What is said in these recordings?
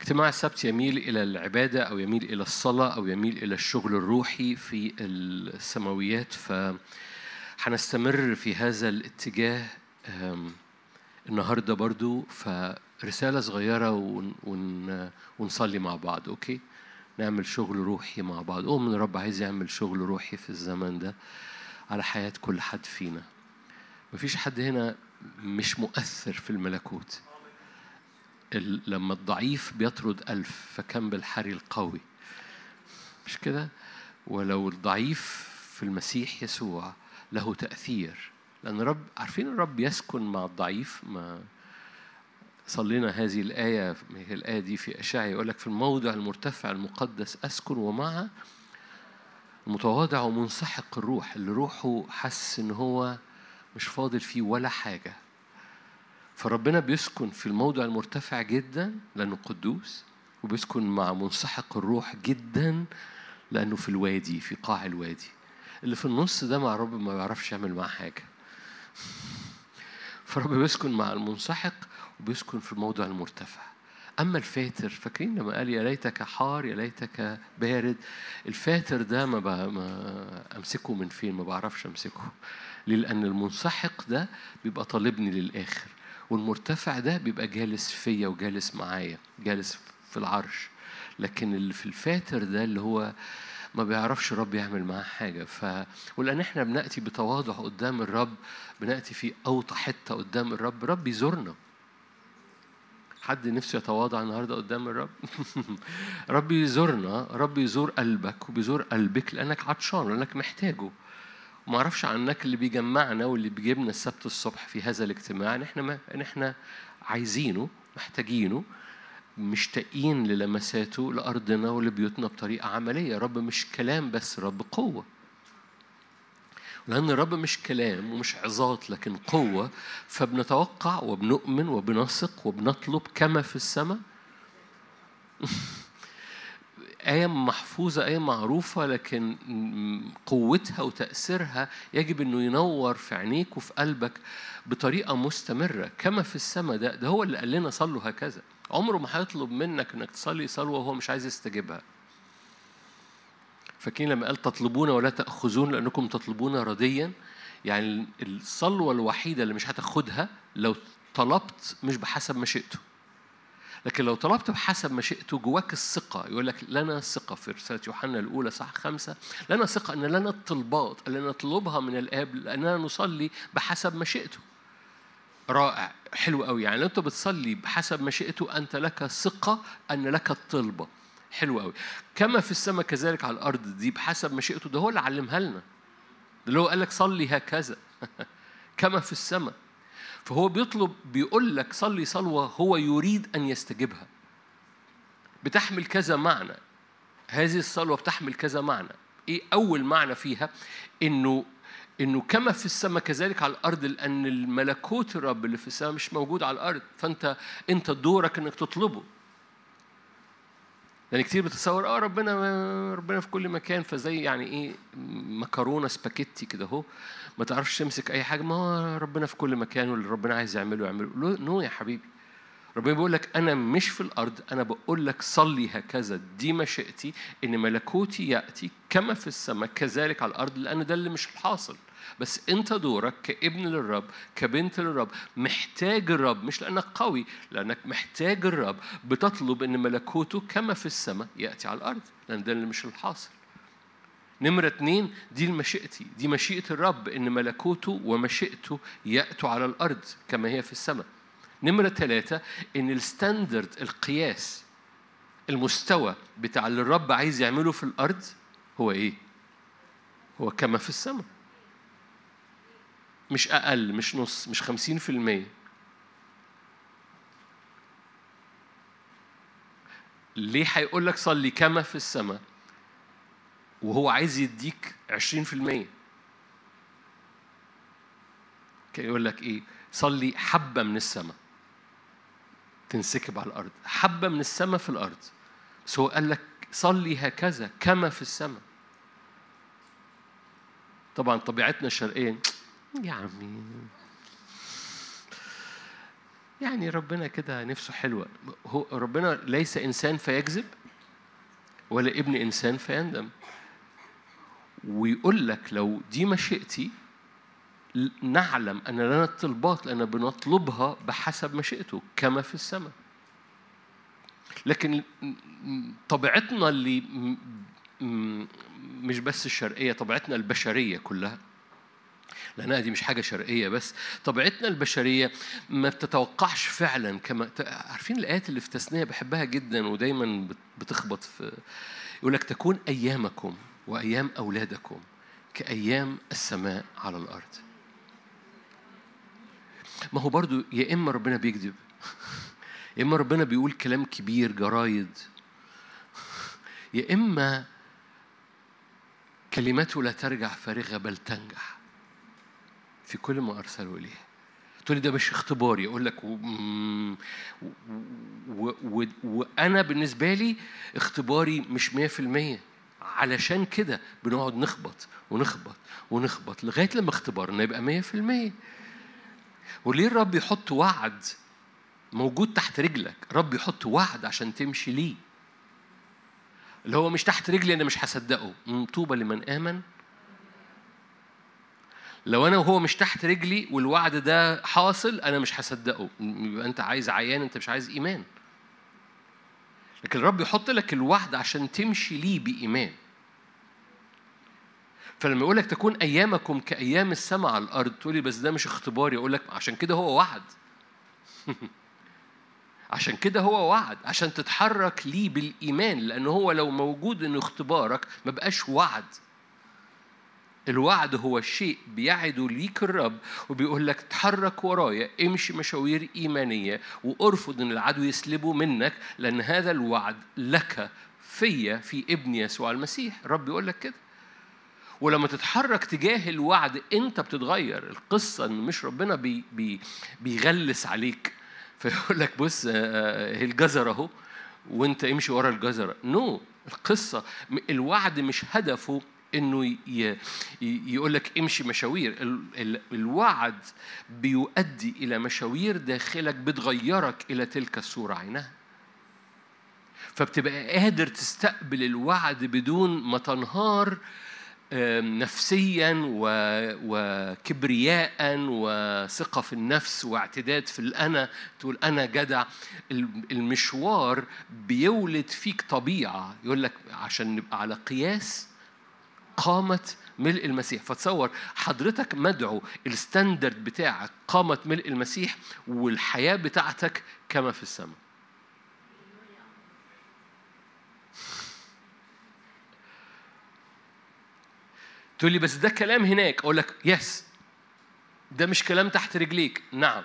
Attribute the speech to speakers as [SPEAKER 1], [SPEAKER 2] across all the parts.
[SPEAKER 1] اجتماع السبت يميل إلى العبادة أو يميل إلى الصلاة أو يميل إلى الشغل الروحي في السماويات ف هنستمر في هذا الاتجاه أم، النهارده برضو فرسالة صغيرة ون ون ونصلي مع بعض أوكي؟ نعمل شغل روحي مع بعض. أؤمن الرب عايز يعمل شغل روحي في الزمن ده على حياة كل حد فينا. مفيش حد هنا مش مؤثر في الملكوت. ال- لما الضعيف بيطرد ألف فكم بالحري القوي. مش كده؟ ولو الضعيف في المسيح يسوع له تأثير. لأن الرب عارفين الرب يسكن مع الضعيف؟ ما صلينا هذه الآية هي الآية دي في أشعيا يقول لك في الموضع المرتفع المقدس أسكن ومع المتواضع ومنسحق الروح. اللي روحه حس إن هو مش فاضل فيه ولا حاجة. فربنا بيسكن في الموضع المرتفع جدا لأنه قدوس وبيسكن مع منسحق الروح جدا لأنه في الوادي في قاع الوادي. اللي في النص ده مع رب ما بيعرفش يعمل معاه حاجة. فرب بيسكن مع المنسحق وبيسكن في الموضع المرتفع. أما الفاتر فاكرين لما قال يا ليتك حار يا ليتك بارد؟ الفاتر ده ما. ما أمسكه من فين؟ ما بعرفش أمسكه؟ لأن المنسحق ده بيبقى طالبني للآخر. والمرتفع ده بيبقى جالس فيا وجالس معايا جالس في العرش. لكن اللي في الفاتر ده اللي هو ما بيعرفش الرب يعمل معاه حاجة. ف... ولأن إحنا بنأتي بتواضع قدام الرب بنأتي في أوطى حتة قدام الرب رب يزورنا. حد نفسه يتواضع النهارده قدام الرب؟ رب يزورنا رب يزور قلبك وبيزور قلبك لأنك عطشان لأنك محتاجه. وما أعرفش عنك اللي بيجمعنا واللي بيجيبنا السبت الصبح في هذا الاجتماع. ان إحنا ما ان إحنا عايزينه محتاجينه مشتاقين للمساته لأرضنا ولبيوتنا بطريقة عملية. رب مش كلام بس رب قوة. لأن الرب مش كلام ومش عظات لكن قوة. فبنتوقع وبنؤمن وبنثق وبنطلب كما في السماء. آية محفوظة آية معروفة لكن قوتها وتأثيرها يجب إنه ينور في عينيك وفي قلبك بطريقة مستمرة كما في السماء. ده ده هو اللي قال لنا صلوا هكذا. عمره ما هيطلب منك إنك تصلي صلوة وهو مش عايز يستجيبها. فاكرين لما قال تطلبون ولا تأخذون لأنكم تطلبون رديا يعني الصلوة الوحيدة اللي مش هتاخدها لو طلبت مش بحسب مشيئته لكن لو طلبت بحسب مشيئته جواك الثقة يقول لك لنا الثقة في رسالة يوحنا الأولى صح خمسة لنا ثقة أن لنا الطلبات اللي نطلبها من الآب لأننا نصلي بحسب مشيئته رائع حلو قوي يعني لو أنت بتصلي بحسب مشيئته أنت لك ثقة أن لك الطلبة. حلو قوي كما في السماء كذلك على الأرض دي بحسب مشيئته ده هو اللي علمها لنا. اللي هو قال لك صلي هكذا. كما في السماء. فهو بيطلب بيقول لك صلي صلوة هو يريد أن يستجيبها. بتحمل كذا معنى. هذه الصلوة بتحمل كذا معنى. إيه أول معنى فيها؟ إنه إنه كما في السماء كذلك على الأرض لأن الملكوت الرب اللي في السماء مش موجود على الأرض. فأنت أنت دورك إنك تطلبه. لأن كتير بتصور آه ربنا ربنا في كل مكان فزي يعني إيه مكرونة سباكيتي كده أهو. ما تعرفش تمسك أي حاجة ما هو ربنا في كل مكان واللي ربنا عايز يعمله يعمله. نو يا حبيبي. ربنا بيقول لك أنا مش في الأرض أنا بقول لك صلي هكذا. دي مشيئتي إن ملكوتي يأتي كما في السماء كذلك على الأرض لأن ده اللي مش الحاصل. بس انت دورك كابن للرب كبنت للرب محتاج الرب مش لأنك قوي لأنك محتاج الرب بتطلب إن ملكوته كما في السماء يأتي على الأرض لأن ده اللي مش الحاصل. نمرة اتنين دي مشيئتي دي مشيئة الرب إن ملكوته ومشيئته يأتوا على الأرض كما هي في السماء. نمرة ثلاثة إن الستاندرد القياس المستوى بتاع اللي الرب عايز يعمله في الأرض هو إيه؟ هو كما في السماء. مش أقل مش نص مش خمسين في المية. ليه هيقول لك صلي كما في السماء وهو عايز يديك عشرين في المية؟ كان يقول لك إيه؟ صلي حبة من السماء. تنسكب على الأرض. حبة من السماء في الأرض. بس هو قال لك صلي هكذا كما في السماء. طبعا طبيعتنا الشرقية يا عمي يعني ربنا كده نفسه حلوة. هو ربنا ليس إنسان فيكذب ولا ابن إنسان فيندم. ويقول لك لو دي مشيئتي نعلم أن لنا الطلبات لأن بنطلبها بحسب مشيئته كما في السماء. لكن طبيعتنا اللي مش بس الشرقية طبيعتنا البشرية كلها لأنها دي مش حاجة شرقية بس. طبيعتنا البشرية ما بتتوقعش فعلا كما عارفين الآيات اللي في تثنية بحبها جدا ودايما بتخبط في يقول لك تكون أيامكم وأيام أولادكم كأيام السماء على الأرض. ما هو برضو يا إما ربنا بيكذب يا إما ربنا بيقول كلام كبير جرايد. يا إما كلماته لا ترجع فارغة بل تنجح. في كل ما أرسله إليه. تقول لي ده مش اختباري. أقول لك. وأنا بالنسبة لي اختباري مش مية في المية. علشان كده بنقعد نخبط ونخبط ونخبط لغاية لما اختبارنا يبقى مية في المية. وليه الرب يحط وعد موجود تحت رجلك؟ رب يحط وعد عشان تمشي ليه. اللي هو مش تحت رجلي أنا مش هصدقه. طوبى لمن آمن. لو أنا وهو مش تحت رجلي والوعد ده حاصل أنا مش هصدقه. يبقى أنت عايز عيان أنت مش عايز إيمان. لكن الرب يحط لك الوعد عشان تمشي ليه بإيمان. فلما يقول لك تكون أيامكم كأيام السماء على الأرض تقول لي بس ده مش اختباري أقول لك عشان كده هو وعد. عشان كده هو وعد عشان تتحرك ليه بالإيمان لأن هو لو موجود إنه اختبارك ما بقاش وعد. الوعد هو الشيء بيعده ليك الرب وبيقول لك تحرك ورايا امشي مشاوير إيمانية وأرفض إن العدو يسلبه منك لأن هذا الوعد لك فيا في ابن يسوع المسيح. الرب بيقول لك كده. ولما تتحرك تجاه الوعد أنت بتتغير. القصة إن مش ربنا بي بي بيغلس عليك. فيقول لك بص آه، آه، هي الجزر أهو وأنت امشي ورا الجزره نو no. القصة الوعد مش هدفه إنه يقول لك امشي مشاوير. الوعد بيؤدي إلى مشاوير داخلك بتغيرك إلى تلك الصورة عينها. فبتبقى قادر تستقبل الوعد بدون ما تنهار نفسيا وكبرياء وثقة في النفس واعتداد في الأنا. تقول أنا جدع. المشوار بيولد فيك طبيعة. يقول لك عشان نبقى على قياس قامة ملء المسيح. فتصور حضرتك مدعو الستاندرد بتاعك قامة ملء المسيح والحياة بتاعتك كما في السماء. تقول لي بس ده كلام هناك. أقول لك yes ده مش كلام تحت رجليك. نعم.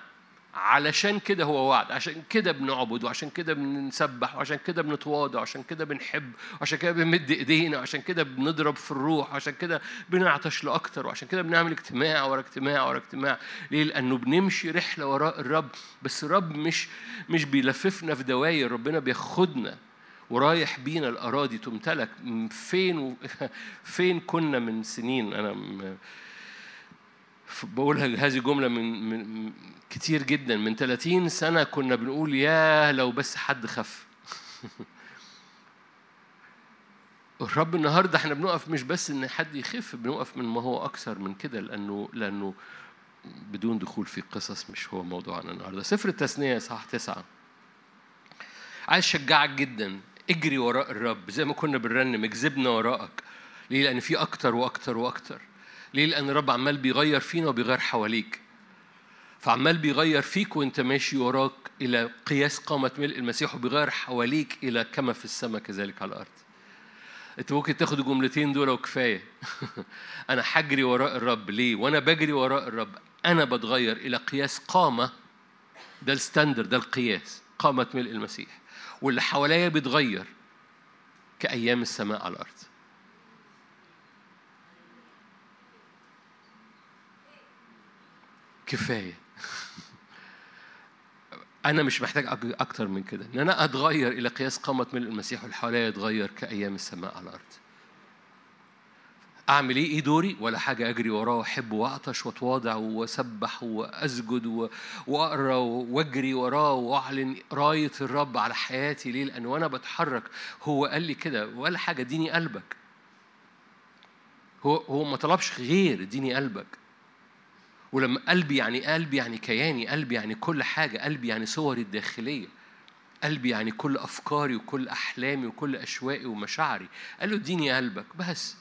[SPEAKER 1] علشان كده هو وعد عشان كده بنعبد وعشان كده بنسبح وعشان كده بنتواضع وعشان كده بنحب وعشان كده بنمد ايدينا وعشان كده بنضرب في الروح وعشان كده بنعطش لأكتر وعشان كده بنعمل اجتماع ورا اجتماع ورا اجتماع. ليه؟ لأنه بنمشي رحلة وراء الرب بس الرب مش مش بيلففنا في دواير ربنا بياخدنا ورايح بينا الأراضي تمتلك. فين و... فين كنا من سنين؟ أنا بقول هذه جملة من, من كتير جدا. من 30 سنة كنا بنقول يا لو بس حد خف. الرب النهارده إحنا بنقف مش بس إن حد يخف بنقف من ما هو أكثر من كده لأنه لأنه بدون دخول في قصص مش هو موضوعنا النهارده. سفر التثنية صح تسعة. عايز أشجعك جدا. اجري وراء الرب. زي ما كنا بنرنم اجذبنا وراءك. ليه؟ لأن في أكتر وأكتر وأكتر. ليه؟ لأن الرب عمال بيغير فينا وبيغير حواليك. فعمال بيغير فيك وأنت ماشي وراك إلى قياس قامة ملء المسيح وبيغير حواليك إلى كما في السماء كذلك على الأرض. أنت ممكن تاخد الجملتين دول وكفايه أنا حجري وراء الرب. ليه؟ وأنا بجري وراء الرب. أنا بتغير إلى قياس قامة. ده الستاندر ده القياس. قامة ملء المسيح. واللي حواليا بيتغير كأيام السماء على الأرض. كفاية. أنا مش محتاج أكتر من كده. إن أنا أتغير إلى قياس قامة من المسيح واللي حواليا يتغير كأيام السماء على الأرض. أعمل إيه؟ إيه دوري؟ ولا حاجة. أجري وراه وأحب وأعطش وأتواضع وأسبح وأسجد وأقرأ وأجري وراه وأعلن راية الرب على حياتي ليه لأن وأنا بتحرك. هو قال لي كده. ولا حاجة. اديني قلبك. هو هو ما طلبش غير اديني قلبك. ولما قلبي يعني قلبي يعني كياني قلبي يعني كل حاجة قلبي يعني صوري الداخلية قلبي يعني كل أفكاري وكل أحلامي وكل اشواقي ومشاعري. قال له اديني قلبك بس.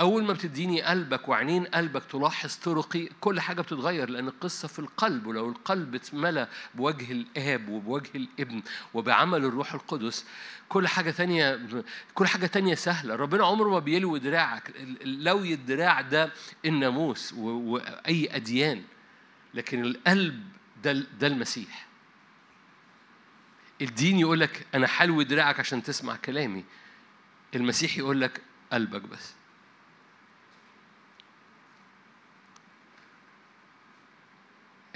[SPEAKER 1] أول ما بتديني قلبك وعينين قلبك تلاحظ طرقي كل حاجة بتتغير لأن القصة في القلب ولو القلب اتملى بوجه الآب وبوجه الابن وبعمل الروح القدس كل حاجة تانية كل حاجة تانية سهلة. ربنا عمره ما بيلوي دراعك لوي الدراع ده الناموس وأي أديان لكن القلب ده ده المسيح. الدين يقول لك أنا حلوي دراعك عشان تسمع كلامي المسيح يقول لك قلبك بس.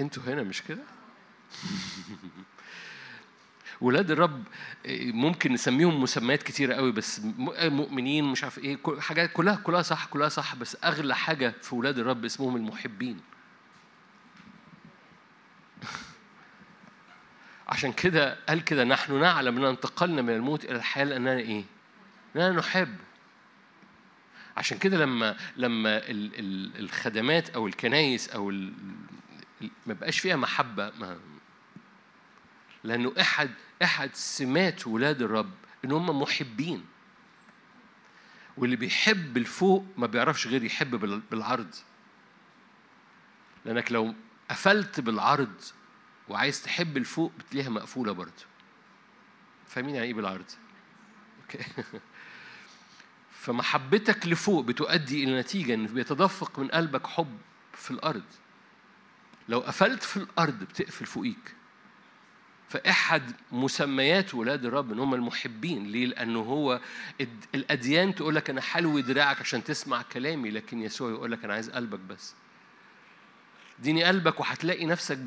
[SPEAKER 1] أنتوا هنا مش كده؟ ولاد الرب ممكن نسميهم مسميات كتيرة قوي بس مؤمنين مش عارف إيه حاجات كلها كلها صح كلها صح بس أغلى حاجة في ولاد الرب اسمهم المحبين. عشان كده قال كده نحن نعلم أن انتقلنا من الموت إلى الحياة لأننا إيه؟ لأننا نحب. عشان كده لما لما الخدمات أو الكنايس أو ما بقاش فيها محبة ما لأنه أحد أحد سمات ولاد الرب إن هم محبين. واللي بيحب الفوق ما بيعرفش غير يحب بالعرض. لأنك لو قفلت بالعرض وعايز تحب الفوق بتلاقيها مقفولة برضه. فاهمين يعني إيه بالعرض؟ أوكي. فمحبتك لفوق بتؤدي إلى نتيجة إن بيتدفق من قلبك حب في الأرض. لو قفلت في الأرض بتقفل فوقيك. فأحد مسميات ولاد الرب إن هم المحبين ليه؟ لأنه هو الأديان تقول لك أنا حلو دراعك عشان تسمع كلامي لكن يسوع يقول لك أنا عايز قلبك بس. اديني قلبك وهتلاقي نفسك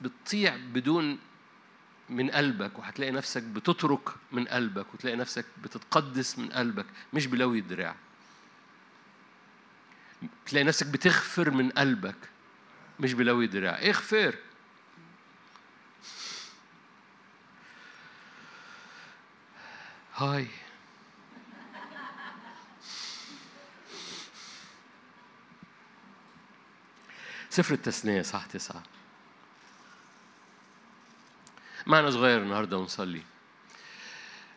[SPEAKER 1] بتطيع بدون من قلبك وهتلاقي نفسك بتترك من قلبك وتلاقي نفسك بتتقدس من قلبك مش بلوي الدراع. تلاقي نفسك بتغفر من قلبك. مش بلوي دراع. اغفر هاي. سفر التثنية صح تسعة. معنا صغير النهاردة ونصلي.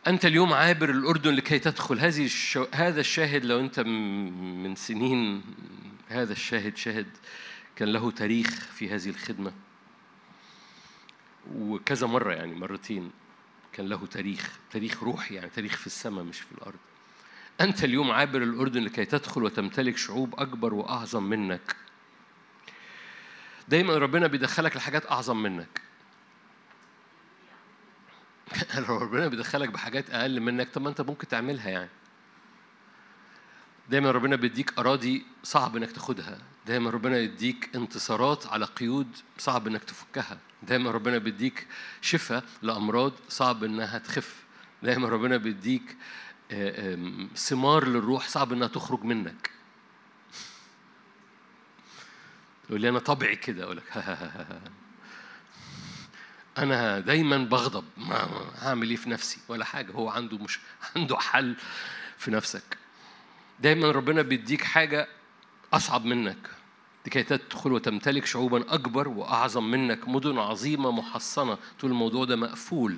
[SPEAKER 1] أنت اليوم عابر الأردن لكي تدخل. هذه الشو... هذا الشاهد لو أنت من سنين هذا الشاهد شاهد كان له تاريخ في هذه الخدمة. وكذا مرة يعني مرتين كان له تاريخ تاريخ روحي يعني تاريخ في السماء مش في الأرض. أنت اليوم عابر الأردن لكي تدخل وتمتلك شعوب أكبر وأعظم منك. دايما ربنا بيدخلك لحاجات أعظم منك. لو ربنا بيدخلك بحاجات أقل منك. طب ما أنت ممكن تعملها يعني. دايما ربنا بيديك أراضي صعب إنك تاخدها. دايما ربنا يديك انتصارات على قيود صعب إنك تفكها. دايما ربنا بيديك شفاء لأمراض صعب إنها تخف. دايما ربنا بيديك ثمار للروح صعب إنها تخرج منك. يقول لي أنا طبعي كده. أقول لك أنا دايما بغضب. ما هعمل إيه في نفسي؟ ولا حاجة. هو عنده مش عنده حل في نفسك. دايما ربنا بيديك حاجة أصعب منك. لكي تدخل وتمتلك شعوبا أكبر وأعظم منك. مدن عظيمة محصنة. طول الموضوع ده مقفول.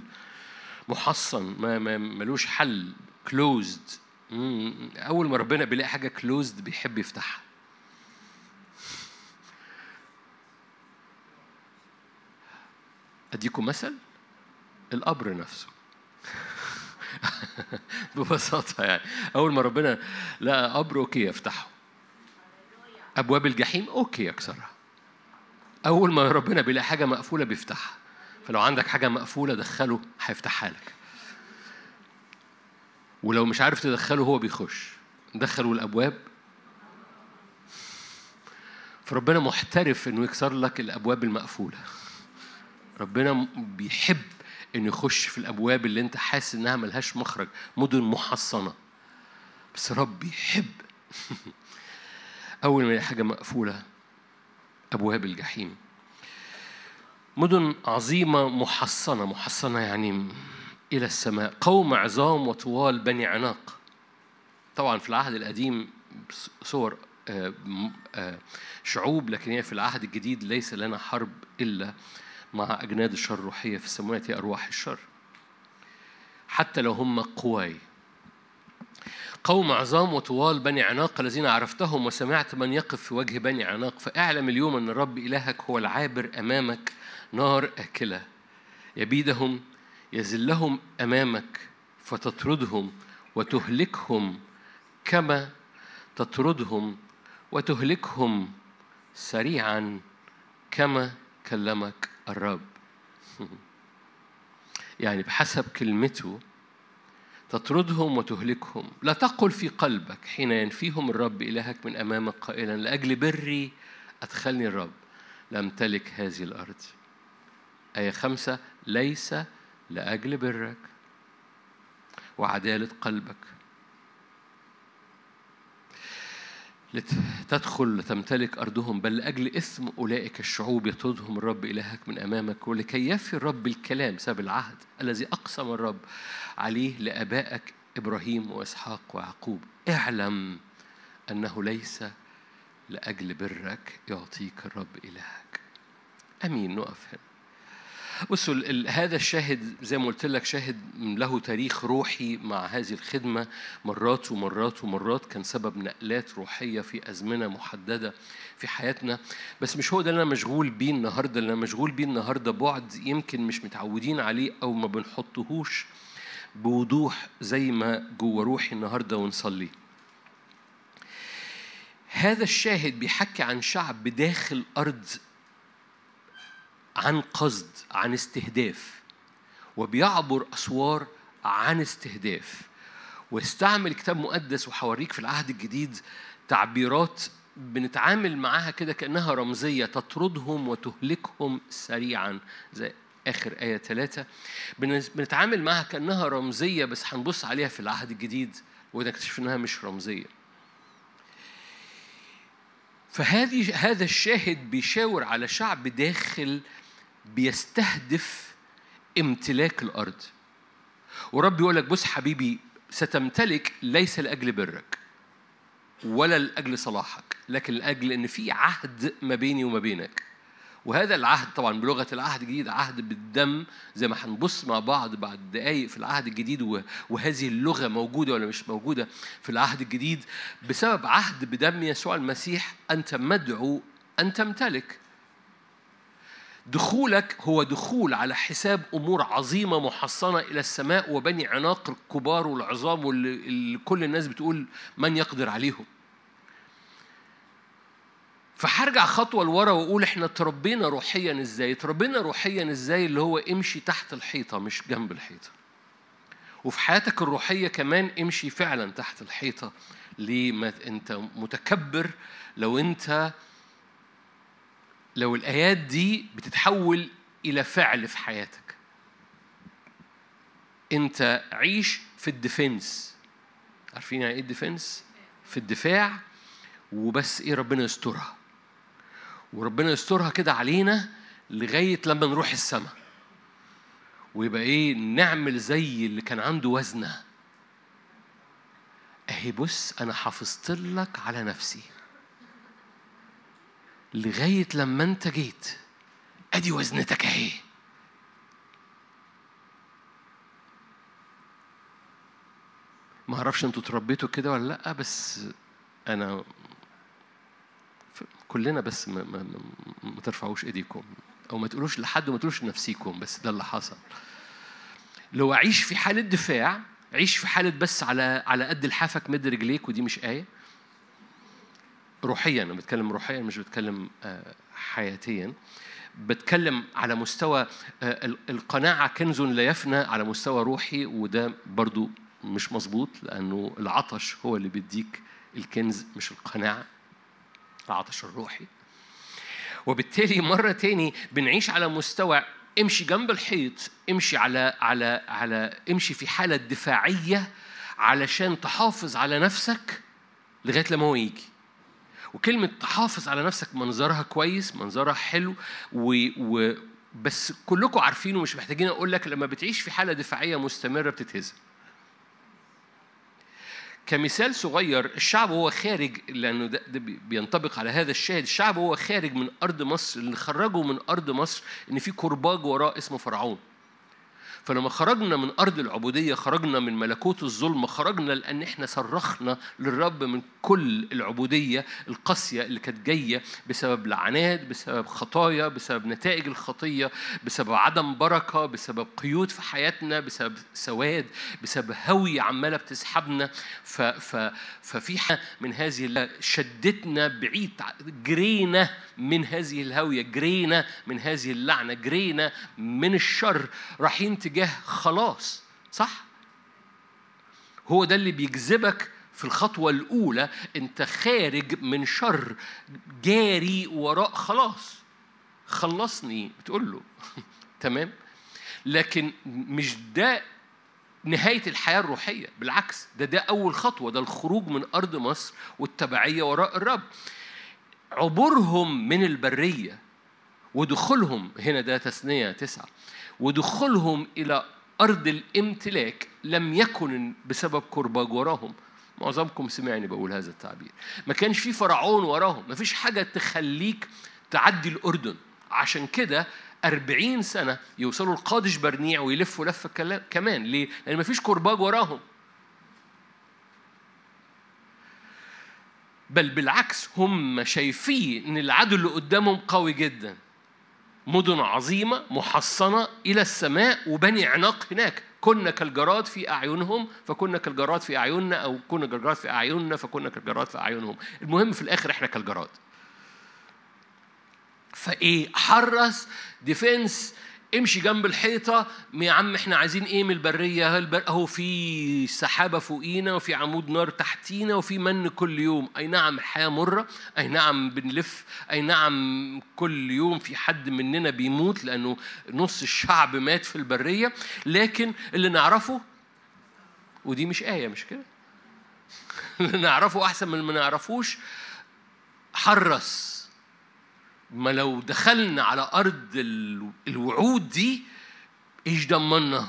[SPEAKER 1] محصن. ما ملوش حل. كلوزد أول ما ربنا بيلاقي حاجة كلوزد بيحب يفتحها. أديكم مثل؟ القبر نفسه. ببساطة يعني. أول ما ربنا لقى قبر okay يفتحه. أبواب الجحيم okay يكسرها. أول ما ربنا بيلاقي حاجة مقفولة بيفتحها. فلو عندك حاجة مقفولة دخله هيفتحها لك. ولو مش عارف تدخله هو بيخش. دخلوا الأبواب. فربنا محترف إنه يكسر لك الأبواب المقفولة. ربنا بيحب إنه يخش في الأبواب اللي أنت حاسس إنها ملهاش مخرج مدن محصنة. بس رب يحب. أول ما حاجة مقفولة أبواب الجحيم. مدن عظيمة محصنة. محصنة يعني إلى السماء. قوم عظام وطوال بني عناق. طبعا في العهد القديم صور آه، آه، شعوب لكن هي في العهد الجديد ليس لنا حرب إلا مع أجناد الشر الروحية في السماوات هي أرواح الشر. حتى لو هم قواي. قوم عظام وطوال بني عناق الذين عرفتهم وسمعت من يقف في وجه بني عناق. فأعلم اليوم أن الرب إلهك هو العابر أمامك نار آكلة. يبيدهم يزلهم أمامك فتطردهم وتهلكهم كما تطردهم وتهلكهم سريعا كما كلمك. الرب. يعني بحسب كلمته تطردهم وتهلكهم. لا تقل في قلبك حين ينفيهم الرب إلهك من أمامك قائلا لأجل بري أدخلني الرب. لأمتلك هذه الأرض. آية خمسة ليس لأجل برك وعدالة قلبك. لتدخل لتمتلك أرضهم بل لأجل إثم أولئك الشعوب يطردهم الرب إلهك من أمامك ولكي يفي الرب الكلام سبب العهد الذي أقسم الرب عليه لآبائك إبراهيم وإسحاق ويعقوب. اعلم أنه ليس لأجل برك يعطيك الرب إلهك. أمين. نقف هنا. بصوا هذا الشاهد زي ما قلت لك شاهد له تاريخ روحي مع هذه الخدمة مرات ومرات ومرات كان سبب نقلات روحية في أزمنة محددة في حياتنا. بس مش هو ده اللي أنا مشغول بيه النهاردة. اللي أنا مشغول بيه النهاردة بعد يمكن مش متعودين عليه أو ما بنحطهوش بوضوح زي ما جوه روحي النهاردة ونصلي. هذا الشاهد بيحكي عن شعب داخل أرض عن قصد عن استهداف وبيعبر أسوار عن استهداف. واستعمل كتاب مقدس وحوريك في العهد الجديد تعبيرات بنتعامل معاها كده كأنها رمزية تطردهم وتهلكهم سريعا زي آخر آية ثلاثة بنتعامل معاها كأنها رمزية بس هنبص عليها في العهد الجديد ونكتشف إنها مش رمزية. فهذه هذا الشاهد بيشاور على شعب داخل بيستهدف امتلاك الأرض. ورب يقول لك بص حبيبي ستمتلك ليس لأجل برك ولا لأجل صلاحك لكن لأجل إن في عهد ما بيني وما بينك. وهذا العهد طبعا بلغة العهد الجديد عهد بالدم زي ما هنبص مع بعض بعد دقايق في العهد الجديد وهذه اللغة موجودة ولا مش موجودة في العهد الجديد. بسبب عهد بدم يسوع المسيح أنت مدعو أن تمتلك. دخولك هو دخول على حساب أمور عظيمة محصنة إلى السماء وبني عناق الكبار والعظام واللي كل الناس بتقول من يقدر عليهم. فهرجع خطوة لورا وأقول إحنا تربينا روحيا إزاي؟ تربينا روحيا إزاي اللي هو امشي تحت الحيطة مش جنب الحيطة. وفي حياتك الروحية كمان امشي فعلا تحت الحيطة. ليه؟ ما أنت متكبر. لو أنت لو الآيات دي بتتحول إلى فعل في حياتك. أنت عيش في الديفنس. عارفين يعني إيه الديفنس؟ في الدفاع. وبس إيه ربنا يسترها. وربنا يسترها كده علينا لغاية لما نروح السماء. ويبقى إيه نعمل زي اللي كان عنده وزنة. أهي بص أنا حافظت لك على نفسي. لغاية لما أنت جيت أدي وزنتك أهي. ما أعرفش أنتوا تربيتوا كده ولا لأ بس أنا كلنا بس ما, ما, ما ترفعوش ايديكم أو ما تقولوش لحد وما تقولوش لنفسيكم بس ده اللي حصل. لو اعيش في حالة دفاع عيش في حالة بس على على قد لحافك مد رجليك ودي مش آية. روحيا أنا بتكلم روحيا مش بتكلم آه، حياتيا. بتكلم على مستوى آه، القناعة كنز لا يفنى على مستوى روحي وده برضو مش مظبوط لأنه العطش هو اللي بيديك الكنز مش القناعة. العطش الروحي وبالتالي مرة تاني بنعيش على مستوى امشي جنب الحيط امشي على على على امشي في حالة دفاعية علشان تحافظ على نفسك لغاية لما هو يجي. وكلمة تحافظ على نفسك منظرها كويس منظرها حلو و, و بس كلكم عارفين ومش محتاجين أقول لك لما بتعيش في حالة دفاعية مستمرة بتتهزم كمثال صغير الشعب وهو خارج لأنه ده, ده بينطبق على هذا الشاهد الشعب وهو خارج من أرض مصر اللي خرجه من أرض مصر إن في كرباج وراه اسمه فرعون. فلما خرجنا من أرض العبودية خرجنا من ملكوت الظلم خرجنا لأن إحنا صرخنا للرب من كل العبودية القاسية اللي كانت جاية بسبب لعنات بسبب خطايا بسبب نتائج الخطية بسبب عدم بركة بسبب قيود في حياتنا بسبب سواد بسبب هوية عمالة بتسحبنا. ف ف ففي من هذه شدتنا بعيد جرينا من هذه الهوية جرينا من هذه اللعنة جرينا من الشر. رايحين تجاه خلاص صح؟ هو ده اللي بيجذبك في الخطوة الأولى أنت خارج من شر جاري وراء خلاص. خلصني بتقول له. تمام؟ لكن مش ده نهاية الحياة الروحية بالعكس ده ده أول خطوة ده الخروج من أرض مصر والتبعية وراء الرب. عبورهم من البرية ودخولهم هنا ده تثنية تسعة ودخولهم إلى أرض الامتلاك لم يكن بسبب كرباج وراهم. معظمكم سمعني بقول هذا التعبير. ما كانش في فرعون وراهم. ما فيش حاجة تخليك تعدي الأردن. عشان كده أربعين سنة يوصلوا لقادش برنيع ويلفوا لفة كمان. ليه؟ لأن ما فيش كرباج وراهم. بل بالعكس هم شايفين إن العدو اللي قدامهم قوي جدا. مدن عظيمة محصنة إلى السماء وبني عناق هناك. كنا كالجراد في أعينهم فكنا كالجراد في أعيننا أو كنا كالجراد في أعيننا فكنا كالجراد في أعينهم. المهم في الآخر إحنا كالجراد. فإيه؟ حرس defense امشي جنب الحيطة. يا عم إحنا عايزين إيه من البرية؟ البر... اهو في سحابة فوقينا وفي عمود نار تحتينا وفي من كل يوم. اي نعم الحياة مرة. اي نعم بنلف. اي نعم كل يوم في حد مننا بيموت لأنه نص الشعب مات في البرية. لكن اللي نعرفه ودي مش آية مش كده؟ اللي نعرفه أحسن من اللي ما نعرفوش حرص. ما لو دخلنا على أرض الوعود دي إيش ضمنا؟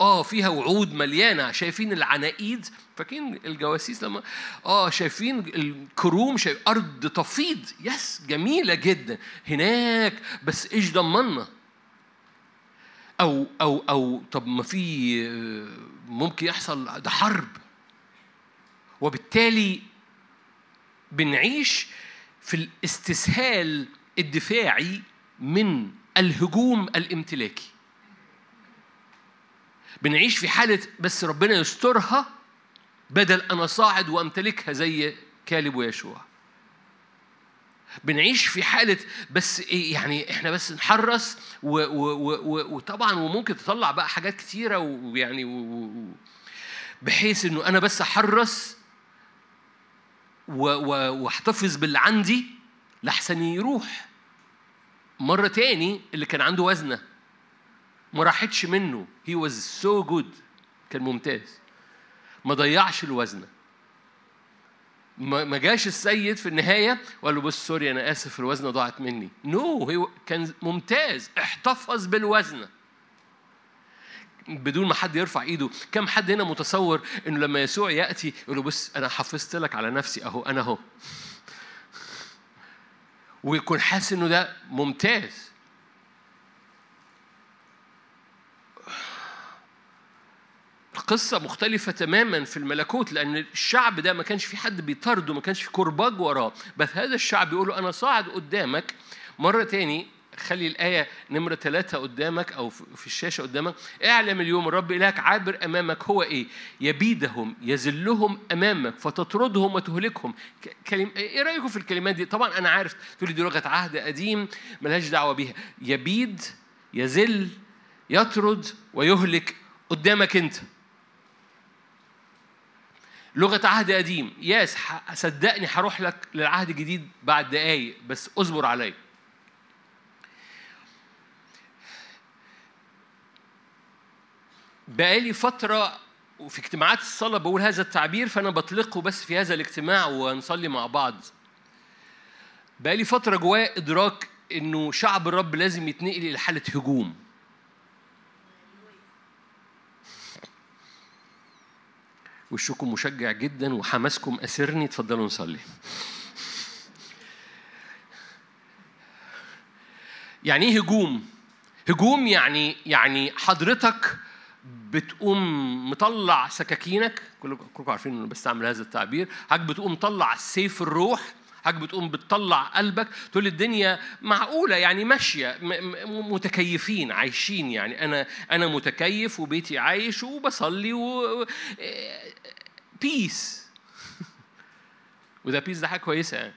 [SPEAKER 1] آه فيها وعود مليانة. شايفين العناقيد؟ فاكرين الجواسيس لما آه شايفين الكروم؟ شايف أرض تفيض. يس جميلة جدا. هناك بس إيش ضمنا أو أو أو طب ما في ممكن يحصل ده حرب. وبالتالي بنعيش في الاستسهال الدفاعي من الهجوم الامتلاكي. بنعيش في حالة بس ربنا يسترها بدل أنا صاعد وأمتلكها زي كالب ويشوع. بنعيش في حالة بس إيه يعني إحنا بس نحرص و و و وطبعا وممكن تطلع بقى حاجات كتيرة ويعني بحيث إنه أنا بس أحرص واحتفظ باللي عندي لحسن يروح. مرة تاني اللي كان عنده وزنة ما راحتش منه. he was so good كان ممتاز. ما ضيعش الوزنة. ما جاش السيد في النهاية وقال له بص sorry أنا آسف الوزنة ضاعت مني. no no, هو كان ممتاز. احتفظ بالوزنة. بدون ما حد يرفع ايده. كم حد هنا متصور انه لما يسوع يأتي يقول له بص أنا حفظت لك على نفسي أهو أنا أهو. ويكون حاسس إنه ده ممتاز. القصة مختلفة تماما في الملكوت لأن الشعب ده ما كانش في حد بيطارده ما كانش في كرباج وراه. بس هذا الشعب بيقول له أنا صاعد قدامك مرة تاني خلي الآية نمرة ثلاثة قدامك أو في الشاشة قدامك. اعلم اليوم الرب إلهك عابر أمامك هو إيه؟ يبيدهم يذلهم أمامك فتطردهم وتهلكهم. كلم... إيه رأيكم في الكلمات دي؟ طبعا أنا عارف تقولي دي لغة عهد قديم ملهاش دعوة بيها. يبيد يذل يطرد ويهلك قدامك أنت. لغة عهد قديم. ياس صدقني هروح لك للعهد الجديد بعد دقايق بس اصبر عليا. بقالي فترة وفي اجتماعات الصلاة بقول هذا التعبير فأنا بطلقه بس في هذا الاجتماع ونصلي مع بعض. بقالي فترة جوايا إدراك إنه شعب الرب لازم يتنقل إلى حالة هجوم. وشكم مشجع جدا وحماسكم أسرني اتفضلوا نصلي. يعني إيه هجوم؟ هجوم يعني يعني حضرتك بتقوم مطلع سكاكينك كلكم عارفين إنه بستعمل هذا التعبير. حضرتك بتقوم مطلع سيف الروح حضرتك بتقوم بتطلع قلبك. تقول الدنيا معقولة يعني ماشية متكيفين عايشين يعني. أنا أنا متكيف وبيتي عايش وبصلي و peace وده peace ده حاجة كويسة يعني.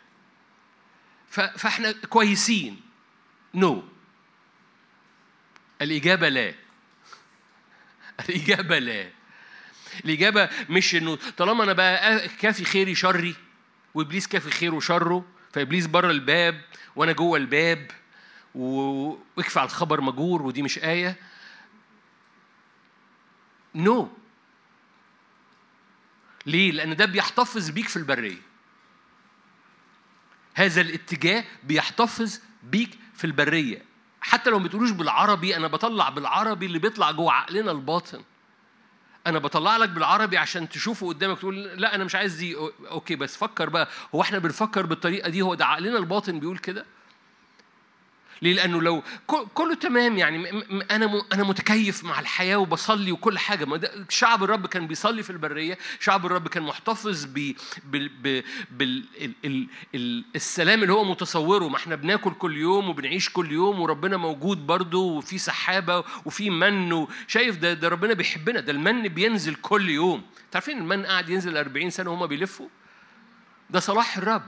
[SPEAKER 1] فإحنا كويسين. no no. الإجابة لا. الإجابة لا الإجابة مش إنه طالما أنا بقى كافي خيري شري وإبليس كافي خيره وشره فإبليس بره الباب وأنا جوه الباب واكفي على الخبر مجور ودي مش آية no no. ليه؟ لأن ده بيحتفظ بيك في البرية هذا الاتجاه بيحتفظ بيك في البرية حتى لو ما بتقولوش بالعربي أنا بطلع بالعربي اللي بيطلع جوه عقلنا الباطن. أنا بطلع لك بالعربي عشان تشوفه قدامك تقول لا أنا مش عايز دي أوكي بس فكر بقى هو إحنا بنفكر بالطريقة دي؟ هو ده عقلنا الباطن بيقول كده؟ ليه؟ لأنه لو كله تمام يعني أنا أنا متكيف مع الحياة وبصلي وكل حاجة. ما شعب الرب كان بيصلي في البرية، شعب الرب كان محتفظ بالسلام اللي هو متصوره، ما إحنا بناكل كل يوم وبنعيش كل يوم وربنا موجود برضه وفي سحابة وفي من شايف ده ده ربنا بيحبنا، ده المن بينزل كل يوم، تعرفين المن قاعد ينزل 40 سنة وهما بيلفوا؟ ده صلاح الرب.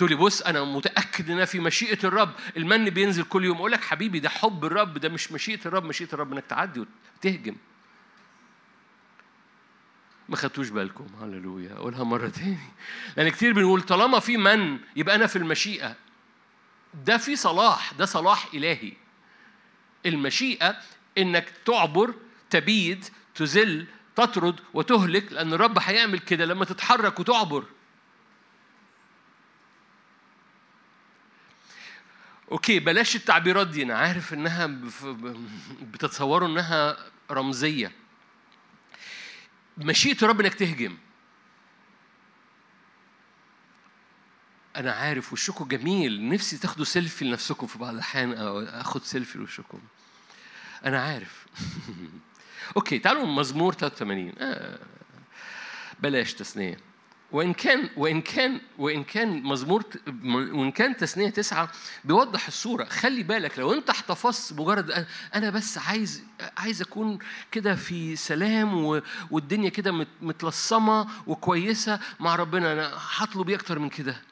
[SPEAKER 1] تقول لي بص أنا متأكد ان في مشيئة الرب. المن بينزل كل يوم. أقول لك حبيبي ده حب الرب ده مش مشيئة الرب. مشيئة الرب إنك تعدي وتهجم. ما خدتوش بالكم. هللويا. أقولها مرة تاني. لأن كتير بنقول طالما في من يبقى أنا في المشيئة. ده في صلاح. ده صلاح إلهي. المشيئة إنك تعبر تبيد تزل تطرد وتهلك لأن الرب هيعمل كده لما تتحرك وتعبر. okay بلاش التعبيرات دي. أنا عارف إنها بتتصوروا إنها رمزية. مشيئة الرب إنك تهجم. أنا عارف وشكم جميل. نفسي تاخدوا سيلفي لنفسكم في بعض الأحيان أو آخد سيلفي لوشكم. أنا عارف. okay تعالوا مزمور 83 آه. بلاش تثنيه وإن كان وإن كان وإن كان مزمور وإن كان تثنية تسعة بيوضح الصورة. خلي بالك لو أنت احتفظت مجرد أنا بس عايز عايز أكون كده في سلام والدنيا كده متلصمة وكويسة مع ربنا أنا هطلب إيه أكتر من كده؟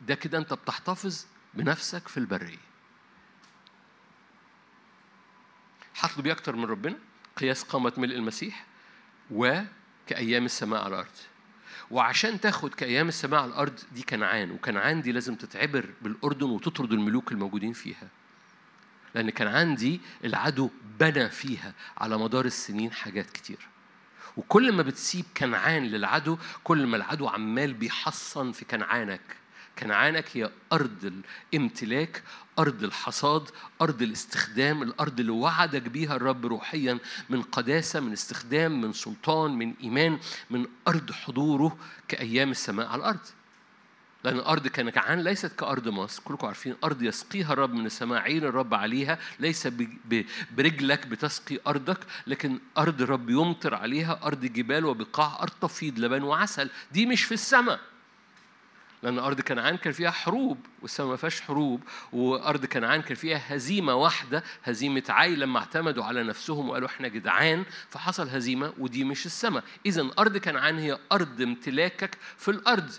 [SPEAKER 1] ده كده أنت بتحتفظ بنفسك في البرية. هطلب إيه أكتر من ربنا؟ قياس قامة ملء المسيح و كأيام السماء على الأرض. وعشان تاخد كأيام السماء على الأرض دي كنعان وكنعان دي لازم تتعبر بالأردن وتطرد الملوك الموجودين فيها. لأن كنعان دي العدو بنى فيها على مدار السنين حاجات كتير. وكل ما بتسيب كنعان للعدو كل ما العدو عمال بيحصن في كنعانك. كنعانك هي أرض الامتلاك أرض الحصاد أرض الاستخدام الأرض اللي وعدك بيها الرب روحيا من قداسة من استخدام من سلطان من إيمان من أرض حضوره كأيام السماء على الأرض. لأن الأرض كنعان ليست كأرض مصر. كلكم عارفين أرض يسقيها الرب من السماء عين الرب عليها. ليس برجلك بتسقي أرضك لكن أرض الرب يمطر عليها أرض جبال وبقاع أرض تفيض لبن وعسل. دي مش في السماء. لأن أرض كنعان كان فيها حروب والسماء ما فيهاش حروب وأرض كنعان كان فيها هزيمة واحدة هزيمة عاي لما اعتمدوا على نفسهم وقالوا إحنا جدعان فحصل هزيمة ودي مش السماء. إذا أرض كنعان هي أرض امتلاكك في الأرض.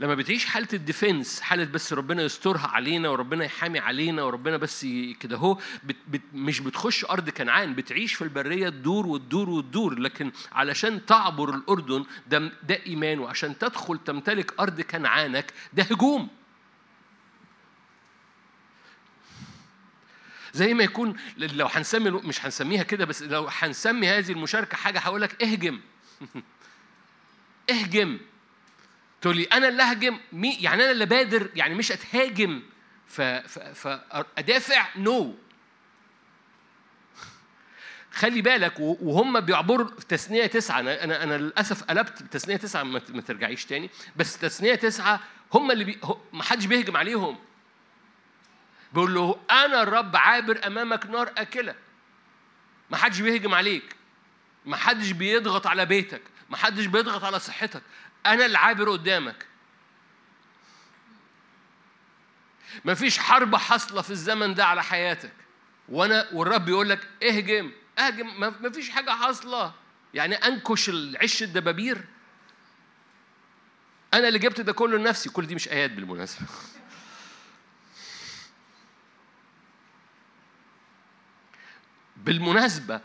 [SPEAKER 1] لما بتعيش حالة الديفنس حالة بس ربنا يسترها علينا وربنا يحامي علينا وربنا بس كده هو بت بت مش بتخش أرض كنعان بتعيش في البرية تدور وتدور وتدور لكن علشان تعبر الأردن ده, ده إيمان وعشان تدخل تمتلك أرض كنعانك ده هجوم. زي ما يكون لو هنسمي مش هنسميها كده بس لو هنسمي هذه المشاركة حاجة هقول لك اهجم. اهجم. تقول لي أنا اللي مي يعني أنا اللي بادر يعني مش أتهاجم. فادافع no. خلي بالك وهم بيعبروا تثنية تسعة. أنا أنا أنا للأسف قلبت تثنية تسعة ما ترجعيش تاني. بس تثنية تسعة هم اللي بي ما حدش بيهجم عليهم. بيقول له أنا الرب عابر أمامك نار أكلة. ما حدش بيهجم عليك. ما حدش بيضغط على بيتك. ما حدش بيضغط على صحتك. أنا اللي عابر قدامك. ما فيش حرب حاصلة في الزمن ده على حياتك. وأنا والرب يقول لك اهجم اهجم. ما فيش حاجة حاصلة. يعني أنكش العش الدبابير. أنا اللي جبت ده كله لنفسي. كل دي مش آيات بالمناسبة. بالمناسبة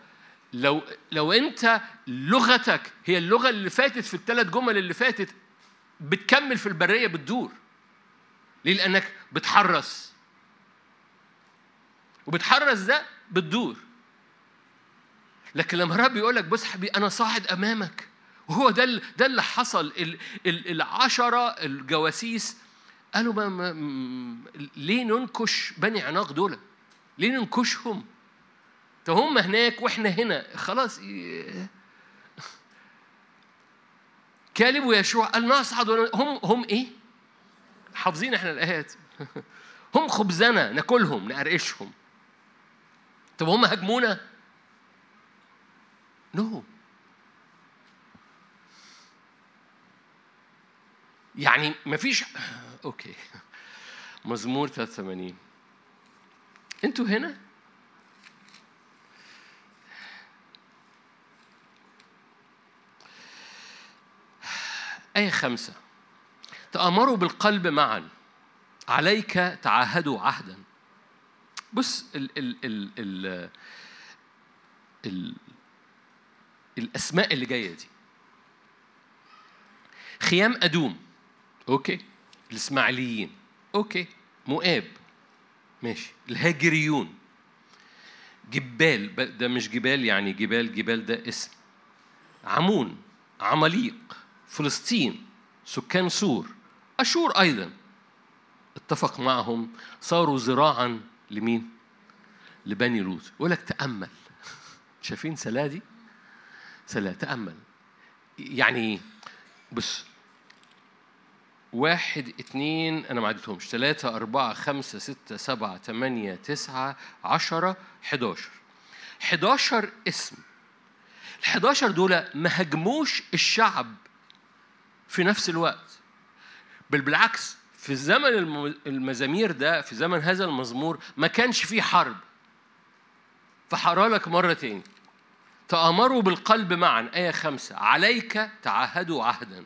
[SPEAKER 1] لو لو أنت لغتك هي اللغة اللي فاتت في الثلاث جمل اللي فاتت بتكمل في البرية بتدور ليه؟ لأنك بتحرس وبتحرس ده بتدور لكن لما الرب يقول لك بص حبيبي أنا صاعد أمامك وهو ده ده اللي حصل العشرة الجواسيس قالوا ما, ما ليه ننكش بني عناق دول؟ ليه ننكشهم؟ فهم هناك وإحنا هنا. خلاص كالب ويشوع قال نصعد هم هم إيه؟ حافظين إحنا الآيات. هم خبزنا ناكلهم نقرقشهم. طب هم هاجمونا؟ نو no. يعني مفيش أوكي. مزمور 83 أنتوا هنا؟ آية خمسة. تأمروا بالقلب معا. عليك تعاهدوا عهدا. بص ال ال ال ال ال الأسماء اللي جاية دي. خيام أدوم. okay. الإسماعيليين. okay. مؤاب. ماشي. الهاجريون. جبال. ده مش جبال يعني جبال جبال ده اسم. عمون. عماليق. فلسطين سكان سور أشور أيضا. اتفق معهم صاروا ذراعا لمين؟ لبني لوط يقول لك تأمل. شايفين سلا دي؟ سلا تأمل. يعني بص واحد اتنين أنا ما عدتهمش. ثلاثة أربعة خمسة ستة سبعة ثمانية تسعة عشرة حداشر. حداشر اسم. الحداشر دول ما هجموش الشعب في نفس الوقت. بل بالعكس في زمن المزامير ده في زمن هذا المزمور ما كانش فيه حرب. فحرالك مرة تاني. تأمروا بالقلب معا. آية خمسة. عليك تعهدوا عهدا.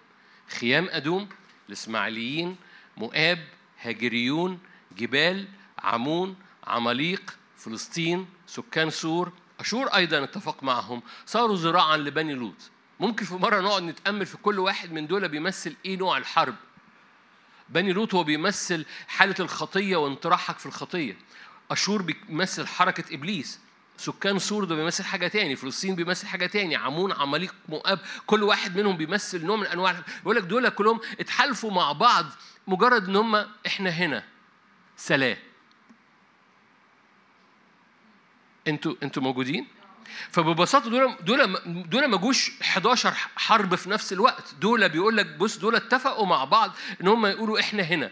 [SPEAKER 1] خيام أدوم الإسماعيليين مؤاب هاجريون جبال عمون عماليق فلسطين سكان سور. أشور أيضا اتفق معهم. صاروا ذراعا لبني لوط. ممكن في مرة نقعد نتأمل في كل واحد من دول بيمثل إيه نوع الحرب. بني لوط هو بيمثل حالة الخطية وانطراحك في الخطية. أشور بيمثل حركة إبليس. سكان سور ده بيمثل حاجة تاني. فلسطين بيمثل حاجة تاني. عمون عماليق مؤاب كل واحد منهم بيمثل نوع من أنواع بيقول لك دول كلهم اتحالفوا مع بعض مجرد إن هم إحنا هنا. سلام. أنتوا أنتوا موجودين؟ فببساطة دول دول دول ما جوش 11 حرب في نفس الوقت. دول بيقول لك بص دول اتفقوا مع بعض إن هم يقولوا إحنا هنا.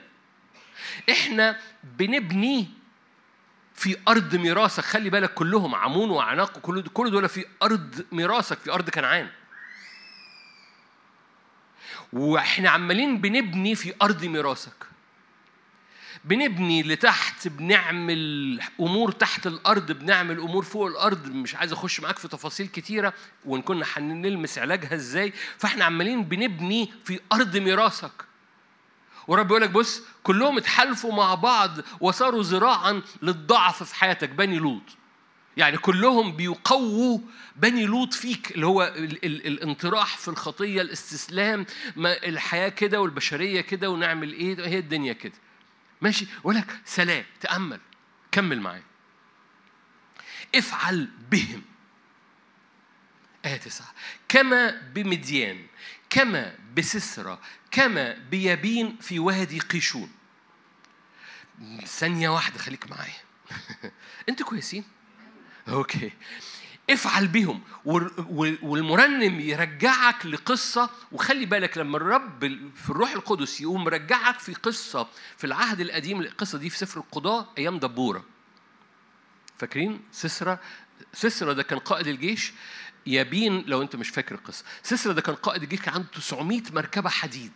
[SPEAKER 1] إحنا بنبني في أرض ميراثك. خلي بالك كلهم عمون وعناق كل كل دول في أرض ميراثك في أرض كنعان. وإحنا عمالين بنبني في أرض ميراثك. بنبني لتحت بنعمل أمور تحت الأرض بنعمل أمور فوق الأرض. مش عايز أخش معاك في تفاصيل كتيرة وإن كنا هنلمس علاجها إزاي. فإحنا عمالين بنبني في أرض ميراثك. ورب يقول لك بص كلهم اتحالفوا مع بعض وصاروا ذراعا للضعف في حياتك بني لوط. يعني كلهم بيقووا بني لوط فيك اللي هو ال ال الانطراح في الخطية الاستسلام ما الحياة كده والبشرية كده ونعمل إيه؟ هي الدنيا كده. ماشي؟ ولك سلام تأمل كمل معايا. افعل بهم. آية تسعة. كما بمديان كما بسسرة كما بيابين في وادي قيشون. ثانية واحدة خليك معايا. أنتوا كويسين؟ أوكي. افعل بهم. والمرنم يرجعك لقصة. وخلي بالك لما الرب في الروح القدس يقوم مرجعك في قصة في العهد القديم القصة دي في سفر القضاء أيام دبورة. فاكرين سسرة؟ سسرة ده كان قائد الجيش. يابين لو أنت مش فاكر القصة. سيسرا ده كان قائد الجيش كان عنده 900 مركبة حديد.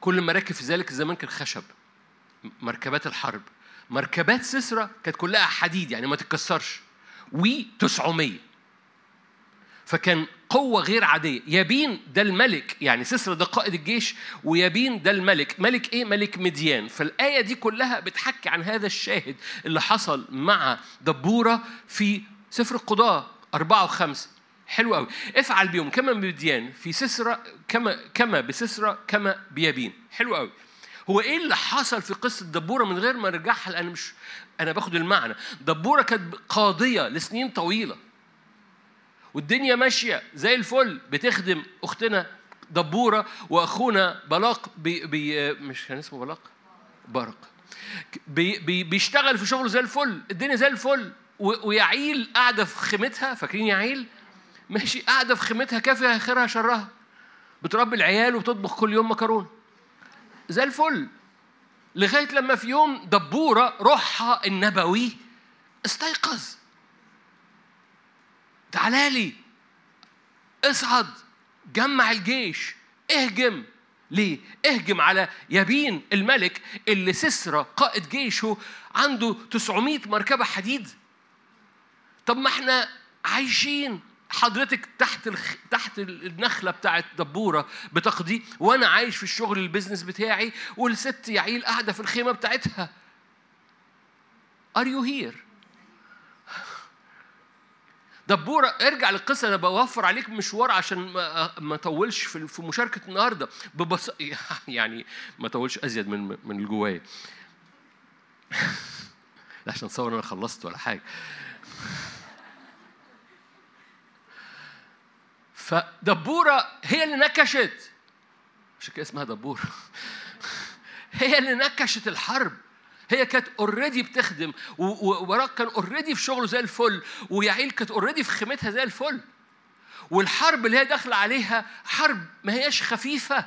[SPEAKER 1] كل مراكب في ذلك الزمان كان خشب. مركبات الحرب. مركبات سيسرا كانت كلها حديد يعني ما تتكسرش. و 900 فكان قوة غير عادية. يابين ده الملك يعني سيسرا ده قائد الجيش ويابين ده الملك. ملك إيه؟ ملك مديان. فالآية دي كلها بتحكي عن هذا الشاهد اللي حصل مع دبورة في سفر القضاء أربعة وخمسة. حلو قوي افعل بيهم كما بمديان في سسرة كما كما بسسرة كما بيابين. حلو قوي هو إيه اللي حصل في قصة دبورة من غير ما أرجعها؟ لأن مش أنا باخد المعنى. دبورة كانت قاضية لسنين طويلة. والدنيا ماشية زي الفل. بتخدم أختنا دبورة وأخونا بلاق بي بي مش كان اسمه بلاق؟ برق. بي بي بيشتغل في شغله زي الفل. الدنيا زي الفل. ويعيل قاعدة في خيمتها. فاكرين يعيل؟ ماشي. قاعدة في خيمتها كافية خيرها شرها. بتربي العيال وبتطبخ كل يوم مكرونة. زي الفل. لغاية لما في يوم دبورة روحها النبوي استيقظ. تعالى لي اصعد جمع الجيش اهجم. ليه؟ اهجم على يابين الملك اللي سسرة قائد جيشه عنده 900 مركبة حديد. طب ما إحنا عايشين. حضرتك تحت الخ... تحت النخلة بتاعت دبورة بتقضي وأنا عايش في الشغل ال business بتاعي والست يعيل قاعدة في الخيمة بتاعتها. are you here دبورة ارجع للقصة أنا بوفر عليك مشوار عشان ما ما اطولش في في مشاركة النهارده. ببص يعني ما اطولش أزيد من من اللي جوايا. عشان تصور أنا خلصت ولا حاجة. فدبورة هي اللي نكشت. عشان كده اسمها دبورة. هي اللي نكشت الحرب. هي كانت اوريدي بتخدم وبراك كان already في شغله زي الفل ويعيل كانت already في خيمتها زي الفل. والحرب اللي هي داخلة عليها حرب ما هياش خفيفة.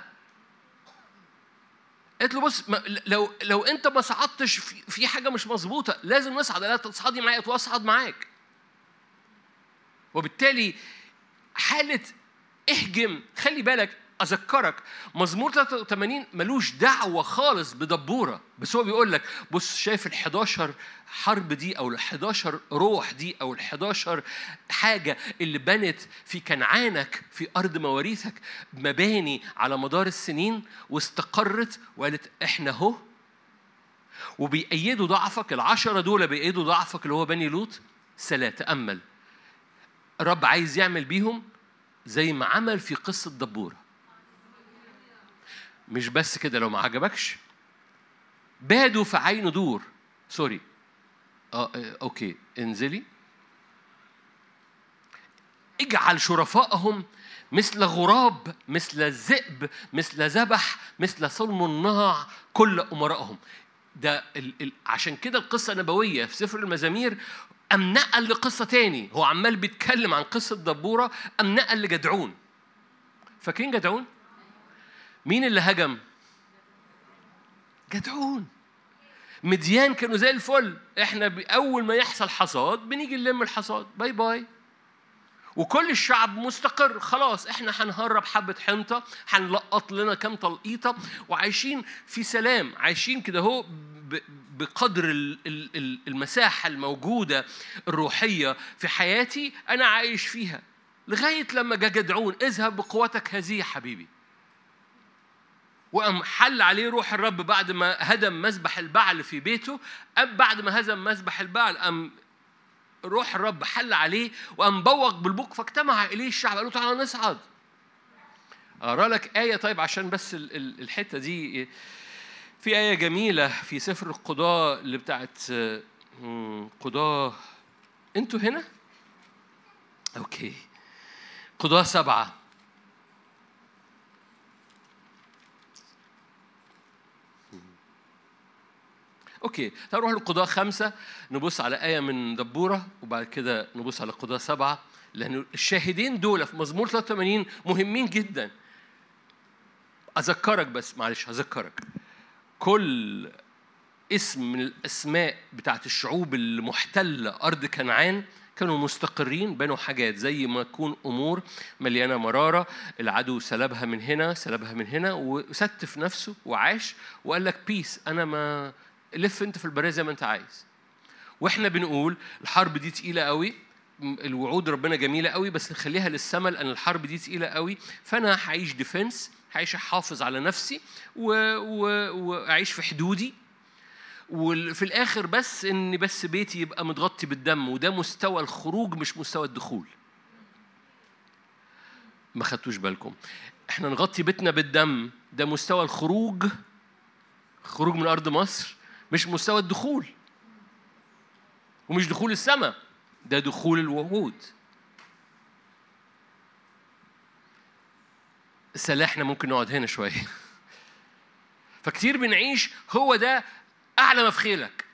[SPEAKER 1] قالت له بص لو لو انت ما صعدتش في حاجة مش مظبوطة لازم نصعد لا تصعدي معايا واصعد معاك. وبالتالي حالة اهجم. خلي بالك أذكرك مزمور 83 ملوش دعوة خالص بدبورة. بس هو بيقول لك بص شايف ال 11 حرب دي أو ال 11 روح دي أو ال 11 حاجة اللي بنت في كنعانك في أرض مواريثك مباني على مدار السنين واستقرت وقالت إحنا هو وبيأيدوا ضعفك العشرة دول بيأيدوا ضعفك اللي هو بني لوط. سلا تأمل. الرب عايز يعمل بيهم زي ما عمل في قصة دبورة. مش بس كده لو ما عجبكش بادوا في عين دور. sorry. آه, آه، okay انزلي. اجعل شرفائهم مثل غراب مثل الذئب مثل ذبح مثل صلم الناع كل أمرائهم ده ال ال عشان كده القصة النبوية في سفر المزامير أم نقل لقصة تاني. هو عمال بيتكلم عن قصة دبورة أم نقل لجدعون. فاكرين جدعون؟ مين اللي هجم؟ جدعون. مديان كانوا زي الفل. إحنا أول ما يحصل حصاد بنيجي نلم الحصاد. باي باي. وكل الشعب مستقر. خلاص إحنا هنهرب حبة حنطة هنلقط لنا كام تلقيطة وعايشين في سلام عايشين كده أهو بقدر المساحة الموجودة الروحية في حياتي أنا عايش فيها. لغاية لما جا جدعون اذهب بقوتك هذه يا حبيبي. وقام حل عليه روح الرب بعد ما هدم مذبح البعل في بيته. أم بعد ما هزم مذبح البعل أم روح الرب حل عليه وقام بوق بالبوق فاجتمع إليه الشعب قالوا تعالى نصعد. أقرأ لك آية طيب عشان بس الحتة دي. في آية جميلة في سفر القضاء اللي بتاعت قضاء أنتوا هنا؟ okay. قضاة سبعة. okay تعالوا نروح للقضاة خمسة نبص على آية من دبورة وبعد كده نبص على قضاة سبعة لأن الشاهدين دول في مزمور 83 مهمين جدا. أذكرك بس معلش هذكرك كل اسم من الأسماء بتاعت الشعوب المحتلة أرض كنعان كانوا مستقرين بنوا حاجات زي ما تكون أمور مليانة مرارة. العدو سلبها من هنا سلبها من هنا وستف نفسه وعاش وقال لك بيس أنا ما لف انت في البريه زي ما انت عايز. وإحنا بنقول الحرب دي تقيلة قوي الوعود ربنا جميلة قوي بس نخليها للسما لأن الحرب دي تقيلة قوي. فأنا هعيش ديفنس هعيش أحافظ على نفسي. و... وأعيش في حدودي. وفي الآخر بس إن بس بيتي يبقى متغطي بالدم وده مستوى الخروج مش مستوى الدخول. ما خدتوش بالكم. إحنا نغطي بيتنا بالدم ده مستوى الخروج خروج من أرض مصر. مش مستوى الدخول. ومش دخول السماء ده دخول الوعود سلاحنا ممكن نقعد هنا شوية. فكتير بنعيش هو ده أعلى ما في خيلك.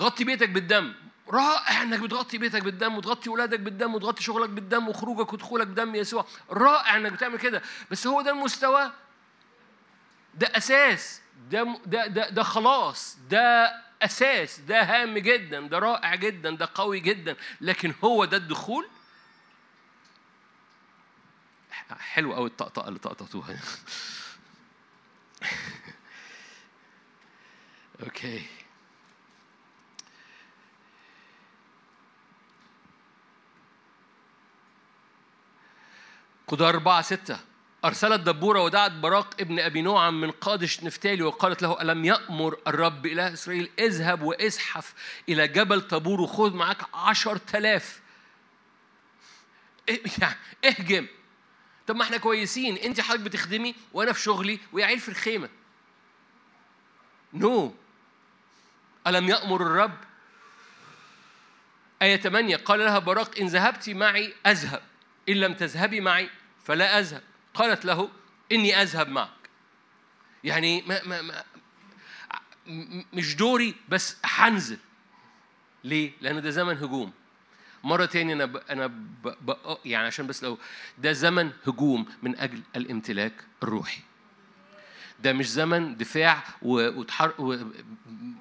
[SPEAKER 1] غطي بيتك بالدم. رائع إنك بتغطي بيتك بالدم وتغطي ولادك بالدم وتغطي شغلك بالدم وخروجك ودخولك بدم يسوع. رائع إنك بتعمل كده. بس هو ده المستوى. ده أساس. ده ده ده, ده خلاص ده أساس ده هام جدا ده رائع جدا ده قوي جدا. لكن هو ده الدخول؟ حلو قوي الطقطقة اللي طقطقتوها. أوكي. قضاء أربعة ستة. أرسلت دبورة ودعت براق ابن أبي نوعم من قادش نفتالي وقالت له ألم يأمر الرب إله إسرائيل؟ اذهب وإزحف إلى جبل طابور وخذ معك عشر تلاف. يعني اهجم. طب ما إحنا كويسين. أنت حضرتك بتخدمي وأنا في شغلي ويا عيل في الخيمة. نو. no. ألم يأمر الرب؟ آية 8 قال لها براق إن ذهبت معي أذهب. إن لم تذهبي معي فلا أذهب. قالت له إني أذهب معك. يعني ما ما ما مش دوري بس هنزل ليه؟ لأن ده زمن هجوم. مرة تاني أنا ب... أنا ب... ب... يعني عشان بس لو ده زمن هجوم من أجل الامتلاك الروحي. ده مش زمن دفاع وتحر...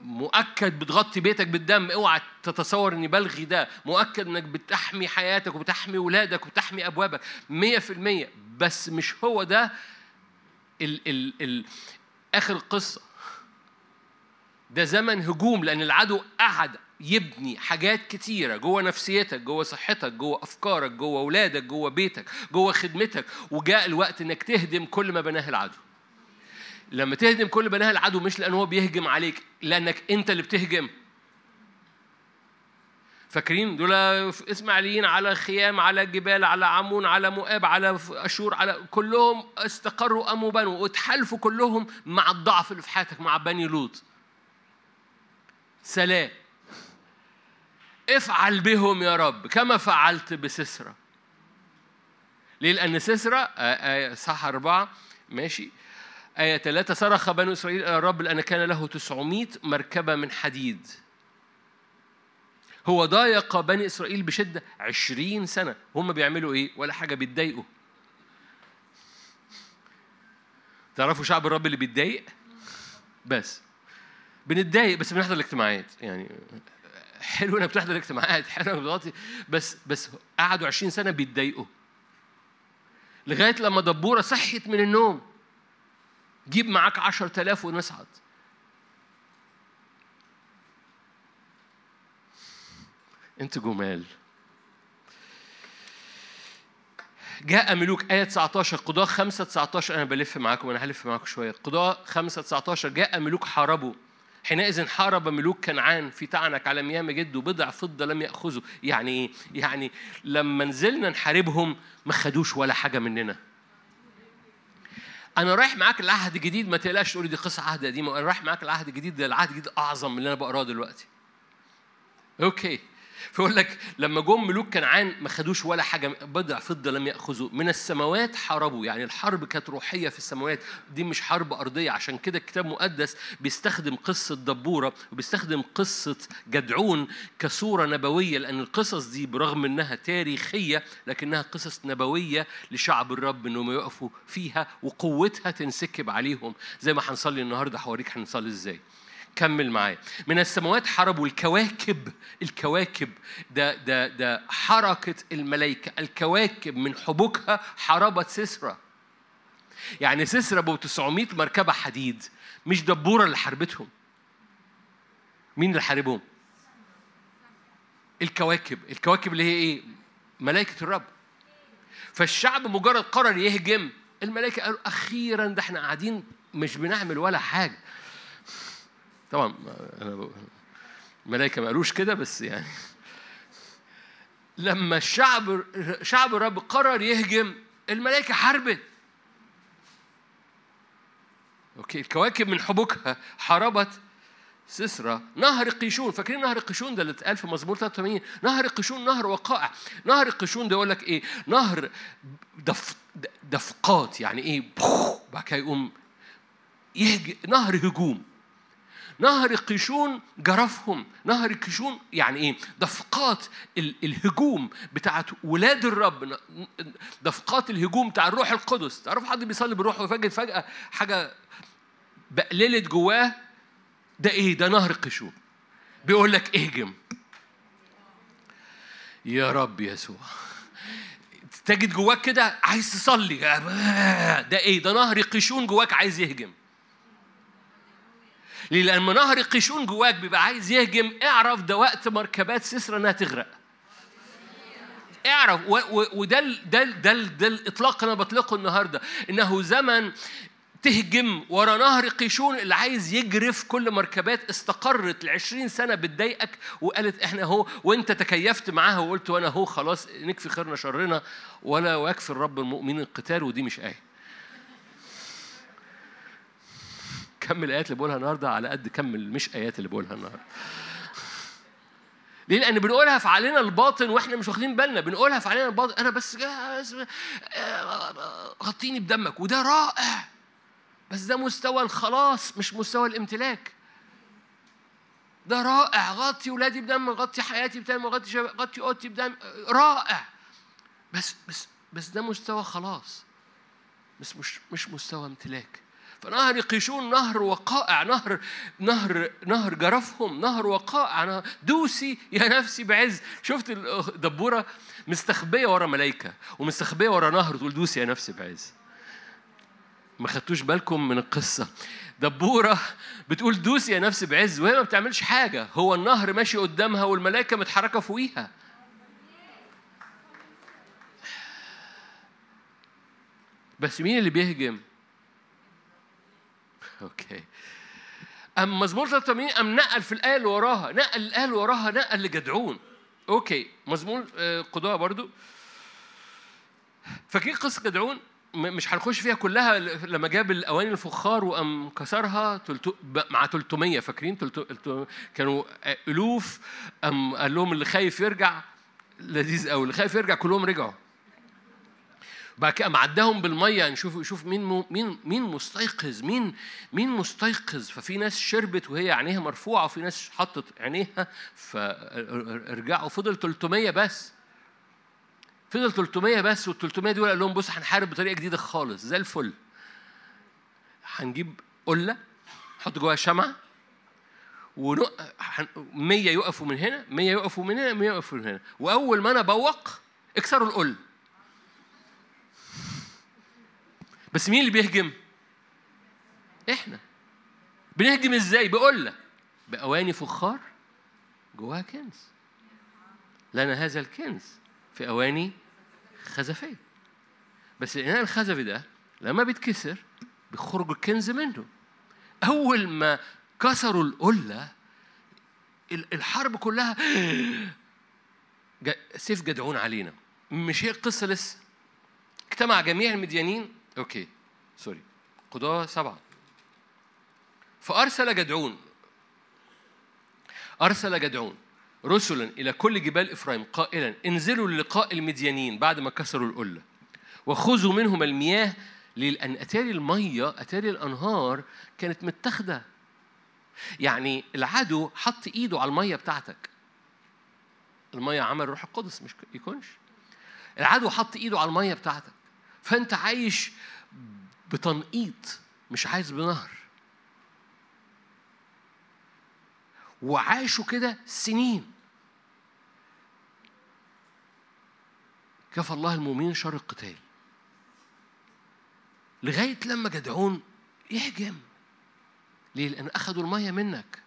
[SPEAKER 1] مؤكد بتغطي بيتك بالدم. اوعى تتصور اني بلغي ده مؤكد انك بتحمي حياتك وبتحمي ولادك وبتحمي ابوابك مية في المية. بس مش هو ده ال... ال... ال... آخر القصة ده زمن هجوم لأن العدو قعد يبني حاجات كتيرة جوه نفسيتك جوه صحتك جوه أفكارك جوه أولادك جوه بيتك جوه خدمتك. وجاء الوقت إنك تهدم كل ما بناه العدو. لما تهدم كل بناها العدو مش لأن هو بيهجم عليك لأنك أنت اللي بتهجم. فاكرين؟ دول إسماعيليين على خيام على جبال على عمون على مؤاب على أشور على كلهم استقروا قاموا بنوا. واتحالفوا كلهم مع الضعف اللي في حياتك مع بني لوط. سلام. افعل بهم يا رب كما فعلت بسسرة. ليه؟ لأن سسرة آية صح أربعة ماشي؟ آية ثلاثة صرخ بنو إسرائيل إلى الرب لأن كان له 900 مركبة من حديد. هو ضايق بني إسرائيل بشدة عشرين سنة. هم بيعملوا إيه؟ ولا حاجة بيتضايقوا. تعرفوا شعب الرب اللي بيتضايق؟ بس. بنتضايق بس بنحضر الاجتماعات. يعني حلو إنك بتحضر الاجتماعات. حلو إنك بتغطي. بس بس قعدوا 20 سنة بيتضايقوا. لغاية لما دبورة صحت من النوم. جيب معاك عشر تلاف ونصعد انت جمال. جاء ملوك آية 19 قضاء 5 19 أنا بلف معاكم أنا هلف معاكم شوية. قضاء 5 19 جاء ملوك حاربوا. حينئذ حارب ملوك كنعان في تعنك على مياه مجد وبضع فضة لم يأخذوا. يعني إيه؟ يعني لما نزلنا نحاربهم ما خدوش ولا حاجة مننا. أنا رايح معاك العهد الجديد ما تقلقش تقولي دي قصة عهد قديمة أنا رايح معاك العهد الجديد ده العهد الجديد اعظم من اللي أنا بقراه دلوقتي. أوكي. فيقول لك لما جم ملوك كنعان ما خدوش ولا حاجة بضع فضة لم يأخذوا. من السماوات حاربوا. يعني الحرب كانت روحية في السماوات. دي مش حرب أرضية. عشان كده الكتاب المقدس بيستخدم قصة دبورة وبيستخدم قصة جدعون كصورة نبوية لأن القصص دي برغم إنها تاريخية لكنها قصص نبوية لشعب الرب إنهم يقفوا فيها وقوتها تنسكب عليهم. زي ما هنصلي النهارده هوريك هنصلي إزاي. كمل معايا. من السماوات حربوا الكواكب الكواكب ده ده ده حركة الملائكة. الكواكب من حبوكها حاربت سسرة يعني سسرة ب 900 مركبة حديد مش دبورة اللي حاربتهم. مين اللي حاربهم؟ الكواكب. الكواكب اللي هي إيه؟ ملائكة الرب. فالشعب مجرد قرر يهجم. الملائكة قالوا أخيرا ده إحنا قاعدين مش بنعمل ولا حاجة. طبعا أنا الملائكه ما قالوش كده بس يعني لما الشعب شعب الرب قرر يهجم الملائكه حاربت. أوكي الكواكب من حبوكها حاربت. سسرة نهر قيشون فاكرين نهر قيشون ده اللي اتقال في مزمور 83 نهر قيشون نهر وقائع. نهر قيشون ده يقول لك إيه؟ نهر دف دفقات يعني إيه؟ بعد كده يقوم يهج نهر هجوم. نهر قيشون جرفهم. نهر قيشون يعني إيه؟ دفقات الهجوم بتاعت ولاد الرب. دفقات الهجوم بتاع الروح القدس. تعرف حد بيصلي بالروح وفجأة فجأة حاجة بقللت جواه؟ ده إيه؟ ده نهر قيشون. بيقول لك اهجم. يا رب يسوع. تجد جواك كده عايز تصلي. ده إيه؟ ده نهر قيشون جواك عايز يهجم. لما نهر قيشون جواك بيبقى عايز يهجم اعرف ده وقت مركبات سسرة إنها تغرق. اعرف وده ده ده ده الإطلاق أنا بطلقه النهارده إنه زمن تهجم ورا نهر قيشون اللي عايز يجرف كل مركبات استقرت ل 20 سنة بتضايقك وقالت إحنا أهو وأنت تكيفت معاها وقلت وأنا أهو خلاص نكفي خيرنا شرنا ولا يكفي الرب المؤمنين القتال ودي مش آية. كم الآيات اللي بقولها النهارده على قد كم مش آيات اللي بقولها النهارده ليه؟ لأن بنقولها في علينا الباطن وإحنا مش واخدين بالنا، بنقولها في علينا الباطن أنا بس جاهز غطيني بدمك وده رائع. بس ده مستوى الخلاص مش مستوى الامتلاك. ده رائع غطي ولادي بدم غطي حياتي بدم غطي شباب غطي أوضتي بدم رائع. بس بس بس ده مستوى خلاص. بس مش مش مستوى امتلاك. فنهر قيشون نهر وقائع نهر نهر نهر جرفهم نهر وقائع. نهر دوسي يا نفسي بعز. شفت الدبوره مستخبية ورا ملائكه ومستخبية ورا نهر تقول دوسي يا نفسي بعز. ما خدتوش بالكم من القصة. دبورة بتقول دوسي يا نفسي بعز وهي ما بتعملش حاجة. هو النهر ماشي قدامها والملائكه متحركة فوقيها. بس مين اللي بيهجم؟ okay أم مزمور 83 أم نقل في الآية اللي وراها نقل الآية اللي وراها نقل لجدعون. okay مزمور قضاء برضو. فاكرين قصة جدعون؟ مش هنخش فيها كلها لما جاب الأواني الفخار وقام كسرها مع 300 فاكرين؟ كانوا ألوف. قام قال لهم اللي خايف يرجع لذيذ قوي اللي خايف يرجع كلهم رجعوا. بعد كده معداهم بالمية. نشوف يشوف مين مين مين مستيقظ مين مين مستيقظ. ففي ناس شربت وهي عينيها مرفوعة وفي ناس حطت عينيها فرجعوا فضل 300 بس. فضل 300 بس وال 300 دول قال لهم بص هنحارب بطريقة جديدة خالص. زي الفل. هنجيب قلة نحط جواها شمعة و 100 يقفوا من هنا 100 يقفوا من هنا 100 يقفوا من هنا. وأول ما أنا بوق اكسروا القلة. بس مين اللي بيهجم؟ إحنا. بنهجم إزاي؟ بقول بأواني فخار جواها كنز. لنا هذا الكنز في أواني خزفية. بس الإناء الخزفي ده لما بيتكسر بيخرج الكنز منه. أول ما كسروا القلة الحرب كلها سيف جدعون علينا. مش هي القصة لسه؟ اجتمع جميع المديانين okay sorry. قضاة سبعة. فأرسل جدعون. أرسل جدعون رسلا إلى كل جبال إفرايم قائلا انزلوا للقاء المديانين بعد ما كسروا القلة وخذوا منهم المياه لأن أتاري المية أتاري الأنهار كانت متاخدة. يعني العدو حط إيده على المية بتاعتك. المية عمل روح القدس مش يكونش. العدو حط إيده على المية بتاعتك. فأنت عايش بتنقيط مش عايز بنهر. وعاشوا كده سنين. كفى الله المؤمنين شر القتال. لغاية لما جدعون يهجم ليه؟ لأن أخذوا المية منك.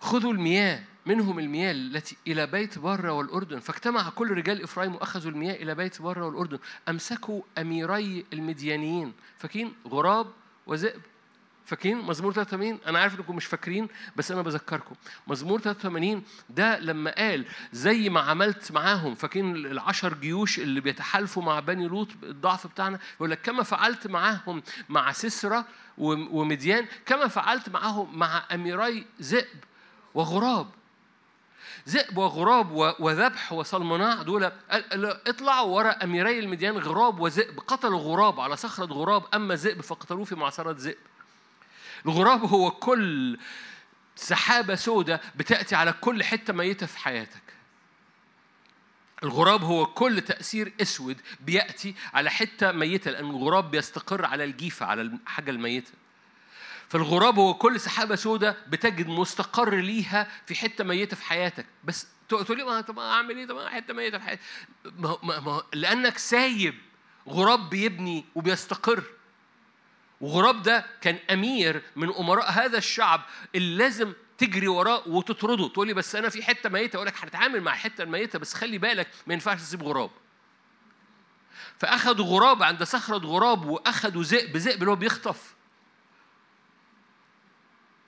[SPEAKER 1] خذوا المياه. منهم المياه التي إلى بيت برة والأردن. فاجتمع كل رجال إفرايم وأخذوا المياه إلى بيت برة والأردن. أمسكوا أميري المديانيين. فاكرين؟ غراب وذئب. فاكرين؟ مزمور 83 أنا عارف إنكم مش فاكرين بس أنا بذكركم. مزمور 83 ده لما قال زي ما عملت معاهم. فاكرين العشر جيوش اللي بيتحالفوا مع بني لوط الضعف بتاعنا؟ يقول لك كما فعلت معاهم مع سسرة ومديان كما فعلت معاهم مع أميري ذئب وغراب. ذئب وغراب وذبح وصلمناع دول اطلعوا وراء أميري المديان غراب وذئب قتلوا غراب على صخرة غراب أما ذئب فقتلوه في معصره ذئب. الغراب هو كل سحابة سوداء بتأتي على كل حتة ميتة في حياتك. الغراب هو كل تأثير أسود بيأتي على حتة ميتة لأن الغراب بيستقر على الجيفة على الحاجة الميتة. فالغراب هو كل سحابة سوداء بتجد مستقر ليها في حتة ميتة في حياتك. بس تقول لي ما طب أعمل إيه؟ طب حتة ميتة في حياتي. ما ما لأنك سايب غراب بيبني وبيستقر. وغراب ده كان أمير من أمراء هذا الشعب اللي لازم تجري وراه وتطرده. تقول لي بس أنا في حتة ميتة. أقول لك هنتعامل مع الحته الميته بس خلي بالك ما ينفعش تسيب غراب. فأخذوا غراب عند صخرة غراب وأخذوا ذئب. ذئب اللي هو بيخطف.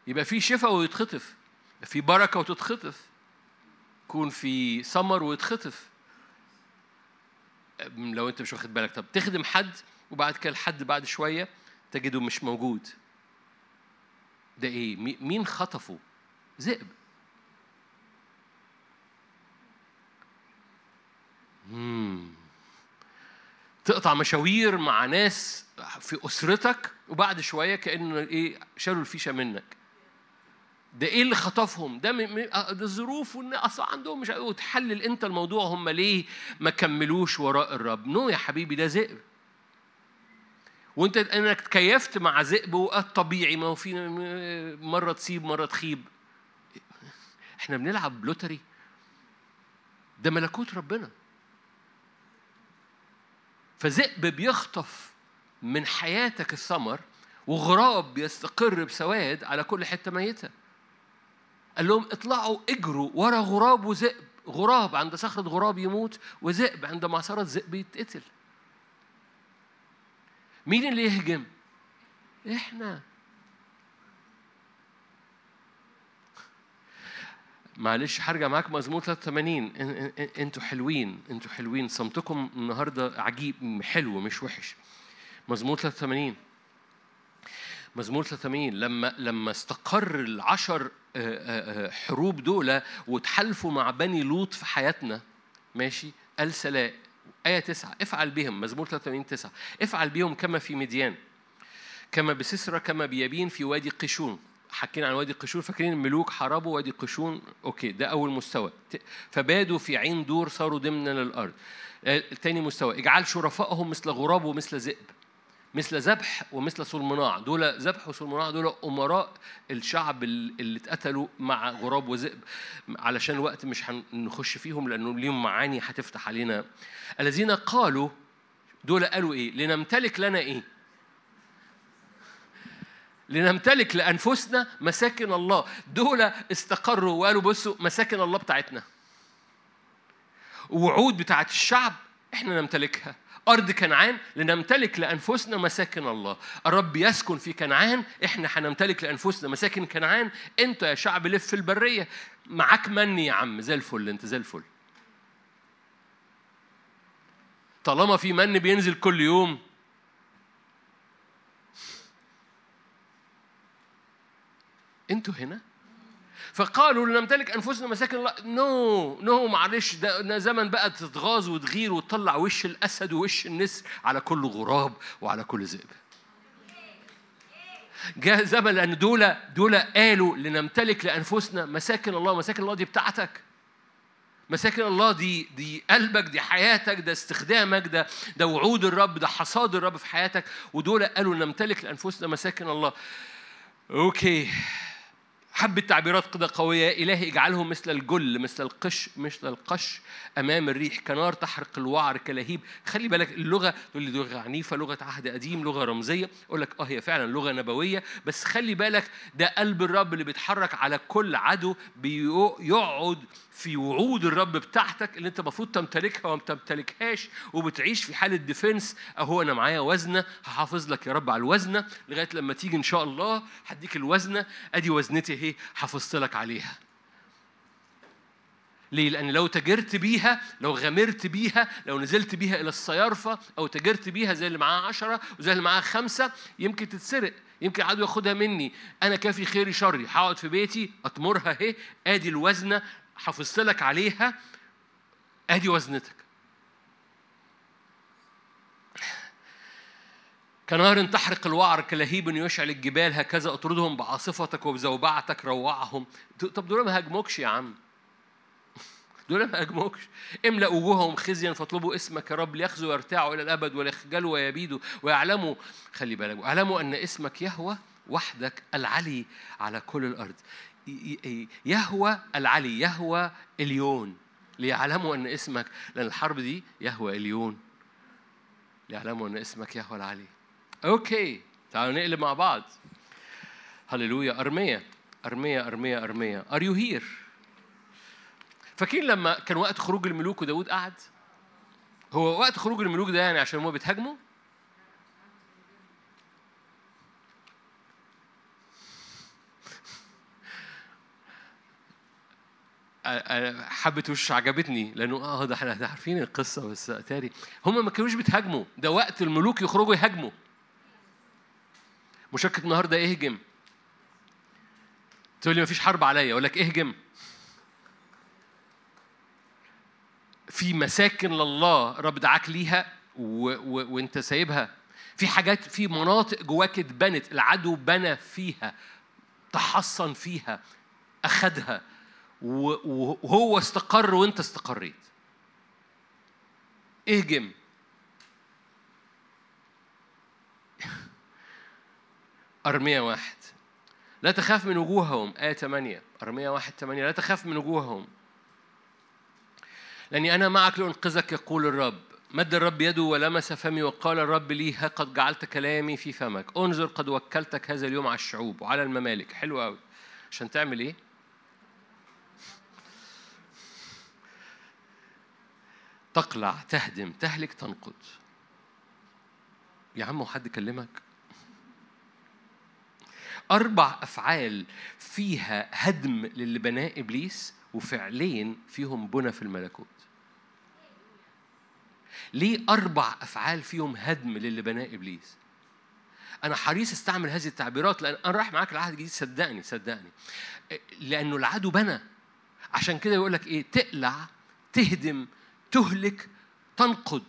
[SPEAKER 1] يبقى في شفاء ويتخطف. في بركة وتتخطف. يكون في سمر ويتخطف. لو أنت مش واخد بالك. طب تخدم حد وبعد كده الحد بعد شوية تجده مش موجود. ده إيه؟ مين خطفه؟ ذئب. تقطع مشاوير مع ناس في أسرتك وبعد شوية كان إيه؟ شالوا الفيشة منك. ده إيه اللي خطفهم؟ ده, آه، ده الظروف وان أصلا عندهم مش وتحلل أنت الموضوع هم ليه ما كملوش وراء الرب؟ نو يا حبيبي ده ذئب. وأنت إنك تكيفت مع ذئب الطبيعي ما هو في مرة تصيب مرة تخيب. إحنا بنلعب لوتري. ده ملكوت ربنا. فذئب بيخطف من حياتك الثمر وغراب بيستقر بسواد على كل حتة ميتة. قال لهم اطلعوا اجروا ورا غراب وذئب. غراب عند صخرة غراب يموت وذئب عند معصرة ذئب يتقتل. مين اللي يهجم؟ إحنا. معلش هرجع معاك مزمور 83 أنتوا حلوين أنتوا حلوين. صمتكم النهارده عجيب حلو مش وحش. مزمور 83 مزمور 83 لما لما استقر العشر آه، آه، آه، حروب دول وتحالفوا مع بني لوط في حياتنا ماشي قال سلام آية تسعة. افعل بهم. مزمور 83 تسعة. افعل بهم كما في مديان كما بسسرة كما بيابين في وادي قشون. حكينا عن وادي قشون فاكرين الملوك حاربوا وادي قشون؟ أوكي ده أول مستوى. فبادوا في عين دور صاروا ضمنا للارض تاني مستوى. اجعل شرفائهم مثل غراب ومثل ذئب. مثل ذبح ومثل صلمناع دول ذبح وصلمناع دول أمراء الشعب اللي اتقتلوا مع غراب وذئب. علشان الوقت مش هنخش فيهم لأنه ليهم معاني هتفتح علينا. الذين قالوا دول قالوا إيه؟ لنمتلك لنا إيه؟ لنمتلك لأنفسنا مساكن الله. دول استقروا وقالوا بصوا مساكن الله بتاعتنا. وعود بتاعت الشعب إحنا نمتلكها. أرض كنعان لنمتلك لأنفسنا مساكن الله. الرب يسكن في كنعان إحنا هنمتلك لأنفسنا مساكن كنعان. أنت يا شعب لف في البرية. معاك مني يا عم. زي الفل أنت زي الفل. طالما في من بينزل كل يوم. أنتوا هنا؟ فقالوا لنمتلك أنفسنا مساكن الله. no no معلش ده زمن بقى تتغاظ وتغير وتطلع وش الأسد ووش النسر على كل غراب وعلى كل ذئب. جاء زمن لأن دول دول قالوا لنمتلك لأنفسنا مساكن الله. مساكن الله دي بتاعتك. مساكن الله دي دي قلبك دي حياتك ده استخدامك ده ده وعود الرب ده حصاد الرب في حياتك. ودول قالوا نمتلك لأنفسنا مساكن الله. okay. حبة تعبيرات كده قوية. إلهي اجعلهم مثل الجل مثل القش مثل القش أمام الريح كنار تحرق الوعر كلهيب. خلي بالك اللغة تقول لي لغة عنيفة لغة عهد قديم لغة رمزية. أقول لك أه هي فعلا لغة نبوية. بس خلي بالك ده قلب الرب اللي بيتحرك على كل عدو بيقعد في وعود الرب بتاعتك اللي انت المفروض تمتلكها وما تمتلكهاش وبتعيش في حالة defense أهو أنا معايا وزنة هحافظ لك يا رب على الوزنة لغاية لما تيجي إن شاء الله هديك الوزنة. أدي وزنتي أهي حافظت لك عليها. ليه؟ لأن لو تجرت بيها لو غامرت بيها لو نزلت بيها إلى الصيارفة أو تجرت بيها زي اللي معاه عشرة وزي اللي معاه خمسة يمكن تتسرق يمكن عدو ياخدها مني. أنا كافي خيري شري هقعد في بيتي أطمرها أهي. آدي الوزنة حافظت لك عليها أدي وزنتك. كنار تحرق الوعر كلهيب يشعل الجبال هكذا أطردهم بعاصفتك وبزوبعتك روعهم. طب دول ما هاجموكش يا عم. دول ما هاجموكش. املأ وجوههم خزيا فاطلبوا اسمك يا رب ليخزوا ويرتاعوا إلى الأبد ويخجلوا ويبيدوا ويعلموا خلي بالك ويعلموا أن اسمك يهوى وحدك العلي على كل الأرض. يهوى العلي يهوى اليون. ليعلموا أن اسمك لأن الحرب دي يهوى اليون. ليعلموا أن اسمك يهوى العلي. okay تعالوا نقلب مع بعض. هللويا. ارميه ارميه ارميه ارميه are you here فاكرين لما كان وقت خروج الملوك وداود قعد هو وقت خروج الملوك ده يعني عشان هم بيتهاجموا؟ حبة وش عجبتني لأنه آه ده إحنا عارفين القصة بس تاري. هم ما كانوش بيتهاجموا. ده وقت الملوك يخرجوا يهاجموا. مشاركة النهاردة اهجم. تقول لي مفيش حرب عليا أقول لك اهجم. في مساكن لله رب دعاك ليها و... و... وانت سايبها. في حاجات في مناطق جواك اتبنت العدو بنى فيها تحصن فيها أخدها. وهو استقر وانت استقريت. اهجم أرمية واحد. لا تخاف من وجوههم. آية 8 أرمية واحد 8 لا تخاف من وجوههم. لأني أنا معك لأنقذك يقول الرب. مد الرب يده ولمس فمي وقال الرب لي ها قد جعلت كلامي في فمك. انظر قد وكلتك هذا اليوم على الشعوب وعلى الممالك. حلو قوي عشان تعمل إيه؟ تقلع تهدم تهلك تنقض يا عم حد كلمك أربع أفعال فيها هدم للي بناه إبليس وفعلين فيهم بنى في الملكوت. ليه أربع أفعال فيهم هدم للي بناه إبليس؟ أنا حريص أستعمل هذه التعبيرات لأن أنا رايح معاك العهد الجديد صدقني صدقني. لأنه العدو بنى. عشان كده يقول لك إيه؟ تقلع تهدم تهلك تنقض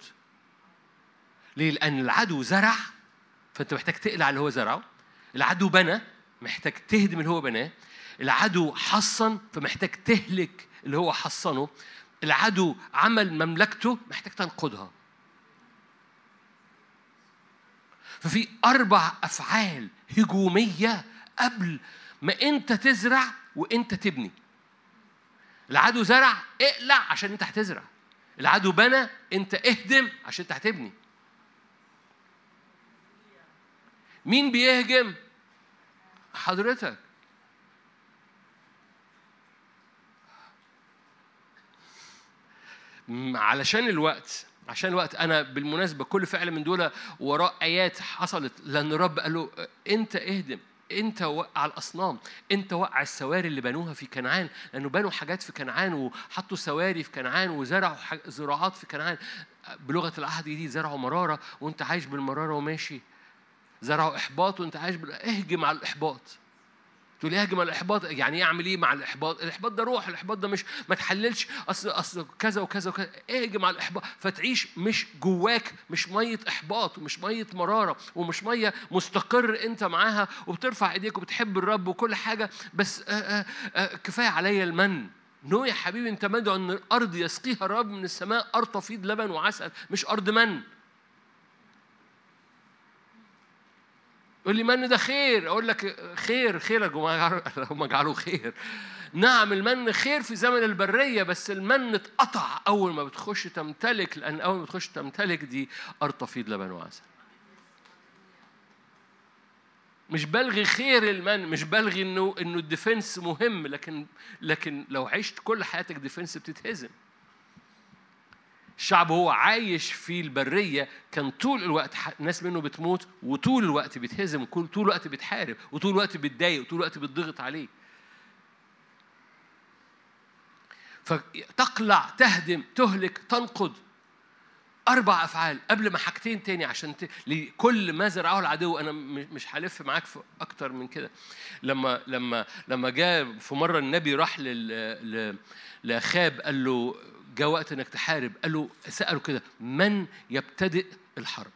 [SPEAKER 1] ليه؟ لأن العدو زرع فأنت محتاج تقلع اللي هو زرعه. العدو بنى محتاج تهدم اللي هو بناه. العدو حصن فمحتاج تهلك اللي هو حصنه. العدو عمل مملكته محتاج تنقضها ففي أربع أفعال هجومية قبل ما أنت تزرع وأنت تبني. العدو زرع اقلع عشان أنت هتزرع. العدو بنى انت اهدم عشان انت هتبني. مين بيهجم؟ حضرتك. علشان الوقت عشان الوقت أنا بالمناسبة كل فعل من دول وراء آيات حصلت لأن الرب قال له أنت اهدم. أنت وقع الأصنام أنت وقع السواري اللي بنوها في كنعان لأنه بنوا حاجات في كنعان وحطوا سواري في كنعان وزرعوا زراعات في كنعان. بلغة العهد الجديد زرعوا مرارة وأنت عايش بالمرارة وماشي. زرعوا إحباط وأنت عايش بال... اهجم على الإحباط. تقول يهجم الاحباط يعني يعمل إيه مع الاحباط؟ الاحباط ده روح الاحباط ده مش ما تحللش أصل أصل كذا وكذا وكذا. اهجم على الاحباط فتعيش مش جواك مش مية إحباط ومش مية مرارة ومش مية مستقر أنت معاها وبترفع إيديك وبتحب الرب وكل حاجة. بس آآ آآ آآ كفاية عليا المن. نو يا حبيبي أنت مدعو أن الأرض يسقيها الرب من السماء أرض تفيض لبن وعسل مش أرض من. يقول لي من ده خير؟ أقول لك خير خير هم جعلوا خير. نعم المن خير في زمن البرية بس المن اتقطع أول ما بتخش تمتلك لأن أول ما بتخش تمتلك دي أرض تفيض لبن وعسل. مش بلغي خير المن مش بلغي إنه إنه ال defense مهم لكن لكن لو عشت كل حياتك defense بتتهزم. الشعب هو عايش في البرية كان طول الوقت ناس منه بتموت وطول الوقت بيتهزم طول الوقت بيتحارب وطول الوقت بيتضايق وطول الوقت بيتضغط عليه. فتقلع تهدم تهلك تنقض أربع أفعال قبل ما حاجتين تاني عشان ت... لكل ما زرعه العدو. أنا مش هلف معاك في أكتر من كده. لما لما لما جاء في مرة النبي راح لل... لأخاب قال له جاء وقت إنك تحارب. قال له سأله كده من يبتدئ الحرب؟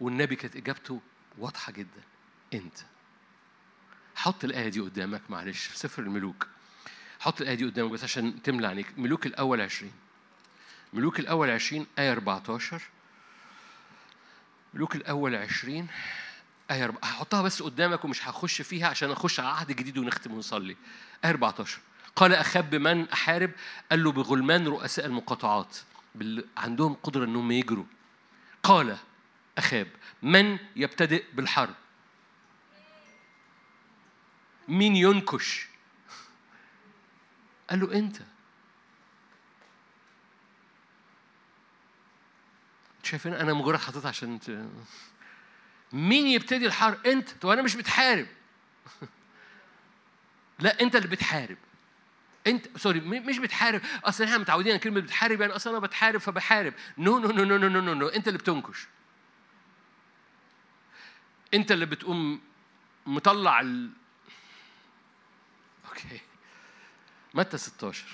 [SPEAKER 1] والنبي كانت إجابته واضحة جدا أنت. حط الآية دي قدامك معلش في سفر الملوك. حط الآية دي قدامك بس عشان تملى عينيك ملوك الأول 20 ملوك الأول 20 آية 14 ملوك الأول 20 آية 4 هحطها بس قدامك ومش هخش فيها عشان أخش على عهد جديد ونختم ونصلي. آية 14 قال أخاب بمن أحارب؟ قال له بغلمان رؤساء المقاطعات عندهم قدرة أنهم يجروا. قال أخاب من يبتدئ بالحرب؟ مين ينكش؟ قال له أنت. شايفين أنا مجرد حطيتها عشان ت... مين يبتدي الحرب؟ أنت. طب أنا مش بتحارب. لا أنت اللي بتحارب. انت sorry مش بتحارب. أصل إحنا متعودين على كلمة بتحارب يعني أصل أنا بتحارب فبحارب. no no no no no no no أنت اللي بتنكش. أنت اللي بتقوم مطلع ال... أوكي. متى 16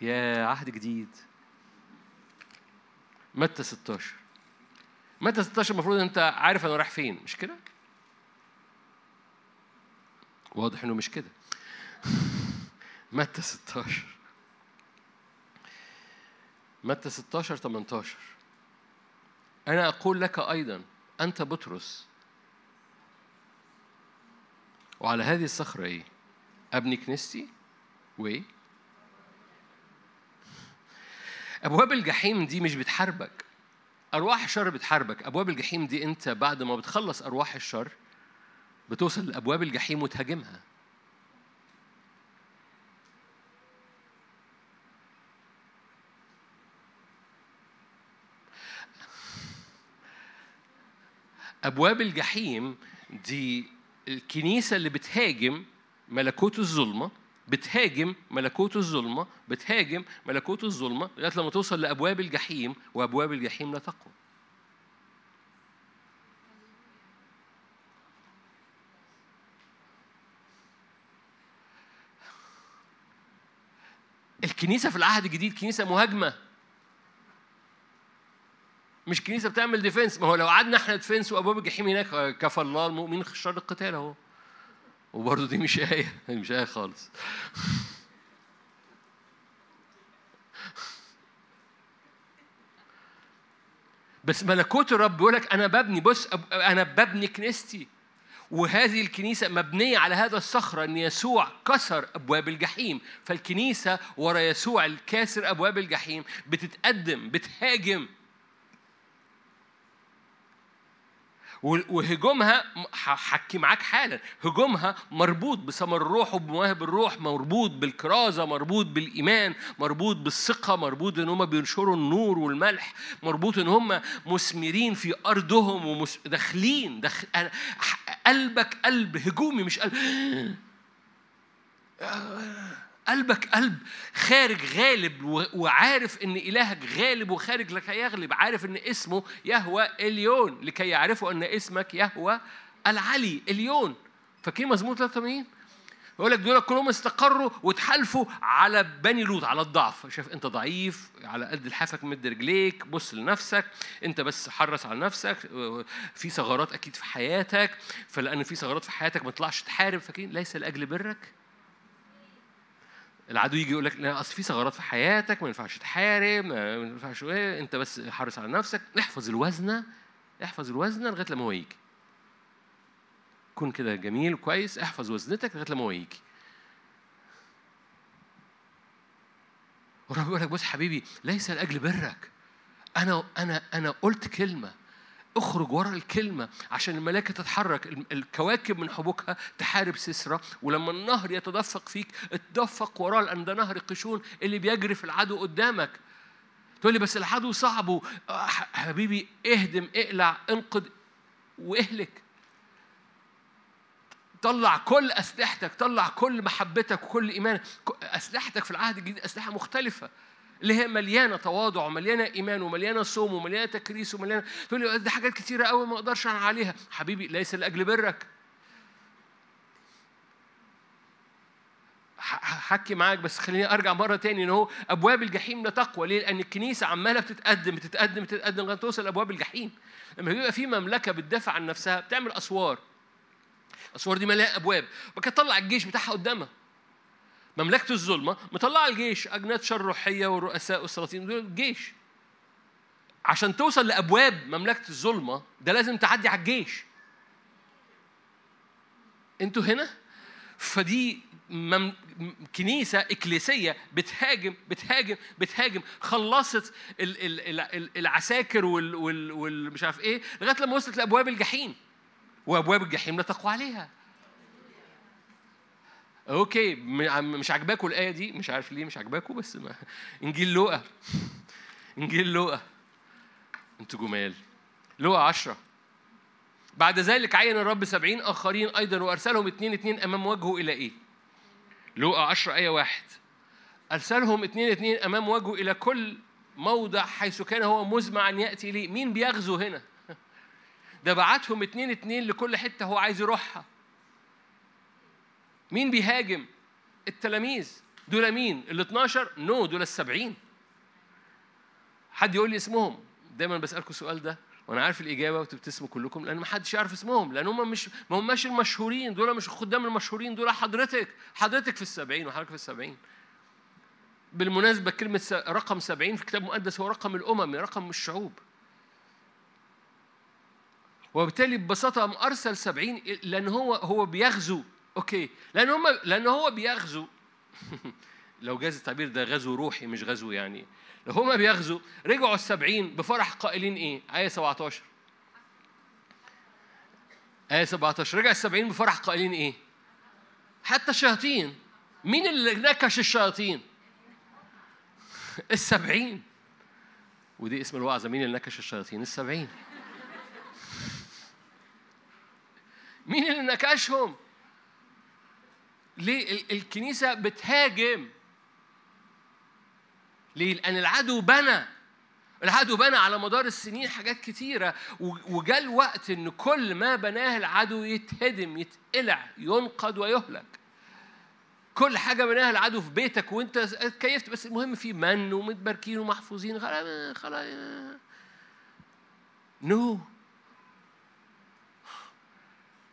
[SPEAKER 1] يا عهد جديد. متى 16 متى 16 المفروض أنت عارف أنا رايح فين مش كده؟ واضح إنه مش كده. متى 16 متى 16 18 أنا أقول لك أيضا أنت بطرس. وعلى هذه الصخرة إيه؟ أبني كنيستي؟ وإيه؟ أبواب الجحيم دي مش بتحاربك. أرواح الشر بتحاربك. أبواب الجحيم دي أنت بعد ما بتخلص أرواح الشر بتوصل لأبواب الجحيم وتهاجمها. أبواب الجحيم دي الكنيسة اللي بتهاجم ملكوت الظلمة بتهاجم ملكوت الظلمة بتهاجم ملكوت الظلمة لغاية لما توصل لأبواب الجحيم وأبواب الجحيم لا تقوى الكنيسة في العهد الجديد كنيسة مهاجمة. مش كنيسة بتعمل defense ما هو لو قعدنا إحنا defense وابواب الجحيم هناك كفى الله المؤمنين شر القتال أهو. وبرضه دي مش آية. مش آية خالص. بس ملكوت الرب بيقول لك أنا ببني بص أنا ببني كنيستي. وهذه الكنيسة مبنية على هذا الصخرة أن يسوع كسر أبواب الجحيم. فالكنيسة ورا يسوع الكاسر أبواب الجحيم بتتقدم بتهاجم. وهجومها حكي معاك حالا. هجومها مربوط بثمر الروح وبمواهب الروح مربوط بالكرازة مربوط بالإيمان مربوط بالثقة مربوط إن هم بينشروا النور والملح مربوط إن هم مثمرين في أرضهم وداخلين دخل قلبك قلب هجومي مش قلب قلبك قلب خارج غالب وعارف إن إلهك غالب وخارج لكي يغلب عارف إن اسمه يهوى إليون لكي يعرفوا إن اسمك يهوى العلي إليون. فاكرين مزمور 83 يقول لك دول كلهم استقروا وتحالفوا على بني لوط على الضعف. شايف أنت ضعيف على قد لحافك مد رجليك بص لنفسك أنت بس حرص على نفسك في ثغرات أكيد في حياتك فلأن في ثغرات في حياتك ما تطلعش تحارب. فاكرين ليس لأجل برك؟ العدو يجي يقول لك لا أصل في ثغرات في حياتك ما ينفعش تحارب ما ينفعش إيه أنت بس حرص على نفسك. احفظ الوزنه احفظ الوزنه لغاية لما هو يجي. كن كده جميل كويس احفظ وزنتك لغاية لما هو يجي. ورب يقول لك بص حبيبي ليس لأجل برك. أنا أنا أنا قلت كلمة. اخرج ورا الكلمة عشان الملائكة تتحرك. الكواكب من حبوكها تحارب سسرة ولما النهر يتدفق فيك اتدفق وراه لأن ده نهر قشون اللي بيجري في العدو قدامك. تقول لي بس العدو صعب حبيبي اهدم اقلع انقذ واهلك. طلع كل أسلحتك طلع كل محبتك وكل إيمانك. أسلحتك في العهد الجديد أسلحة مختلفة. اللي هي مليانة تواضع ومليانة إيمان ومليانة صوم ومليانة تكريس ومليانه تقول لي دي حاجات كتيرة قوي ما أقدرش عليها. حبيبي ليس لأجل برك. حكي معاك بس خليني أرجع مرة تاني إن هو أبواب الجحيم لا تقوى. ليه؟ لأن الكنيسة عمالة بتتقدم بتتقدم بتتقدم لغاية توصل لأبواب الجحيم. لما بيبقى في مملكة بتدافع عن نفسها بتعمل أسوار. الأسوار دي مليانه أبواب. وكانت تطلع الجيش بتاعها قدامها. مملكة الظلمة مطلعة الجيش أجناد شر روحية والرؤساء والسلاطين دول الجيش عشان توصل لأبواب مملكة الظلمة ده لازم تعدي على الجيش. أنتوا هنا؟ فدي مم... كنيسة إكليسية بتهاجم بتهاجم بتهاجم خلصت ال... ال... ال... العساكر وال... وال... وال... مش عارف إيه لغاية لما وصلت لأبواب الجحيم. وأبواب الجحيم لا تقوى عليها. أوكي مش عاجباكوا الآية دي؟ مش عارف ليه مش عاجباكوا بس ما إنجيل لوقا. إنجيل لوقا. أنتوا جمال. لوقا عشرة. بعد ذلك عين الرب سبعين آخرين أيضا وأرسلهم اتنين اتنين أمام وجهه إلى إيه؟ لوقا عشرة آية واحد. أرسلهم اتنين اتنين أمام وجهه إلى كل موضع حيث كان هو مزمع أن يأتي إليه مين بيغزو هنا؟ ده بعتهم اتنين اتنين لكل حتة هو عايز يروحها. مين بيهاجم؟ التلاميذ. دول مين؟ ال 12 نو دول السبعين. حد يقول لي اسمهم؟ دايما بسألكم السؤال ده وأنا عارف الإجابة وتبتسموا كلكم لأن ما حدش يعرف اسمهم لأن هم مش ما هماش المشهورين. دول مش الخدام المشهورين دول حضرتك حضرتك في السبعين وحضرتك في السبعين. بالمناسبة كلمة رقم سبعين في الكتاب المقدس هو رقم الأمم رقم الشعوب. وبالتالي ببساطة أرسل سبعين؟ لأن هو هو بيغزو أوكي لأن هم لأن هو بيغزو لو جاز التعبير ده غزو روحي مش غزو يعني لو هما بيغزوا رجعوا السبعين بفرح قائلين إيه؟ آية 17 آية 17 رجع السبعين بفرح قائلين إيه؟ حتى الشياطين مين اللي نكش الشياطين؟ السبعين ودي اسم الوعظة مين اللي نكش الشياطين؟ السبعين مين اللي نكشهم؟ ليه الكنيسة بتهاجم؟ ليه؟ لأن العدو بنى. العدو بنى على مدار السنين حاجات كتيرة. وجاء الوقت إن كل ما بناه العدو يتهدم يتقلع ينقض ويهلك. كل حاجة بناها العدو في بيتك وأنت كيفت بس المهم في من ومتباركين ومحفوظين. خلاص خلاص. نو no.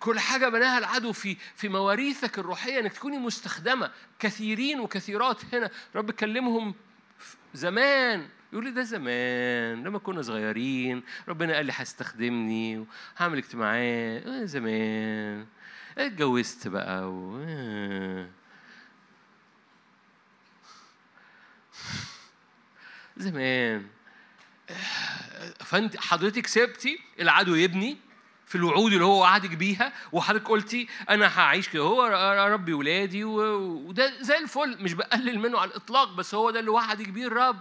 [SPEAKER 1] كل حاجة بناها العدو في في مواريثك الروحية إنك تكوني مستخدمة. كثيرين وكثيرات هنا. رب كلمهم زمان. يقول لي ده زمان لما كنا صغيرين. ربنا قال لي هستخدمني وهعمل اجتماعات. آه، زمان. اتجوزت بقى و... آه. زمان. فانت حضرتك سبتي العدو يبني؟ في الوعود اللي هو وعدك بيها وحضرتك قلتي أنا هعيش كده هو ربي ولادي وده زي الفل مش بقلل منه على الإطلاق بس هو ده اللي وعدك بيه الرب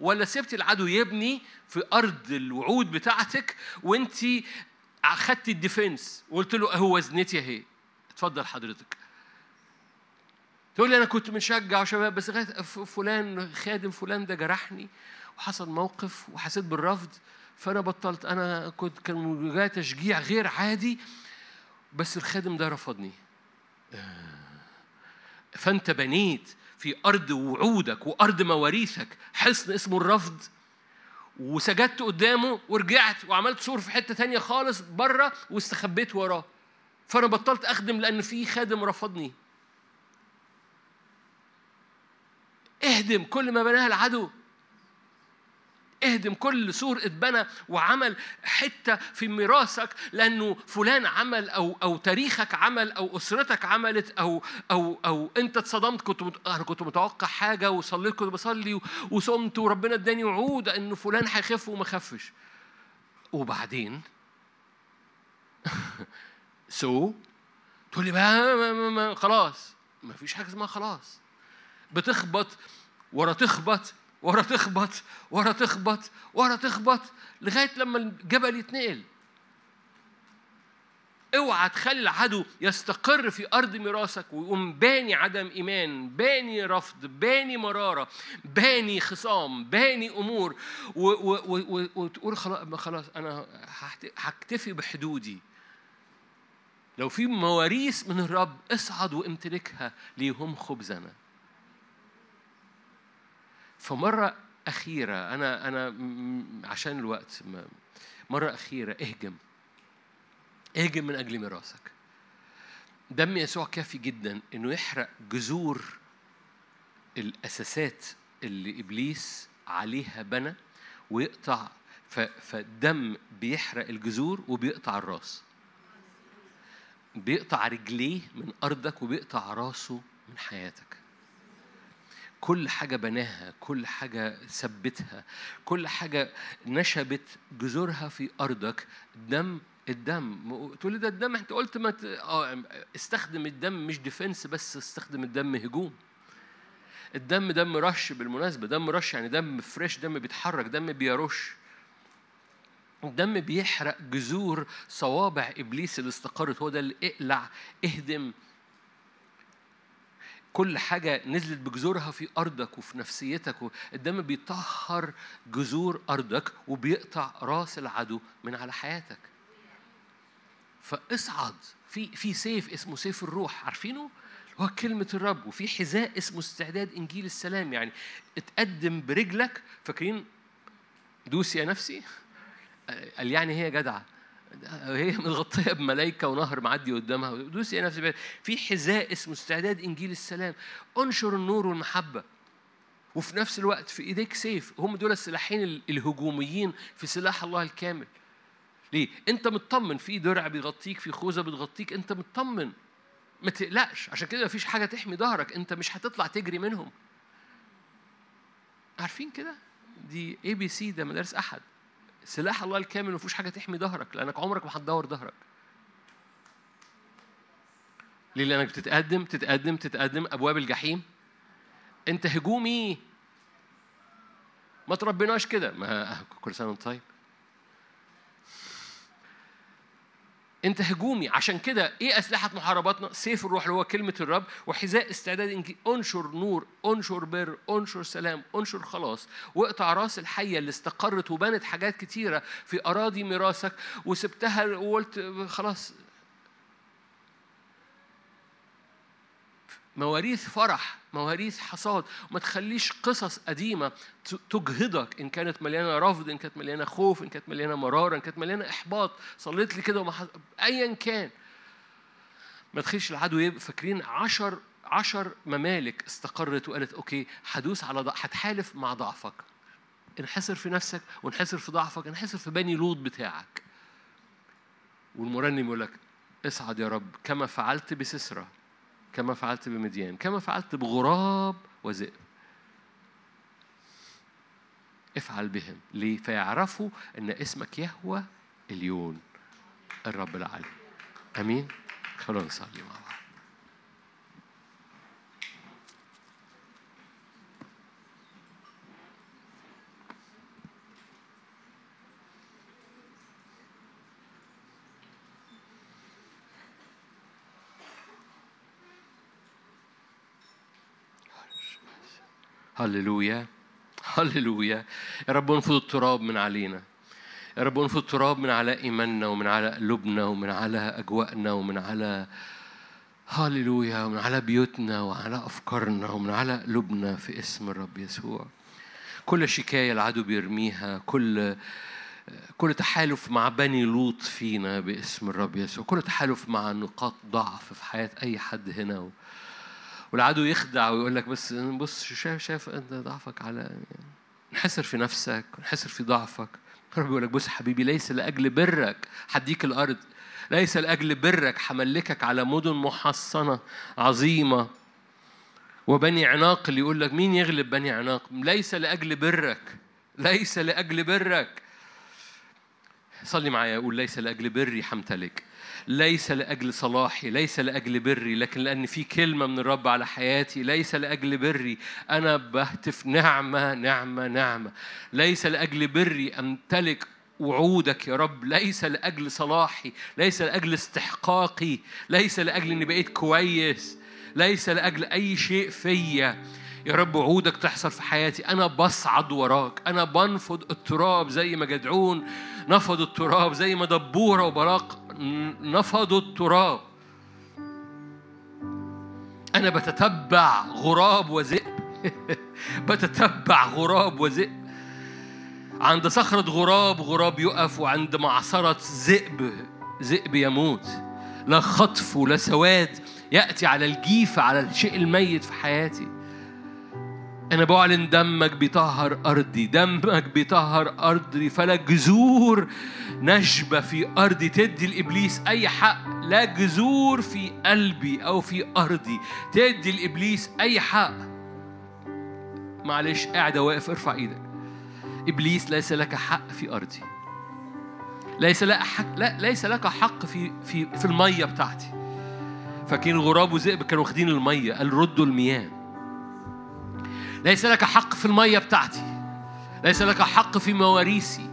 [SPEAKER 1] ولا سبت العدو يبني في أرض الوعود بتاعتك وأنت أخدتي الديفنس وقلت له هو وزنتي أهي. اتفضل حضرتك. تقول لي أنا كنت مشجع شباب بس فلان خادم فلان ده جرحني وحصل موقف وحسيت بالرفض. فأنا بطلت. أنا كنت كان جاي تشجيع غير عادي بس الخادم ده رفضني. فأنت بنيت في أرض وعودك وأرض مواريثك حصن اسمه الرفض وسجدت قدامه ورجعت وعملت سور في حتة تانية خالص بره واستخبيت وراه. فأنا بطلت أخدم لأن في خادم رفضني. اهدم كل ما بناه العدو. اهدم كل سور اتبنى وعمل حتة في ميراثك لأنه فلان عمل أو أو تاريخك عمل أو أسرتك عملت أو أو أو أنت اتصدمت كنت. أنا كنت متوقع حاجة وصليت كنت بصلي وصمت وربنا اداني وعود انه فلان هيخف وما خفش. وبعدين؟ so؟ تقول لي بقى ما ما ما خلاص. ما فيش حاجة اسمها خلاص. بتخبط ورا تخبط ورا تخبط ورا تخبط ورا تخبط لغاية لما الجبل يتنقل. اوعى تخلي العدو يستقر في أرض ميراثك ويقوم باني عدم إيمان باني رفض باني مرارة باني خصام باني أمور وتقول خلاص خلاص أنا هكتفي بحدودي. لو في مواريث من الرب اصعد وامتلكها ليهم خبزنا. فمرة أخيرة أنا أنا عشان الوقت مرة أخيرة اهجم. اهجم من أجل ميراثك. دم يسوع كافي جدا إنه يحرق جذور الأساسات اللي إبليس عليها بنى ويقطع فالدم بيحرق الجذور وبيقطع الراس. بيقطع رجليه من أرضك وبيقطع راسه من حياتك. كل حاجة بناها كل حاجة ثبتها كل حاجة نشبت جذورها في أرضك. دم الدم. تقول لي ده الدم أنت قلت ما ت... آه استخدم الدم مش ديفنس بس استخدم الدم هجوم. الدم دم رش بالمناسبة. دم رش يعني دم فريش دم بيتحرك دم بيرش. الدم بيحرق جذور صوابع إبليس اللي استقرت. هو ده اللي اقلع اهدم كل حاجة نزلت بجذورها في أرضك وفي نفسيتك الدم بيطهر جذور أرضك وبيقطع رأس العدو من على حياتك. فاصعد. في في سيف اسمه سيف الروح عارفينه؟ هو كلمة الرب. وفي حذاء اسمه استعداد إنجيل السلام. يعني اتقدم برجلك. فاكرين دوس يا نفسي؟ قال يعني هي جدعة. هي متغطيه بملائكه ونهر معدي قدامها. دوسي نفسي في حذاء اسمه استعداد إنجيل السلام. انشر النور والمحبة. وفي نفس الوقت في إيديك سيف. هم دول السلاحين الهجوميين في سلاح الله الكامل. ليه؟ أنت مطمن في درع بيغطيك في خوذة بتغطيك. أنت مطمن ما تقلقش. عشان كده مفيش حاجة تحمي ظهرك. أنت مش هتطلع تجري منهم. عارفين كده؟ دي اي بي سي ده مدارس أحد. سلاح الله الكامل ما فيهوش حاجة تحمي ظهرك لأنك عمرك ما هتدور ظهرك. ليه؟ لأنك بتتقدم تتقدم تتقدم أبواب الجحيم. أنت هجومي. ما تربيناش كده. ما كل سنة طيب. انت هجومي. عشان كده إيه أسلحة محارباتنا؟ سيف الروح اللي هو كلمة الرب وحذاء استعداد انك انشر نور انشر بر انشر سلام انشر خلاص. واقطع راس الحية اللي استقرت وبنت حاجات كتيرة في أراضي ميراثك وسبتها وقلت خلاص. مواريث فرح. مواريث حصاد. وما تخليش قصص قديمة تجهضك. إن كانت مليانة رفض إن كانت مليانة خوف إن كانت مليانة مرارة إن كانت مليانة إحباط. صليت لي كده وما أيا كان. ما تخليش العدو يبقى فاكرين عشر عشر ممالك استقرت وقالت أوكي هدوس على ضع... هتحالف مع ضعفك. انحسر في نفسك وانحسر في ضعفك. انحسر في بني لوط بتاعك. والمرنم يقول لك اصعد يا رب كما فعلت بسسرة. كما فعلت بمديان كما فعلت بغراب وذئب. افعل بهم ليه فيعرفوا أن اسمك يهوى اليون الرب العلي آمين. خلونا نصلي مع بعض. هللويا. هللويا. يا رب انفض التراب من علينا. يا رب انفض التراب من على إيماننا ومن على قلوبنا ومن على أجواءنا ومن على هللويا ومن على بيوتنا وعلى أفكارنا ومن على قلوبنا في اسم الرب يسوع. كل شكاية العدو بيرميها كل كل تحالف مع بني لوط فينا باسم الرب يسوع. كل تحالف مع نقاط ضعف في حياة أي حد هنا. و... والعدو يخدع ويقول لك بس بص شايف شايف أنت ضعفك على انحسر في نفسك انحسر في ضعفك. رب يقول لك بص حبيبي ليس لأجل برك حديك الأرض. ليس لأجل برك حملكك على مدن محصنة عظيمة. وبني عناق اللي يقول لك مين يغلب بني عناق؟ ليس لأجل برك ليس لأجل برك. صلي معايا يقول ليس لأجل بري حمتلك. ليس لأجل صلاحي ليس لأجل بري لكن لأن في كلمة من الرب على حياتي ليس لأجل بري. أنا بهتف نعمة نعمة نعمة. ليس لأجل بري أمتلك وعودك يا رب. ليس لأجل صلاحي ليس لأجل استحقاقي. ليس لأجل إني بقيت كويس. ليس لأجل أي شيء فيا. يا رب وعودك تحصل في حياتي. أنا بصعد وراك. أنا بنفض التراب زي ما جدعون نفض التراب زي ما دبورة وبراق. نفضوا التراب. أنا بتتبع غراب وذئب. بتتبع غراب وذئب. عند صخرة غراب غراب يقف وعند معصرة ذئب ذئب يموت. لا خطف ولا سواد. يأتي على الجيفة على الشيء الميت في حياتي. أنا بعلن دمك بيطهر أرضي دمك بيطهر أرضي. فلا جذور نشبة في أرضي تدي لإبليس أي حق لا جذور في قلبي أو في أرضي. تدي لإبليس أي حق. معلش قاعدة واقف ارفع إيدك. إبليس ليس لك حق في أرضي. ليس لك حق لا ليس لك حق في في في المية بتاعتي. فاكرين الغراب وذئب كانوا واخدين المية قال ردوا المياه. ليس لك حق في المية بتاعتي ليس لك حق في مواريثي.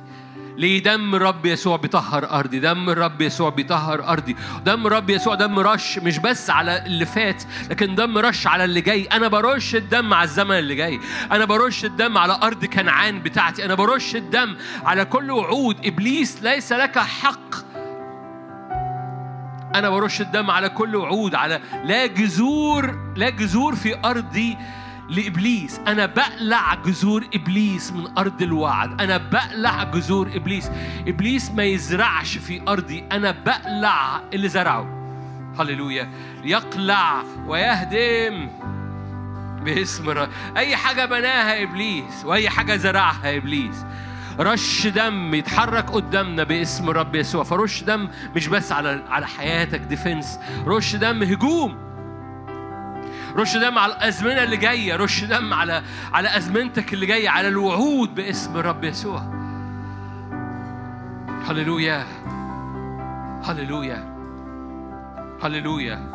[SPEAKER 1] ليه؟ دم الرب يسوع بيطهر أرضي دم الرب يسوع بيطهر أرضي. دم الرب يسوع دم رش مش بس على اللي فات لكن دم رش على اللي جاي. أنا برش الدم على الزمن اللي جاي. أنا برش الدم على أرض كنعان بتاعتي. أنا برش الدم على كل وعود. إبليس ليس لك حق. أنا برش الدم على كل وعود على لا جذور لا جذور في أرضي. لإبليس. أنا بقلع جذور إبليس من أرض الوعد. أنا بقلع جذور إبليس. إبليس ما يزرعش في أرضي. أنا بقلع اللي زرعه. هللويا. يقلع ويهدم باسم رب. أي حاجة بناها إبليس وأي حاجة زرعها إبليس. رش دم يتحرك قدامنا باسم الرب يسوع. فرش دم مش بس على على حياتك ديفنس. رش دم هجوم. رش دم على الأزمنة اللي جاية. رش دم على على أزمنتك اللي جاية على الوعود باسم الرب يسوع. هللويا. هللويا. هللويا.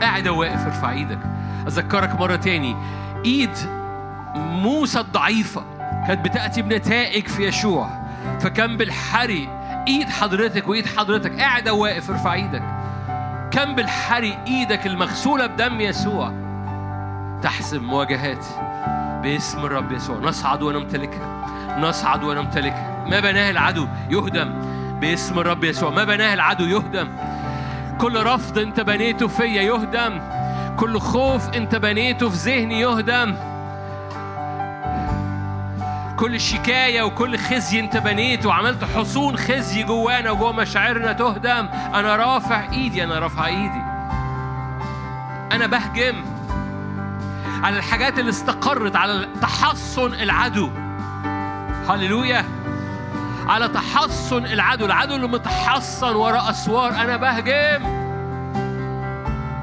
[SPEAKER 1] قاعد واقف ارفع إيدك. أذكرك مرة تاني. إيد موسى الضعيفة كانت بتأتي بنتائج في يشوع. فكان بالحري. إيد حضرتك وإيد حضرتك. قاعد واقف ارفع إيدك. كم بالحري إيدك المغسولة بدم يسوع. تحسم مواجهات باسم الرب يسوع. نصعد ونمتلكها نصعد ونمتلكها ما بناه العدو يهدم باسم الرب يسوع. ما بناه العدو يهدم. كل رفض انت بنيته فيا يهدم. كل خوف انت بنيته في ذهني يهدم. كل شكاية وكل خزي انت بنيته. وعملت حصون خزي جوانا وجوا مشاعرنا تهدم. أنا رافع إيدي أنا رافع إيدي. أنا بهجم على الحاجات اللي استقرت على تحصن العدو. هللويا. على تحصن العدو. العدو اللي متحصن وراء أسوار. أنا بهجم.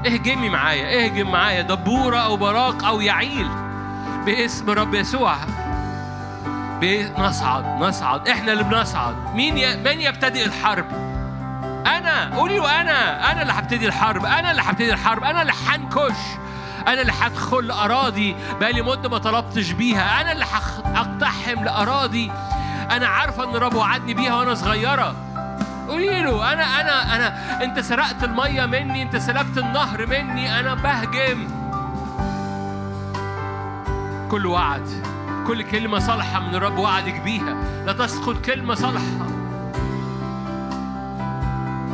[SPEAKER 1] اهجمي معايا اهجم معايا. دبورة أو براق أو يعيل. باسم رب يسوع. نصعد نصعد. إحنا اللي بنصعد. مين ي... من يبتدئ الحرب؟ أنا. قولي له أنا. أنا اللي هبتدي الحرب. أنا اللي هبتدي الحرب. أنا اللي هنكش أنا اللي هدخل أراضي بقالي مدة ما طلبتش بيها. أنا اللي هقتحم لأراضي أنا عارفة إن الرب وعدني بيها وأنا صغيرة. قولي له أنا أنا أنا. أنت سرقت المية مني. أنت سلبت النهر مني. أنا بهجم. كل وعد كل كلمة صالحة من الرب وعدك بيها. لا تسقط كلمة صالحة.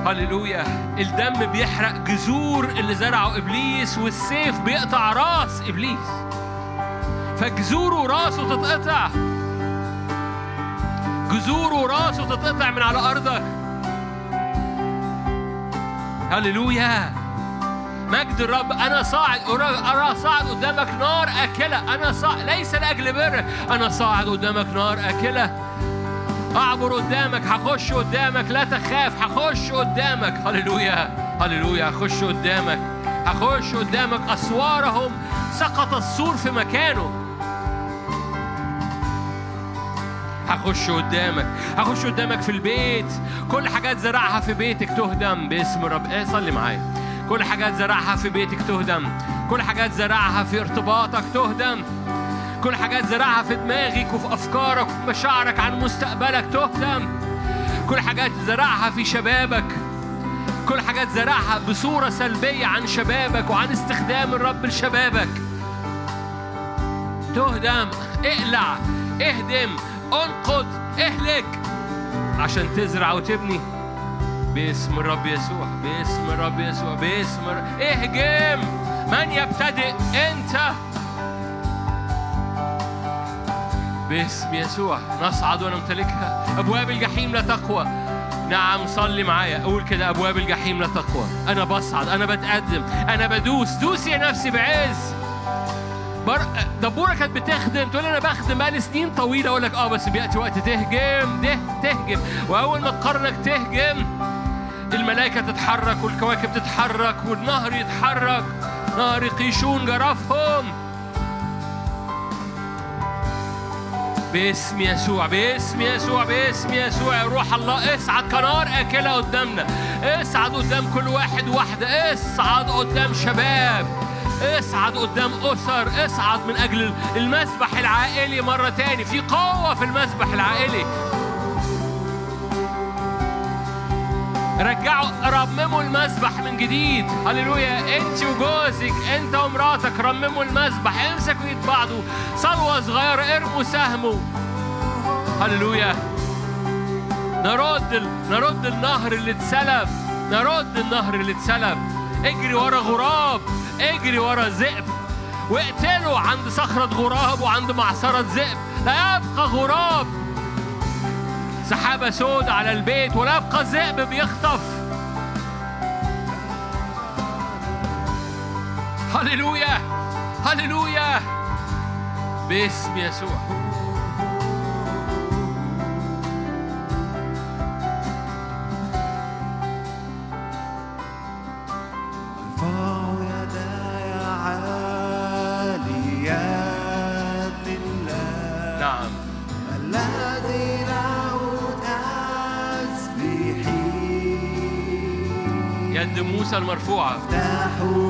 [SPEAKER 1] هللويا. الدم بيحرق جذور اللي زرعه إبليس والسيف بيقطع راس إبليس. فجذوره وراسه تتقطع. جذوره وراسه تتقطع من على أرضك. هللويا. مجد الرب أنا صاعد ارى صاعد قدامك نار آكلة. أنا صاعد ليس لأجل بر. أنا صاعد قدامك نار آكلة. أعبر قدامك هخش قدامك. لا تخاف هخش قدامك. هللويا هللويا هخش قدامك. هخش قدامك. أسوارهم سقط السور في مكانه. هخش قدامك هخش قدامك في البيت. كل حاجات زرعها في بيتك تهدم باسم رب إيه صلي معايا. كل حاجات زرعها في بيتك تهدم. كل حاجات زرعها في ارتباطك تهدم. كل حاجات زرعها في دماغك وفي أفكارك وفي مشاعرك عن مستقبلك تهدم. كل حاجات زرعها في شبابك. كل حاجات زرعها بصورة سلبية عن شبابك وعن استخدام الرب لشبابك. تهدم. اقلع. اهدم. انقض. اهلك. عشان تزرع وتبني. باسم الرب يسوع باسم الرب يسوع باسم الرب اهجم! من يبتدئ؟ انت! باسم يسوع نصعد ونمتلكها. أبواب الجحيم لا تقوى. نعم صلي معايا. قول كده أبواب الجحيم لا تقوى. أنا بصعد أنا بتقدم أنا بدوس. دوس يا نفسي بعز. بر... دبورة كانت بتخدم. تقول أنا بخدم بقالي سنين طويلة. أقول لك آه بس بيأتي وقت تهجم ده تهجم. وأول ما تقرر إنك تهجم الملائكة تتحرك والكواكب تتحرك والنهر يتحرك. نهر قيشون جرفهم باسم يسوع باسم يسوع باسم يسوع. يا روح الله اصعد كنار اكله قدامنا. اصعد قدام كل واحد واحدة اصعد قدام شباب. اصعد قدام أسر. اصعد من أجل المسبح العائلي مرة تاني. في قوة في المسبح العائلي. رجعوا رمموا المسبح من جديد. هللويا. انت وجوزك انت ومراتك رمموا المسبح امسكوا ايد بعض صلوة صغيرة ارموا سهمه. هللويا. نرد نرد النهر اللي اتسلب. نرد النهر اللي اتسلب. اجري ورا غراب. اجري ورا ذئب. واقتله عند صخرة غراب وعند معصرة ذئب. لا يبقى غراب. سحابة سود على البيت ولا يبقى ذئب بيخطف. هللويا هللويا. باسم يسوع. المرفوعة. افتحوا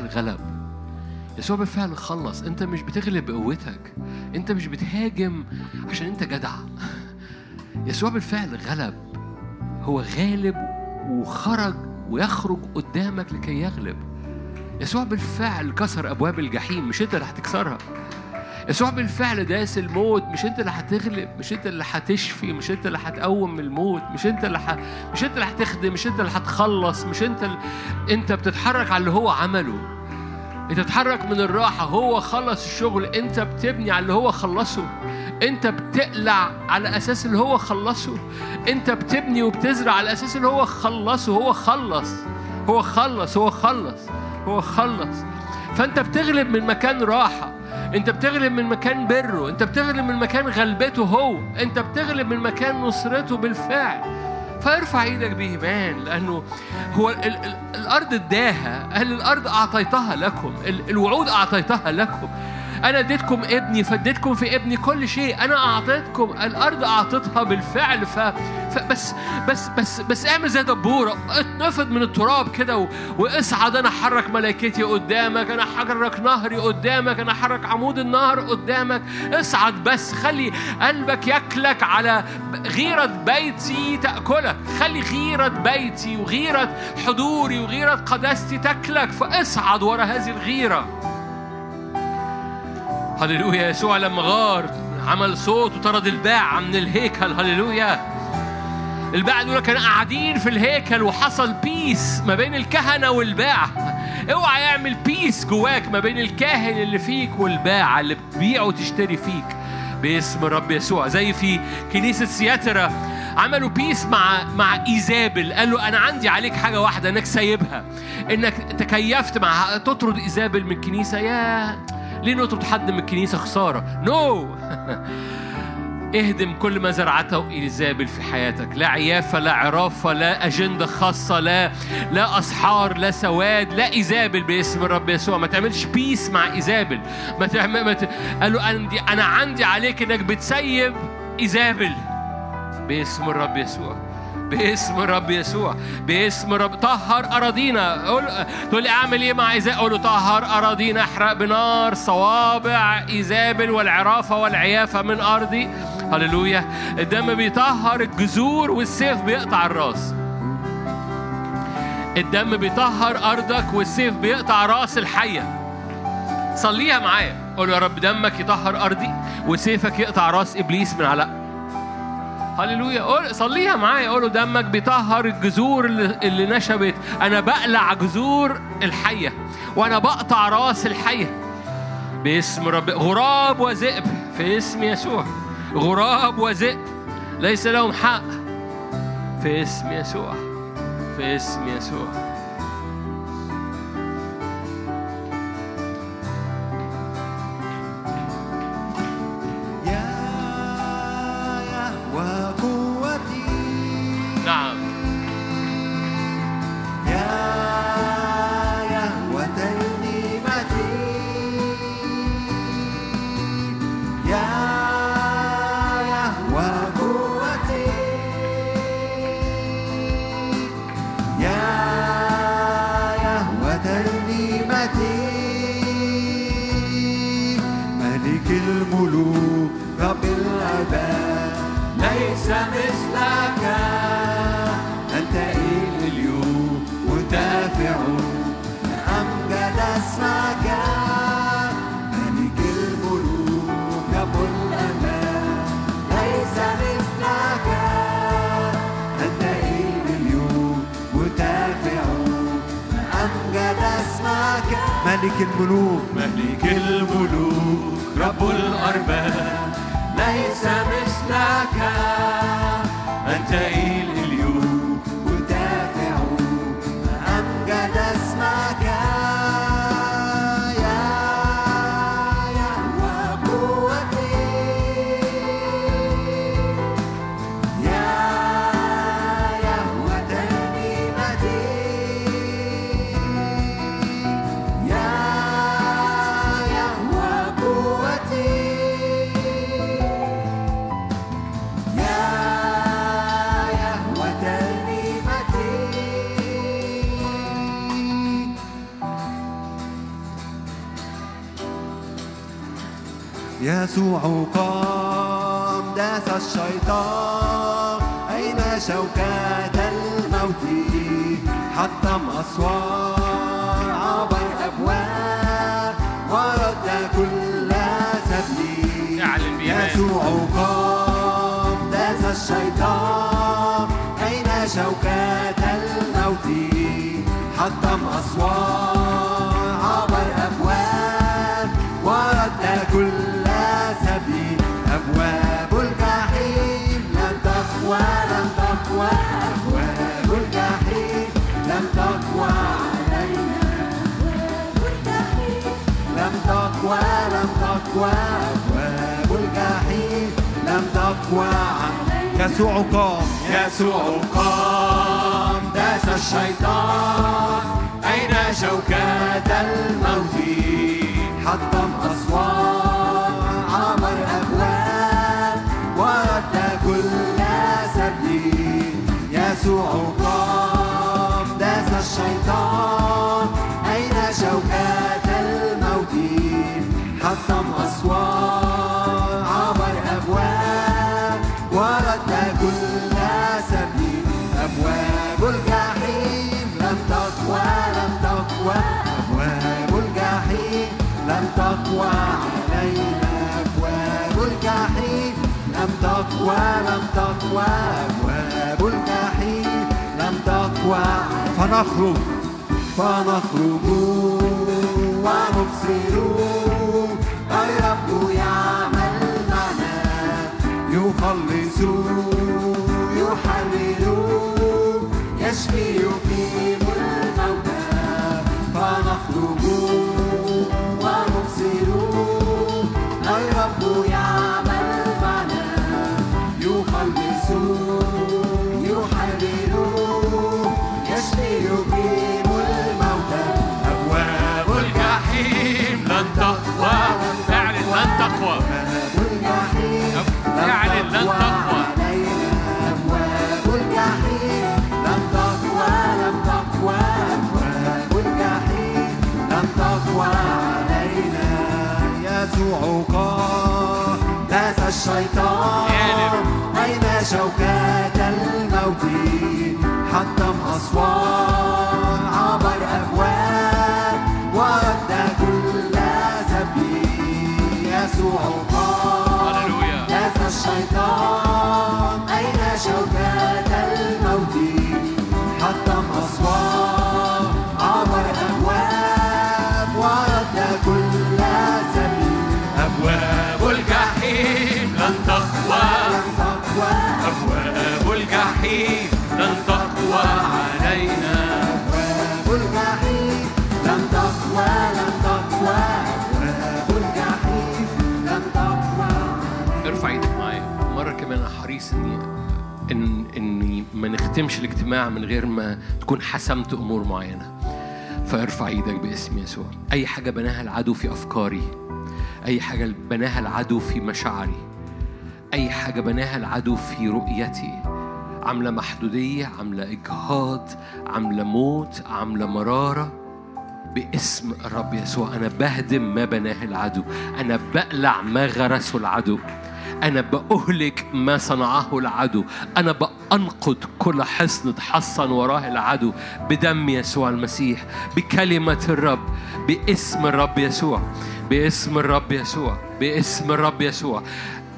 [SPEAKER 1] بالفعل غلب. يسوع بالفعل خلص. انت مش بتغلب بقوتك انت مش بتهاجم عشان انت جدع. يسوع بالفعل غلب. هو غالب وخرج ويخرج قدامك لكي يغلب. يسوع بالفعل كسر أبواب الجحيم. مش انت اللي هتكسرها. يسوع بالفعل داس الموت. مش انت اللي هتغلب. مش انت اللي هتشفي. مش انت اللي هتقوم الموت. مش انت اللي ح... مش انت اللي هتخدم. مش انت اللي هتخلص. مش انت ال... انت بتتحرك على اللي هو عمله. انت بتتحرك من الراحة. هو خلص الشغل. انت بتبني على اللي هو خلصه. انت بتقلع على أساس اللي هو خلصه. انت بتبني وبتزرع على أساس اللي هو خلصه. هو خلص. هو خلص. هو خلص. هو خلص. فانت بتغلب من مكان راحة. انت بتغلب من مكان بره. انت بتغلب من مكان غلبته هو. انت بتغلب من مكان نصرته بالفعل. فارفع إيدك بايمان لأنه هو ال ال الأرض اداها قال الأرض أعطيتها لكم ال الوعود أعطيتها لكم. أنا اديتكم ابني فاديتكم في ابني كل شيء. أنا أعطيتكم الأرض اعطيتها بالفعل. ف... فبس بس بس بس اعمل زي دبورة. اتنفض من التراب كده. واصعد أنا أحرك ملائكتي قدامك. أنا أحرك نهري قدامك. أنا أحرك عمود النهر قدامك. اصعد بس. خلي قلبك ياكلك على غيرة بيتي تأكلك. خلي غيرة بيتي وغيرة حضوري وغيرة قداستي تاكلك. فاصعد ورا هذه الغيرة. هللويا يسوع لما غار عمل صوت وطرد الباعة من الهيكل. هللويا. الباعة دول كانوا قاعدين في الهيكل وحصل peace ما بين الكهنة والباعة اوعى يعمل peace جواك ما بين الكاهن اللي فيك والباعة اللي بتبيع وتشتري فيك باسم الرب يسوع. زي في كنيسة ثياتيرا عملوا peace مع مع إيزابل. قال له أنا عندي عليك حاجة واحدة إنك سايبها. إنك تكيفت مع تطرد إيزابل من الكنيسه يا ليه نطرد حد من الكنيسة خسارة؟ no no. اهدم كل ما زرعته إيزابل في حياتك لا عيافة لا عرافة لا أجندة خاصة لا لا أسحار لا سواد لا إيزابل باسم الرب يسوع ما تعملش peace مع إيزابل ما تعمل ما ت... قال له أنا عندي عليك إنك بتسيب إيزابل باسم الرب يسوع باسم الرب يسوع. باسم رب طهر أراضينا. قول تقول لي أعمل إيه مع ايزابل أقول له طهر أراضينا. احرق بنار صوابع إيزابل والعرافة والعيافة من أرضي. هللويا. الدم بيطهر الجذور والسيف بيقطع الراس. الدم بيطهر أرضك والسيف بيقطع راس الحية. صليها معايا. قول يا رب دمك يطهر أرضي وسيفك يقطع راس إبليس من علق هللويا. صليها معايا. قول له دمك بيطهر الجذور اللي, اللي نشبت. أنا بقلع جذور الحية وأنا بقطع راس الحية. باسم رب غراب وذئب في اسم يسوع. غراب وذئب. ليس لهم حق في اسم يسوع. في اسم يسوع.
[SPEAKER 2] ملك الملوك. ملك الملوك رب الأرباب ليس مثلك. أنت إله يسوع قام داس الشيطان. أين شوكات الموت؟ حطم أسوار عبر أبواب ورد كل سبيل. يسوع قام داس الشيطان. أين شوكات الموت؟ حطم أسوار. علينا يسوع قام يسوع قام داس الشيطان. أين شوكات الموت؟ حطم أسوار عبر أبواب. ورد كل سبيل يسوع قام داس الشيطان. أين شوكات الموت؟ حطم أسوار لم تقوى علينا أبواب الجحيم لم تقوى لم تقوى أبواب الجحيم لم تقوى فنخرج فنخرج ونبصر الرب يعمل معنا يخلص يحرر يشفي يقيم الموتى فنخرج
[SPEAKER 1] تقوى.
[SPEAKER 2] علينا يسوع قام داس الشيطان أين شوكات الموت؟ حطم أسوار عبر أبواب الشيطان أين شوكات
[SPEAKER 1] إن إني ما نختمش الاجتماع من غير ما تكون حسمت أمور معينة. فارفع إيدك باسم يسوع. أي حاجة بناها العدو في أفكاري أي حاجة بناها العدو في مشاعري أي حاجة بناها العدو في رؤيتي. عاملة محدودية عاملة إجهاض عاملة موت عاملة مرارة. باسم الرب يسوع أنا بهدم ما بناه العدو. أنا بقلع ما غرسه العدو. أنا بأهلك ما صنعه العدو. أنا بأنقض كل حصن اتحصن وراه العدو. بدم يسوع المسيح بكلمة الرب باسم الرب يسوع باسم الرب يسوع باسم الرب يسوع.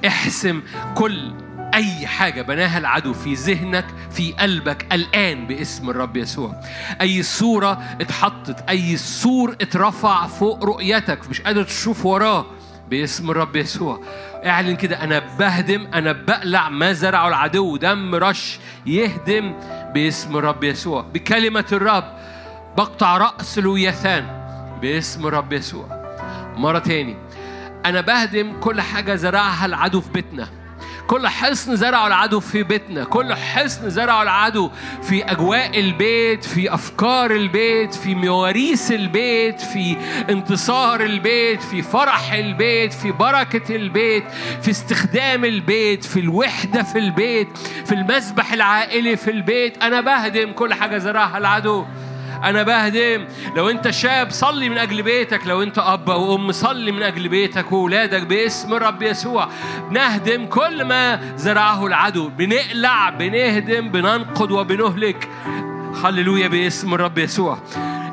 [SPEAKER 1] احسم كل أي حاجة بناها العدو في ذهنك في قلبك الآن باسم الرب يسوع. أي صورة اتحطت أي سور اترفع فوق رؤيتك مش قادر تشوف وراه. باسم الرب يسوع. اعلن كده أنا بهدم أنا بقلع ما زرعه العدو دم رش يهدم باسم الرب يسوع. بكلمة الرب بقطع رأس لويثان باسم الرب يسوع. مرة تاني أنا بهدم كل حاجة زرعها العدو في بيتنا. كل حصن زرعه العدو في بيتنا كل حصن زرعه العدو في أجواء البيت في أفكار البيت في مواريث البيت في انتصار البيت في فرح البيت في بركة البيت في استخدام البيت في الوحدة في البيت في المسبح العائلي في البيت. أنا بهدم كل حاجة زرعها العدو. أنا بهدم. لو أنت شاب صلي من أجل بيتك. لو أنت أب أو أم صلي من أجل بيتك وأولادك باسم الرب يسوع. نهدم كل ما زرعه العدو. بنقلع بنهدم بننقض وبنهلك. هللويا باسم الرب يسوع.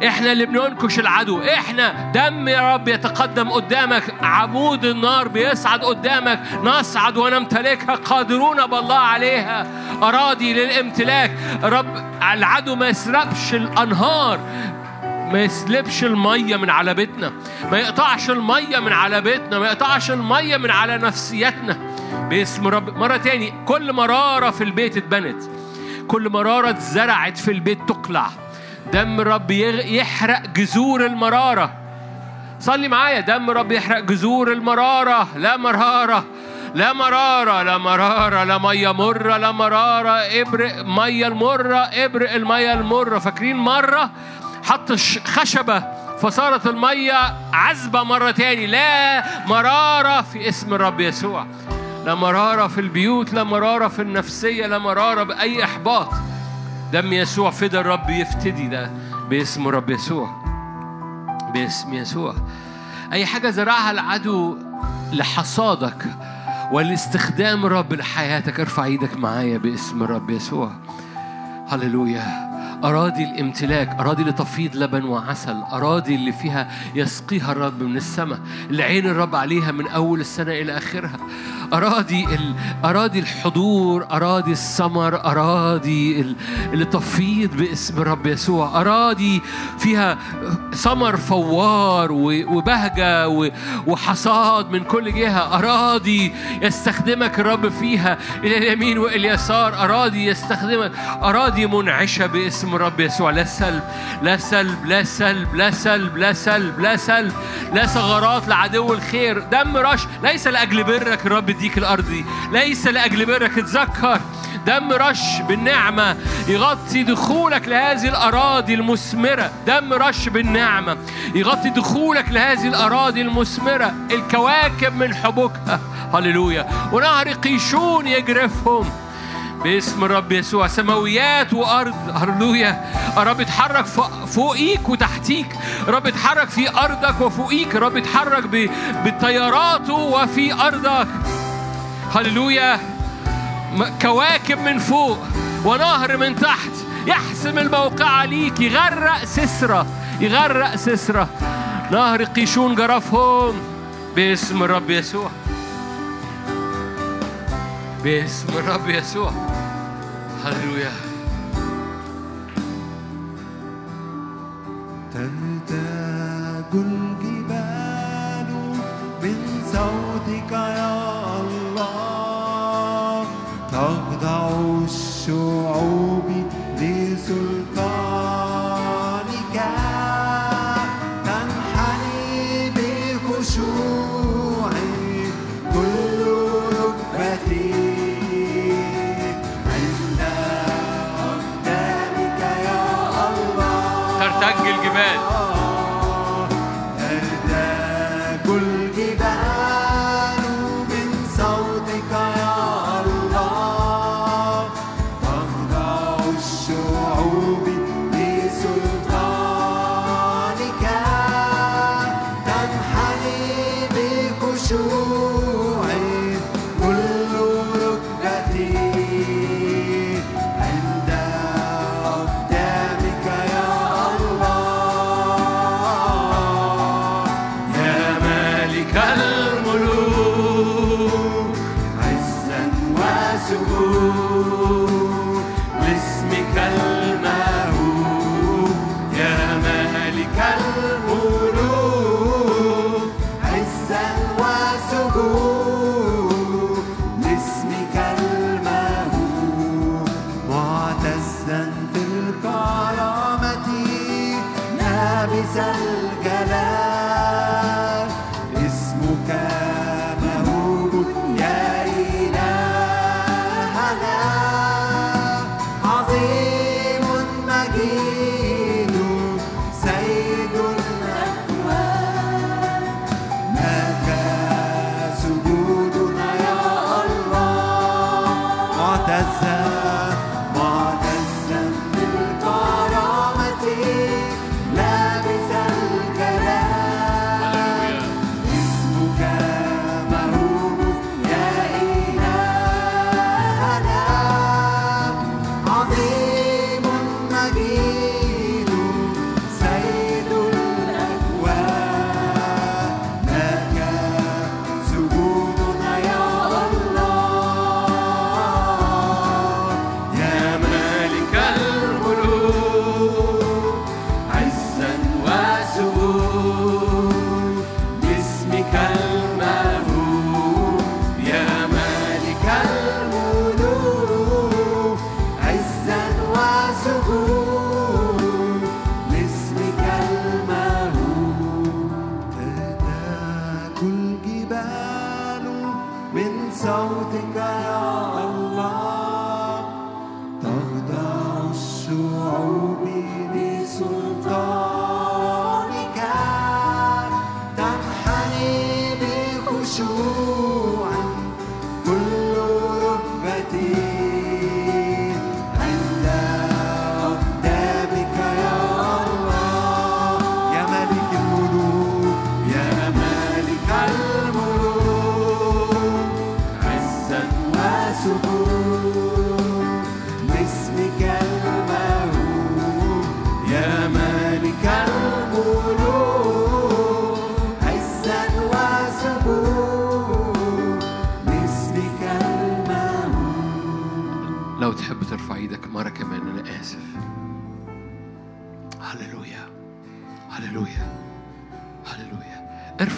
[SPEAKER 1] إحنا اللي بننكش العدو. إحنا دم يا رب يتقدم قدامك. عمود النار بيصعد قدامك. نصعد ونمتلكها. قادرون بالله عليها. أراضي للامتلاك. رب العدو ما يسرقش الأنهار. ما يسلبش المية من على بيتنا. ما يقطعش المية من على بيتنا. ما يقطعش المية من على نفسيتنا. باسم رب. مرة تاني. كل مرارة في البيت اتبنت. كل مرارة اتزرعت في البيت تقلع. دم الرب يحرق جذور المرارة. صلي معايا. دم الرب يحرق جذور المرارة. لا مرارة لا مرارة لا مرارة لا مية مرة لا مرارة. ابرق مية المرة ابرق المية المرة. فاكرين مرة؟ حط خشبة
[SPEAKER 2] فصارت المية عذبة مرة تاني. لا مرارة في اسم الرب يسوع. لا مرارة في البيوت لا مرارة في النفسية لا مرارة بأي إحباط. دم يسوع فدى الرب يفتدي ده باسم الرب يسوع. باسم يسوع. أي حاجة زرعها العدو لحصادك ولاستخدام الرب لحياتك ارفع إيدك معايا باسم الرب يسوع. هللويا. أراضي الامتلاك أراضي لتفيض لبن وعسل أراضي اللي فيها يسقيها الرب من السماء اللي عين الرب عليها من أول السنة إلى آخرها. أراضي ال... أراضي الحضور أراضي الثمر أراضي ال... اللي تفيض باسم الرب يسوع أراضي فيها ثمر فوار و... وبهجة و... وحصاد من كل جهة. أراضي يستخدمك الرب فيها إلى اليمين وإلى اليسار. أراضي يستخدمك أراضي منعشة باسم الرب يسوع لا سلب لا سلب لا سلب لا سلب لا سلب لا سلب لا ثغرات لعدو الخير. دم رش ليس لأجل برك الرب يديك الأرض دي ليس لأجل برك اتذكر دم رش بالنعمة يغطي دخولك لهذه الأراضي المثمرة. دم رش بالنعمة يغطي دخولك لهذه الأراضي المثمرة. الكواكب من حبوكها هللويا. ونهر قيشون يجرفهم. باسم الرب يسوع. سماويات وأرض. هللويا. رب اتحرك فوق- فوقيك وتحتيك. رب اتحرك في أرضك وفوقيك. رب اتحرك بطياراته وفي أرضك. هللويا. كواكب من فوق ونهر من تحت. يحسم الموقع ليك. يغرق سسرة. يغرق سسرة. نهر قيشون جرفهم. باسم الرب يسوع. باسم الرب يسوع. هللويا.
[SPEAKER 1] Amen.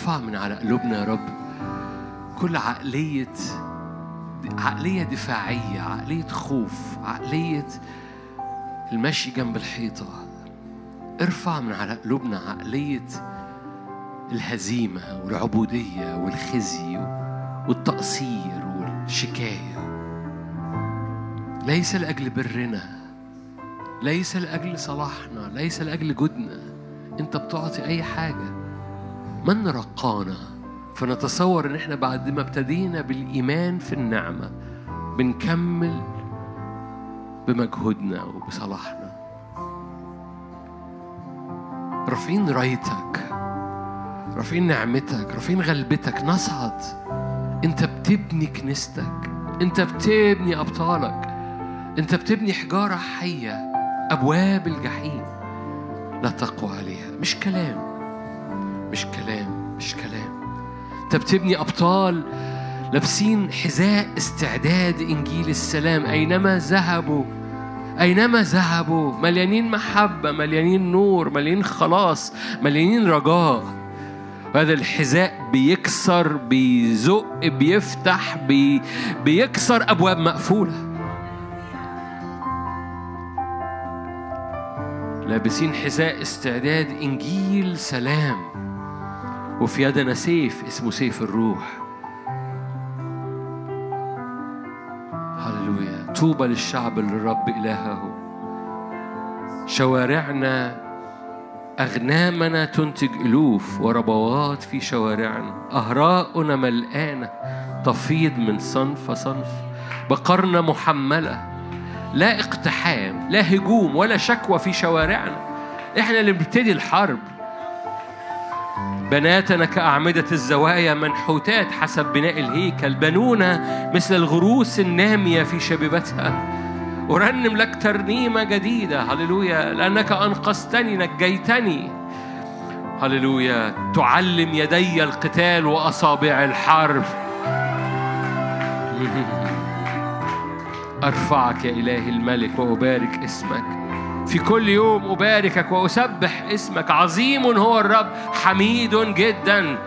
[SPEAKER 1] ارفع من على قلوبنا يا رب. كل عقلية عقلية دفاعية عقلية خوف عقلية المشي جنب الحيطة. ارفع من على قلوبنا عقلية الهزيمة والعبودية والخزي والتقصير والشكاية. ليس لأجل برنا ليس لأجل صلاحنا ليس لأجل جودنا. أنت بتعطي أي حاجة. من رقانا؟ فنتصور إن إحنا بعد ما ابتدينا بالإيمان في النعمة بنكمل بمجهودنا وبصلاحنا. رافعين رايتك رافعين نعمتك رافعين غلبتك. نصعد. أنت بتبني كنيستك أنت بتبني أبطالك أنت بتبني حجارة حية أبواب الجحيم لا تقوى عليها. مش كلام. مش كلام مش كلام. انت بتبني أبطال لابسين حذاء استعداد إنجيل السلام. أينما ذهبوا أينما ذهبوا مليانين محبة مليانين نور مليانين خلاص مليانين رجاء. هذا الحذاء بيكسر بيزق بيفتح بي بيكسر أبواب مقفولة. لابسين حذاء استعداد إنجيل سلام. وفي يدنا سيف اسمه سيف الروح. هللويا. طوبى للشعب اللي الرب إلهه. شوارعنا أغنامنا تنتج ألوف وربوات في شوارعنا. أهراؤنا ملقانة تفيض من صنف صنف. بقرنا محملة. لا اقتحام لا هجوم ولا شكوى في شوارعنا. إحنا اللي بنبتدي الحرب. بناتنا كأعمدة الزوايا منحوتات حسب بناء الهيكل بنونا مثل الغروس النامية في شبيبتها. أرنم لك ترنيمة جديدة هللويا لأنك أنقذتني نجيتني. هللويا تعلم يدي القتال وأصابع الحرب. أرفعك يا إلهي الملك وأبارك اسمك. في كل يوم أباركك وأسبح اسمك. عظيم هو الرب حميد جدا.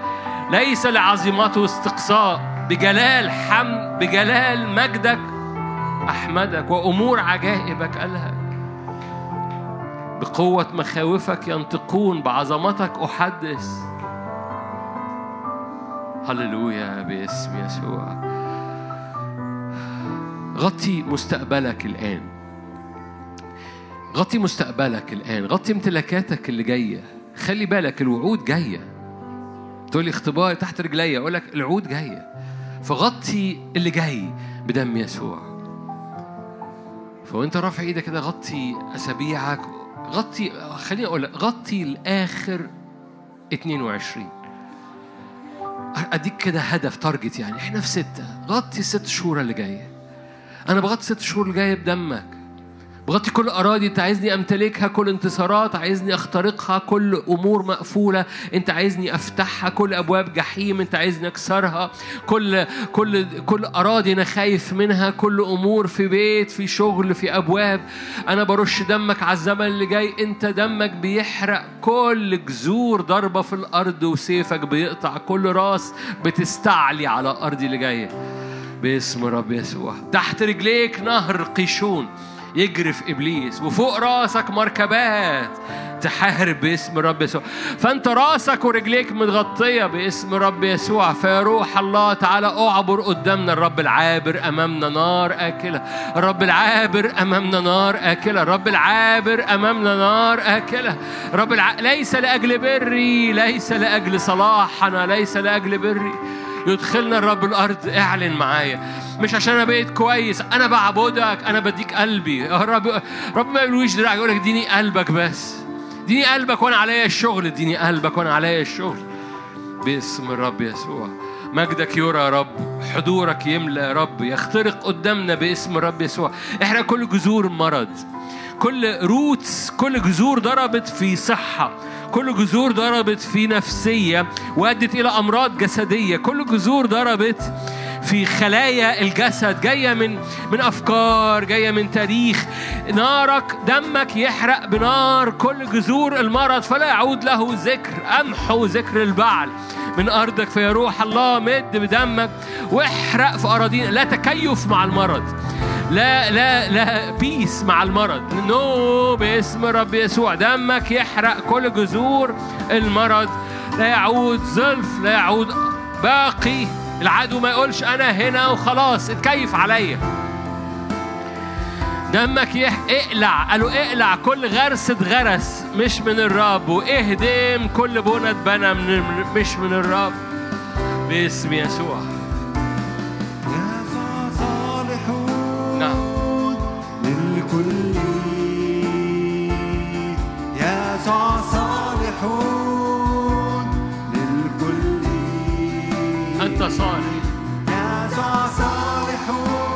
[SPEAKER 1] ليس لعظمته استقصاء. بجلال حمد بجلال مجدك أحمدك وأمور عجائبك ألهك. بقوة مخاوفك ينطقون بعظمتك أحدث. هللويا باسم يسوع. غطي مستقبلك الآن. غطي مستقبلك الآن غطي امتلاكاتك اللي جاية. خلي بالك الوعود جاية. تقول لي اختباري تحت رجلي أقول لك الوعود جاية. فغطي اللي جاي بدم يسوع. فوانت رافع إيدك كده غطي أسابيعك. غطي خليني أقول لك غطي الآخر 22 أديك كده هدف تارجت يعني. إحنا في ستة. غطي الست شهور اللي جاية. أنا بغطي ست شهور اللي جاية بدمك. بغطي كل أراضي أنت عايزني أمتلكها كل انتصارات عايزني أخترقها كل أمور مقفولة أنت عايزني أفتحها كل أبواب جحيم أنت عايزني أكسرها كل كل كل أراضي أنا خايف منها كل أمور في بيت في شغل في أبواب. أنا برش دمك على الزمن اللي جاي أنت دمك بيحرق كل جذور ضربة في الأرض وسيفك بيقطع كل راس بتستعلي على الأرض اللي جاية. باسم رب يسوع. تحت رجليك نهر قيشون. يجري في إبليس وفوق راسك مركبات تحارب باسم رب يسوع. فأنت راسك ورجليك متغطية باسم رب يسوع. فيا روح الله تعالى أعبر قدامنا الرب العابر أمامنا نار آكلة. الرب العابر أمامنا نار آكلة. الرب العابر أمامنا نار آكلة. الرب الع... ليس لأجل بري ليس لأجل صلاحنا ليس لأجل بري. يدخلنا الرب الأرض اعلن معايا. مش عشان أنا بقيت كويس أنا بعبدك أنا بديك قلبي. يا رب رب ما يقولوش دراعك يقول لك اديني قلبك بس. اديني قلبك وأنا عليا الشغل اديني قلبك وأنا عليا الشغل. باسم الرب يسوع. مجدك يرى يا رب حضورك يملى يا رب. يخترق قدامنا باسم الرب يسوع. احرق كل جذور المرض كل روتس كل جذور ضربت في صحة كل جذور ضربت في نفسية وأدت إلى أمراض جسدية كل جذور ضربت في خلايا الجسد. جاية من من أفكار جاية من تاريخ. نارك دمك يحرق بنار. كل جذور المرض فلا يعود له ذكر. أمحو ذكر البعل من أرضك فيا روح الله مد بدمك. واحرق في أراضينا. لا تكيف مع المرض. لا لا لا بيس مع المرض. نو باسم رب يسوع. دمك يحرق كل جذور المرض. لا يعود زلف لا يعود باقي. العدو ما يقولش أنا هنا وخلاص اتكيف عليا. دمك يح... اقلع. قالوا اقلع كل غرس اتغرس. مش من الرب. واهدم كل بنى اتبنى من مش من الرب. باسم يسوع. نعم.
[SPEAKER 2] للكل. يا صالحون.
[SPEAKER 1] أنت صالح.
[SPEAKER 2] يا صالحون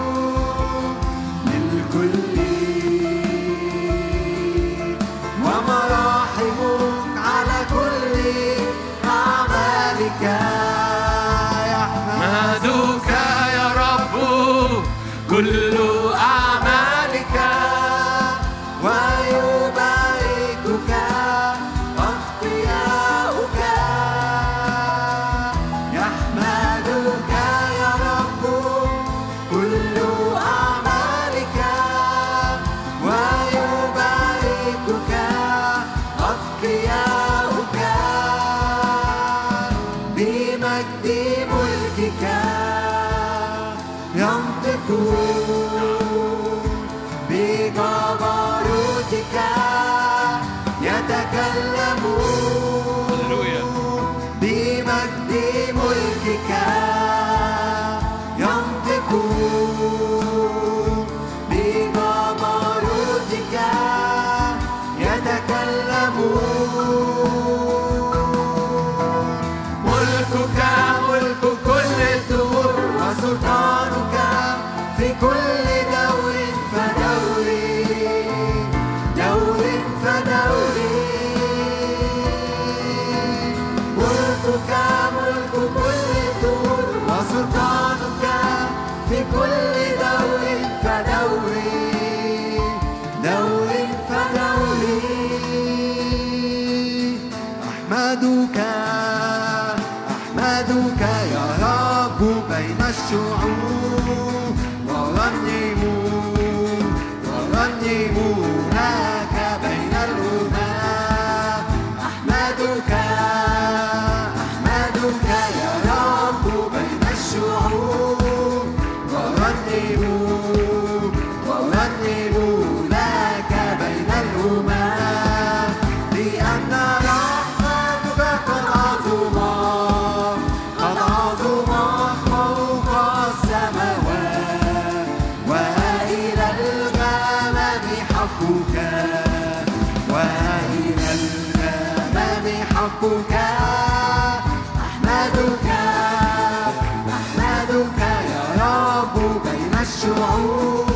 [SPEAKER 2] للكل ومراحمك على كل أعمالك.
[SPEAKER 1] مهدوك يا رب. كل
[SPEAKER 2] بين بين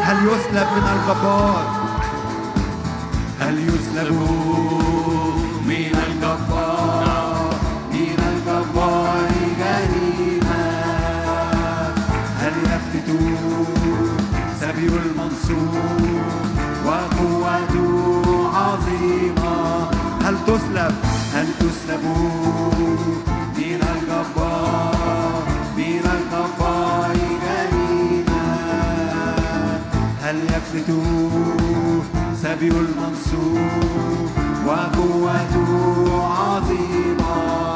[SPEAKER 2] هل يسلب من الجبار هل يسلب من الجبار من الجبار جريمة هل يفتت سبي المنصور وقوته عظيمة؟
[SPEAKER 1] هل تسلب؟ هل تسلب
[SPEAKER 2] سبي المنصور وقوته عظيمة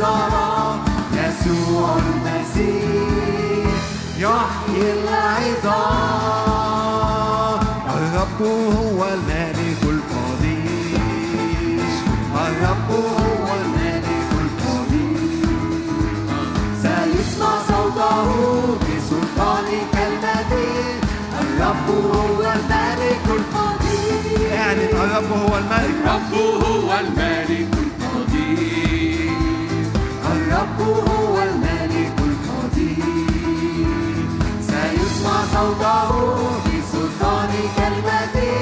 [SPEAKER 2] الظلام يسوع المسيح يحيي العظام الرب هو الملك القدير الرب هو الملك القدير سيسمع صوته بسلطان كلمته الرب هو الملك القدير يعني الرب هو الملك
[SPEAKER 1] الرب هو الملك
[SPEAKER 2] الرب هو الملك القدير. سيسمع صوته بسلطان كلمته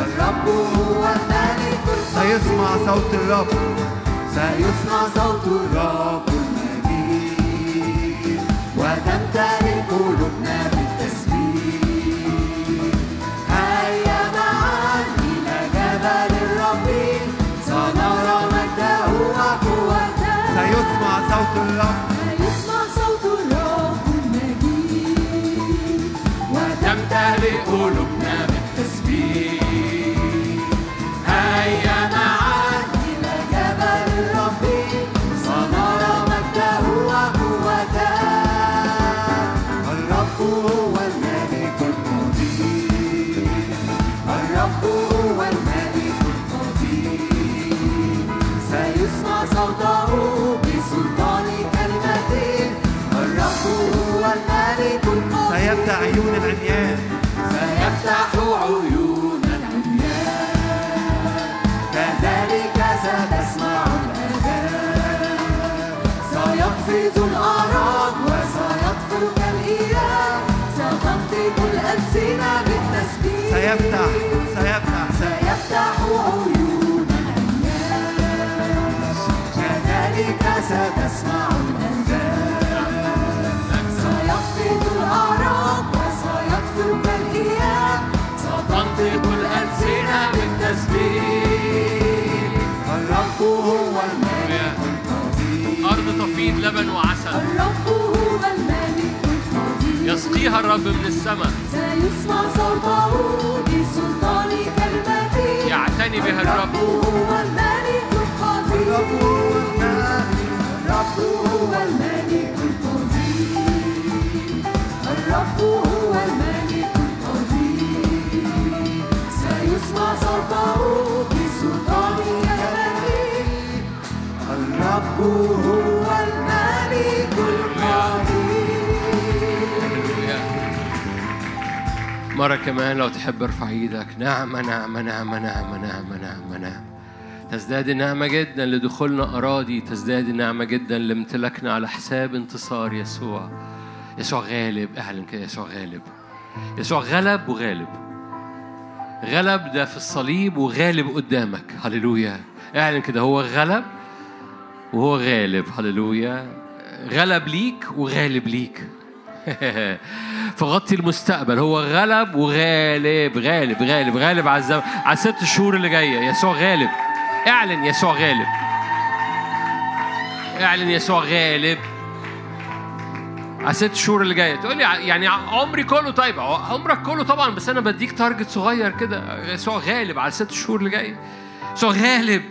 [SPEAKER 2] الرب هو الملك سيسمع صوت الرب. سيسمع صوت الرب. سيسمع العميان سيفتح عيون العميان كذلك ستسمع الأذان. سيقفز الأعراض وسيطفر كالإياه ستنطق الألسنة بالتسبيح. سيفتح سيفتح. سيفتح عيون العميان كذلك ستسمع الأذان.
[SPEAKER 1] أرض تفيض لبن وعسل.
[SPEAKER 3] الرب هو الملك القدير
[SPEAKER 1] يسقيها الرب من السماء.
[SPEAKER 3] سيسمع صوته بسلطان كلمته
[SPEAKER 1] يعتني بها الرب.
[SPEAKER 3] هو الملك القدير
[SPEAKER 2] الرب هو الملك
[SPEAKER 3] القدير الرب هو الملك القدير سيسمع صوته بسلطان كلمته
[SPEAKER 2] الرب هو
[SPEAKER 1] مرة كمان لو تحب ارفع إيدك. نعمة نعمة نعمة نعمة نعمة نعمة نعمة تزداد النعمة جدا لدخولنا أراضي تزداد النعمة جدا لامتلاكنا على حساب انتصار يسوع. يسوع غالب. اعلن كده يسوع غالب. يسوع غلب وغالب. غلب ده في الصليب وغالب قدامك. هللويا. اعلن كده هو غلب وهو غالب. هللويا. غلب ليك وغالب ليك. فغطي المستقبل. هو غلب وغالب غالب غالب غالب على الزم... على الست شهور اللي جاية. يسوع غالب. اعلن يسوع غالب. اعلن يسوع غالب. على الست شهور اللي جاية. تقول لي يعني عمري كله طيب. عمرك كله طبعا بس أنا بديك تارجت صغير كده. يسوع غالب على الست شهور اللي جاية. يسوع غالب.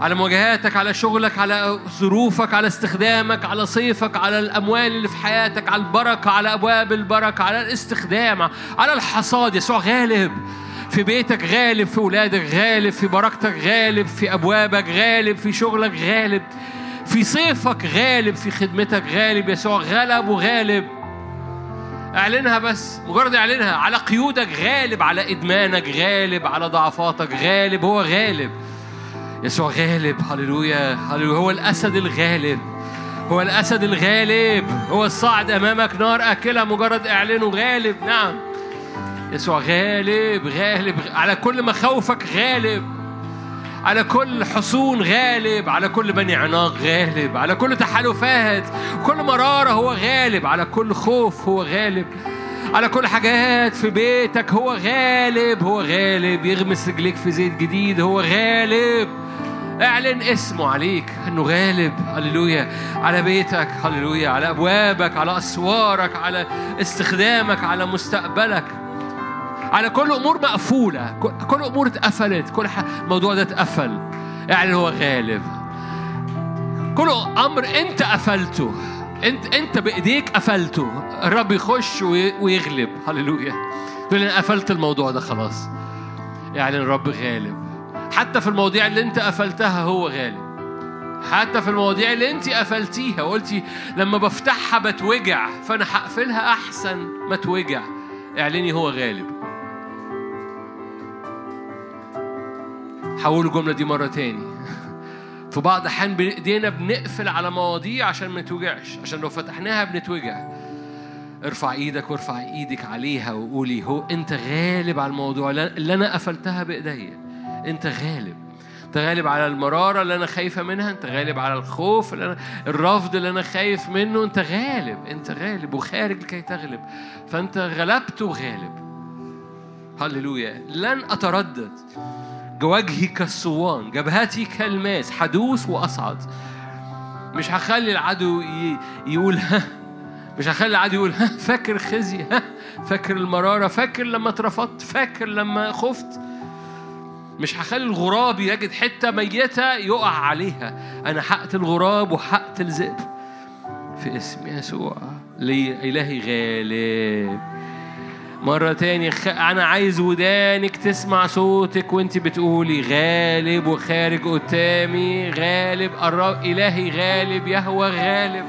[SPEAKER 1] على مواجهاتك على شغلك على ظروفك على استخدامك على صيفك على الأموال اللي في حياتك على البركة على أبواب البركة على الاستخدام على الحصاد. يسوع غالب في بيتك غالب في ولادك غالب في بركتك غالب في أبوابك غالب في شغلك غالب في صيفك غالب في خدمتك غالب. يسوع غلب وغالب. اعلنها بس مجرد اعلنها. على قيودك غالب على إدمانك غالب على ضعفاتك غالب. هو غالب. يسوع غالب هللويا. هللويا. هو الأسد الغالب. هو الأسد الغالب. هو الصاعد أمامك نار اكلها مجرد اعلنه غالب نعم. يسوع غالب غالب. على كل مخاوفك غالب. على كل حصون غالب. على كل بني عناق غالب. على كل تحالفات. كل مرارة هو غالب. على كل خوف هو غالب. على كل حاجات في بيتك هو غالب. هو غالب. يغمس رجليك في زيت جديد هو غالب. اعلن اسمه عليك إنه غالب هللويا على بيتك هللويا على أبوابك على أسوارك على استخدامك على مستقبلك. على كل أمور مقفولة كل- أمور اتقفلت كل الموضوع ده اتقفل. اعلن هو غالب. كل أمر أنت قفلته أنت أنت بإيديك قفلته. الرب يخش وي- ويغلب. هللويا. تقول أنا قفلت الموضوع ده خلاص. يعني الرب غالب. حتى في المواضيع اللي انت قفلتها هو غالب. حتى في المواضيع اللي انت قفلتيها وقلتي لما بفتحها بتوجع فأنا هقفلها أحسن ما توجع. اعلني هو غالب. حول الجملة دي مرة تاني. في بعض الأحيان بإيدينا بنقفل على مواضيع عشان ما نتوجعش عشان لو فتحناها بنتوجع. ارفع إيدك وارفع إيدك عليها وقولي هو أنت غالب على الموضوع اللي أنا قفلتها بإيديا. انت غالب. انت غالب على المرارة اللي أنا خايفة منها انت غالب على الخوف اللي أنا الرفض اللي أنا خايف منه انت غالب انت غالب وخارج لكي تغلب. فأنت غلبت وغالب. هللويا. لن أتردد. وجهي كالصوان جبهتي كالماس حدوث وأصعد. مش هخلي العدو يقول ها مش هخلي العدو يقول ها فاكر خزي ها فاكر المرارة فاكر لما اترفضت فاكر لما خفت. مش هخلي الغراب يجد حتة ميتة يقع عليها. أنا هقتل الغراب وهقتل ذئب في اسم يسوع لي إلهي غالب. مرة تاني خ... أنا عايز ودانك تسمع صوتك وأنت بتقولي غالب وخارج قدامي. غالب الرب إلهي غالب يهوى غالب.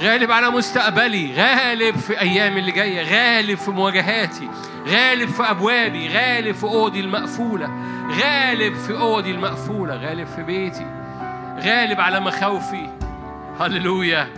[SPEAKER 1] غالب على مستقبلي. غالب في أيامي اللي جاية. غالب في مواجهاتي. غالب في أبوابي. غالب في أوضي المقفولة. غالب في أوضي المقفولة غالب في بيتي غالب على مخاوفي. هللويا.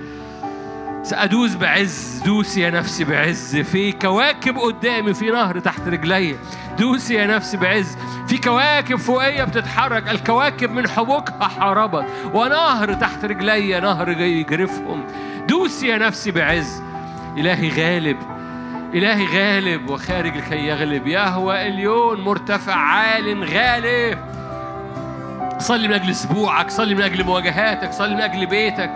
[SPEAKER 1] سأدوس بعز دوسي يا نفسي بعز. في كواكب قدامي في نهر تحت رجلي. دوسي يا نفسي بعز. في كواكب فوقية بتتحرك. الكواكب من حبوكها حاربت ونهر تحت رجلي نهر يجرفهم. دوسي يا نفسي بعز. إلهي غالب. إلهي غالب وخارج لكي يغلب. يهوى اليون مرتفع عال غالب. صلي من أجل أسبوعك صلي من أجل مواجهاتك صلي من أجل بيتك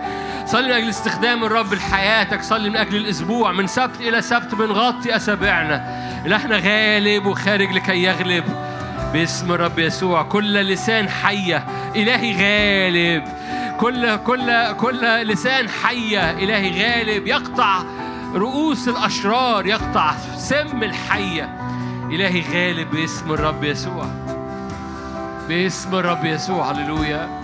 [SPEAKER 1] صلي من أجل استخدام الرب لحياتك صلي من أجل الأسبوع. من سبت إلى سبت بنغطي أسابيعنا إلهنا غالب وخارج لكي يغلب. باسم الرب يسوع كل لسان حية إلهي غالب. كل كل كل لسان حية إلهي غالب. يقطع رؤوس الأشرار يقطع سم الحية. إلهي غالب باسم الرب يسوع. باسم الرب يسوع هللويا.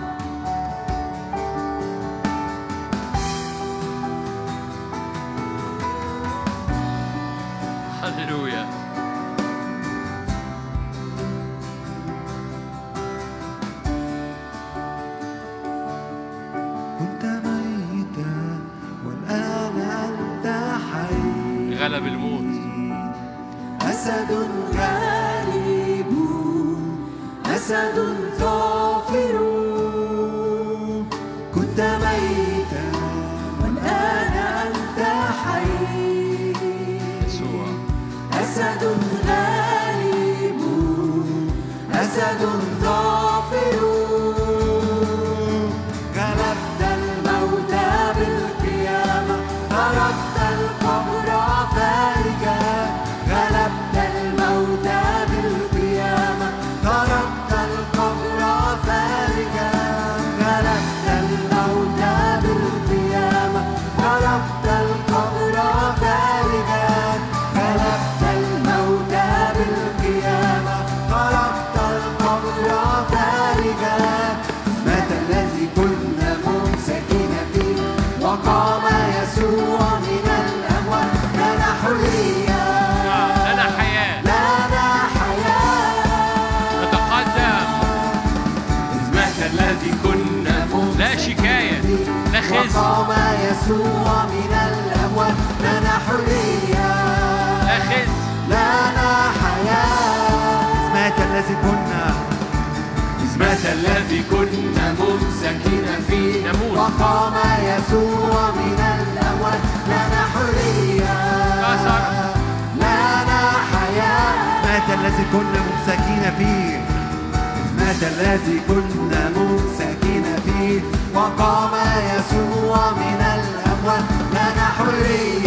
[SPEAKER 2] لنا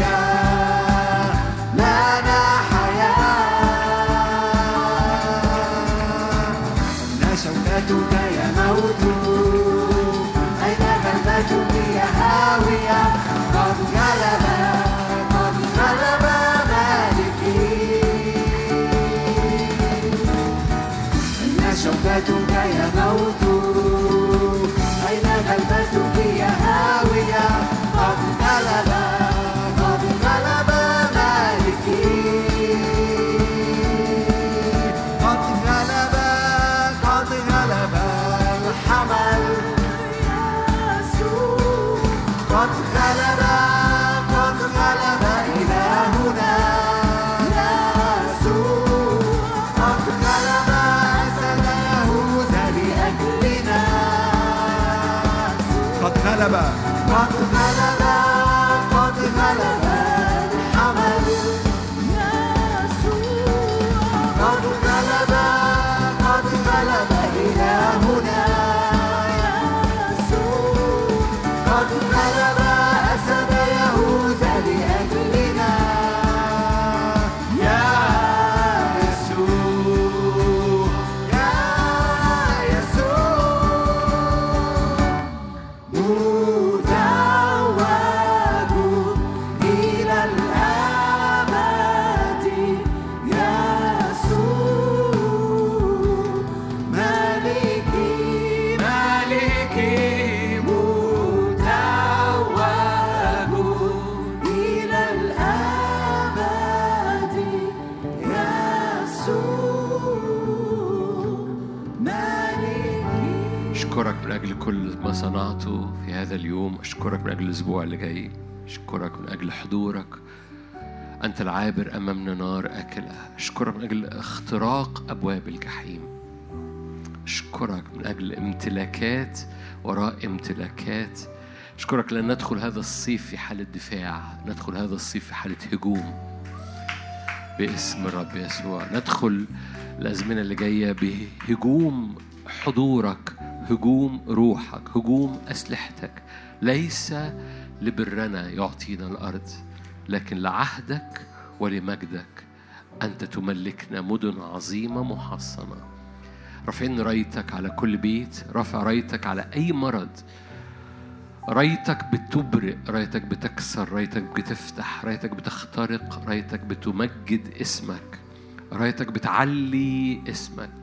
[SPEAKER 1] أجل الأسبوع اللي جاي. أشكرك من أجل حضورك. أنت العابر أمامنا نار أكلة أشكرك من أجل اختراق أبواب الجحيم. أشكرك من أجل امتلاكات وراء امتلاكات. أشكرك لأن ندخل هذا الصيف في حالة دفاع. ندخل هذا الصيف في حالة هجوم. باسم الرب يسوع. ندخل الأزمنة اللي جاية بهجوم حضورك. هجوم روحك. هجوم أسلحتك. ليس لبرنا يعطينا الأرض لكن لعهدك ولمجدك أنت تملكنا مدن عظيمة محصنة. رافعين رأيتك على كل بيت رافع رأيتك على أي مرض. رأيتك بتبرئ رأيتك بتكسر رأيتك بتفتح رأيتك بتخترق رأيتك بتمجد اسمك. رأيتك بتعلي اسمك.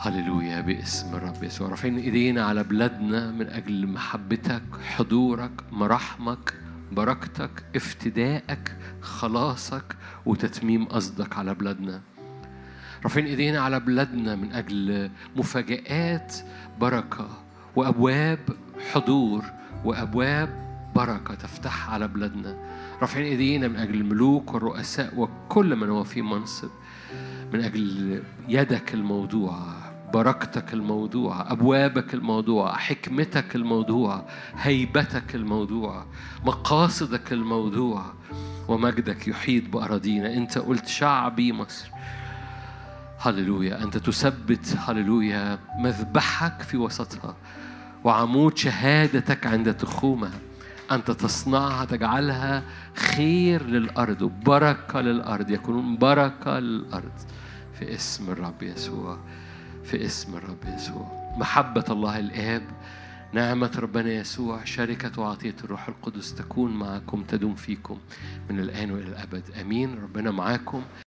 [SPEAKER 1] هللويا باسم الرب يسوع. رافعين ايدينا على بلادنا من أجل محبتك حضورك مراحمك بركتك افتدائك خلاصك وتتميم قصدك على بلادنا. رافعين ايدينا على بلادنا من أجل مفاجآت بركة وابواب حضور وابواب بركة تفتح على بلادنا. رافعين ايدينا من أجل الملوك والرؤساء وكل من هو في منصب. من أجل يدك الموضوع. بركتك الموضوع أبوابك الموضوع حكمتك الموضوع هيبتك الموضوع مقاصدك الموضوع. ومجدك يحيط بأراضينا. أنت قلت شعبي مصر. هللويا. أنت تثبت هللويا مذبحك في وسطها. وعمود شهادتك عند تخومها. أنت تصنعها تجعلها خير للأرض. وبركة للأرض. يكونون بركة للأرض. في اسم الرب يسوع. في اسم الرب يسوع. محبة الله الآب نعمة ربنا يسوع شركة وعطية الروح القدس تكون معكم تدوم فيكم من الآن وإلى الأبد. آمين. ربنا معاكم.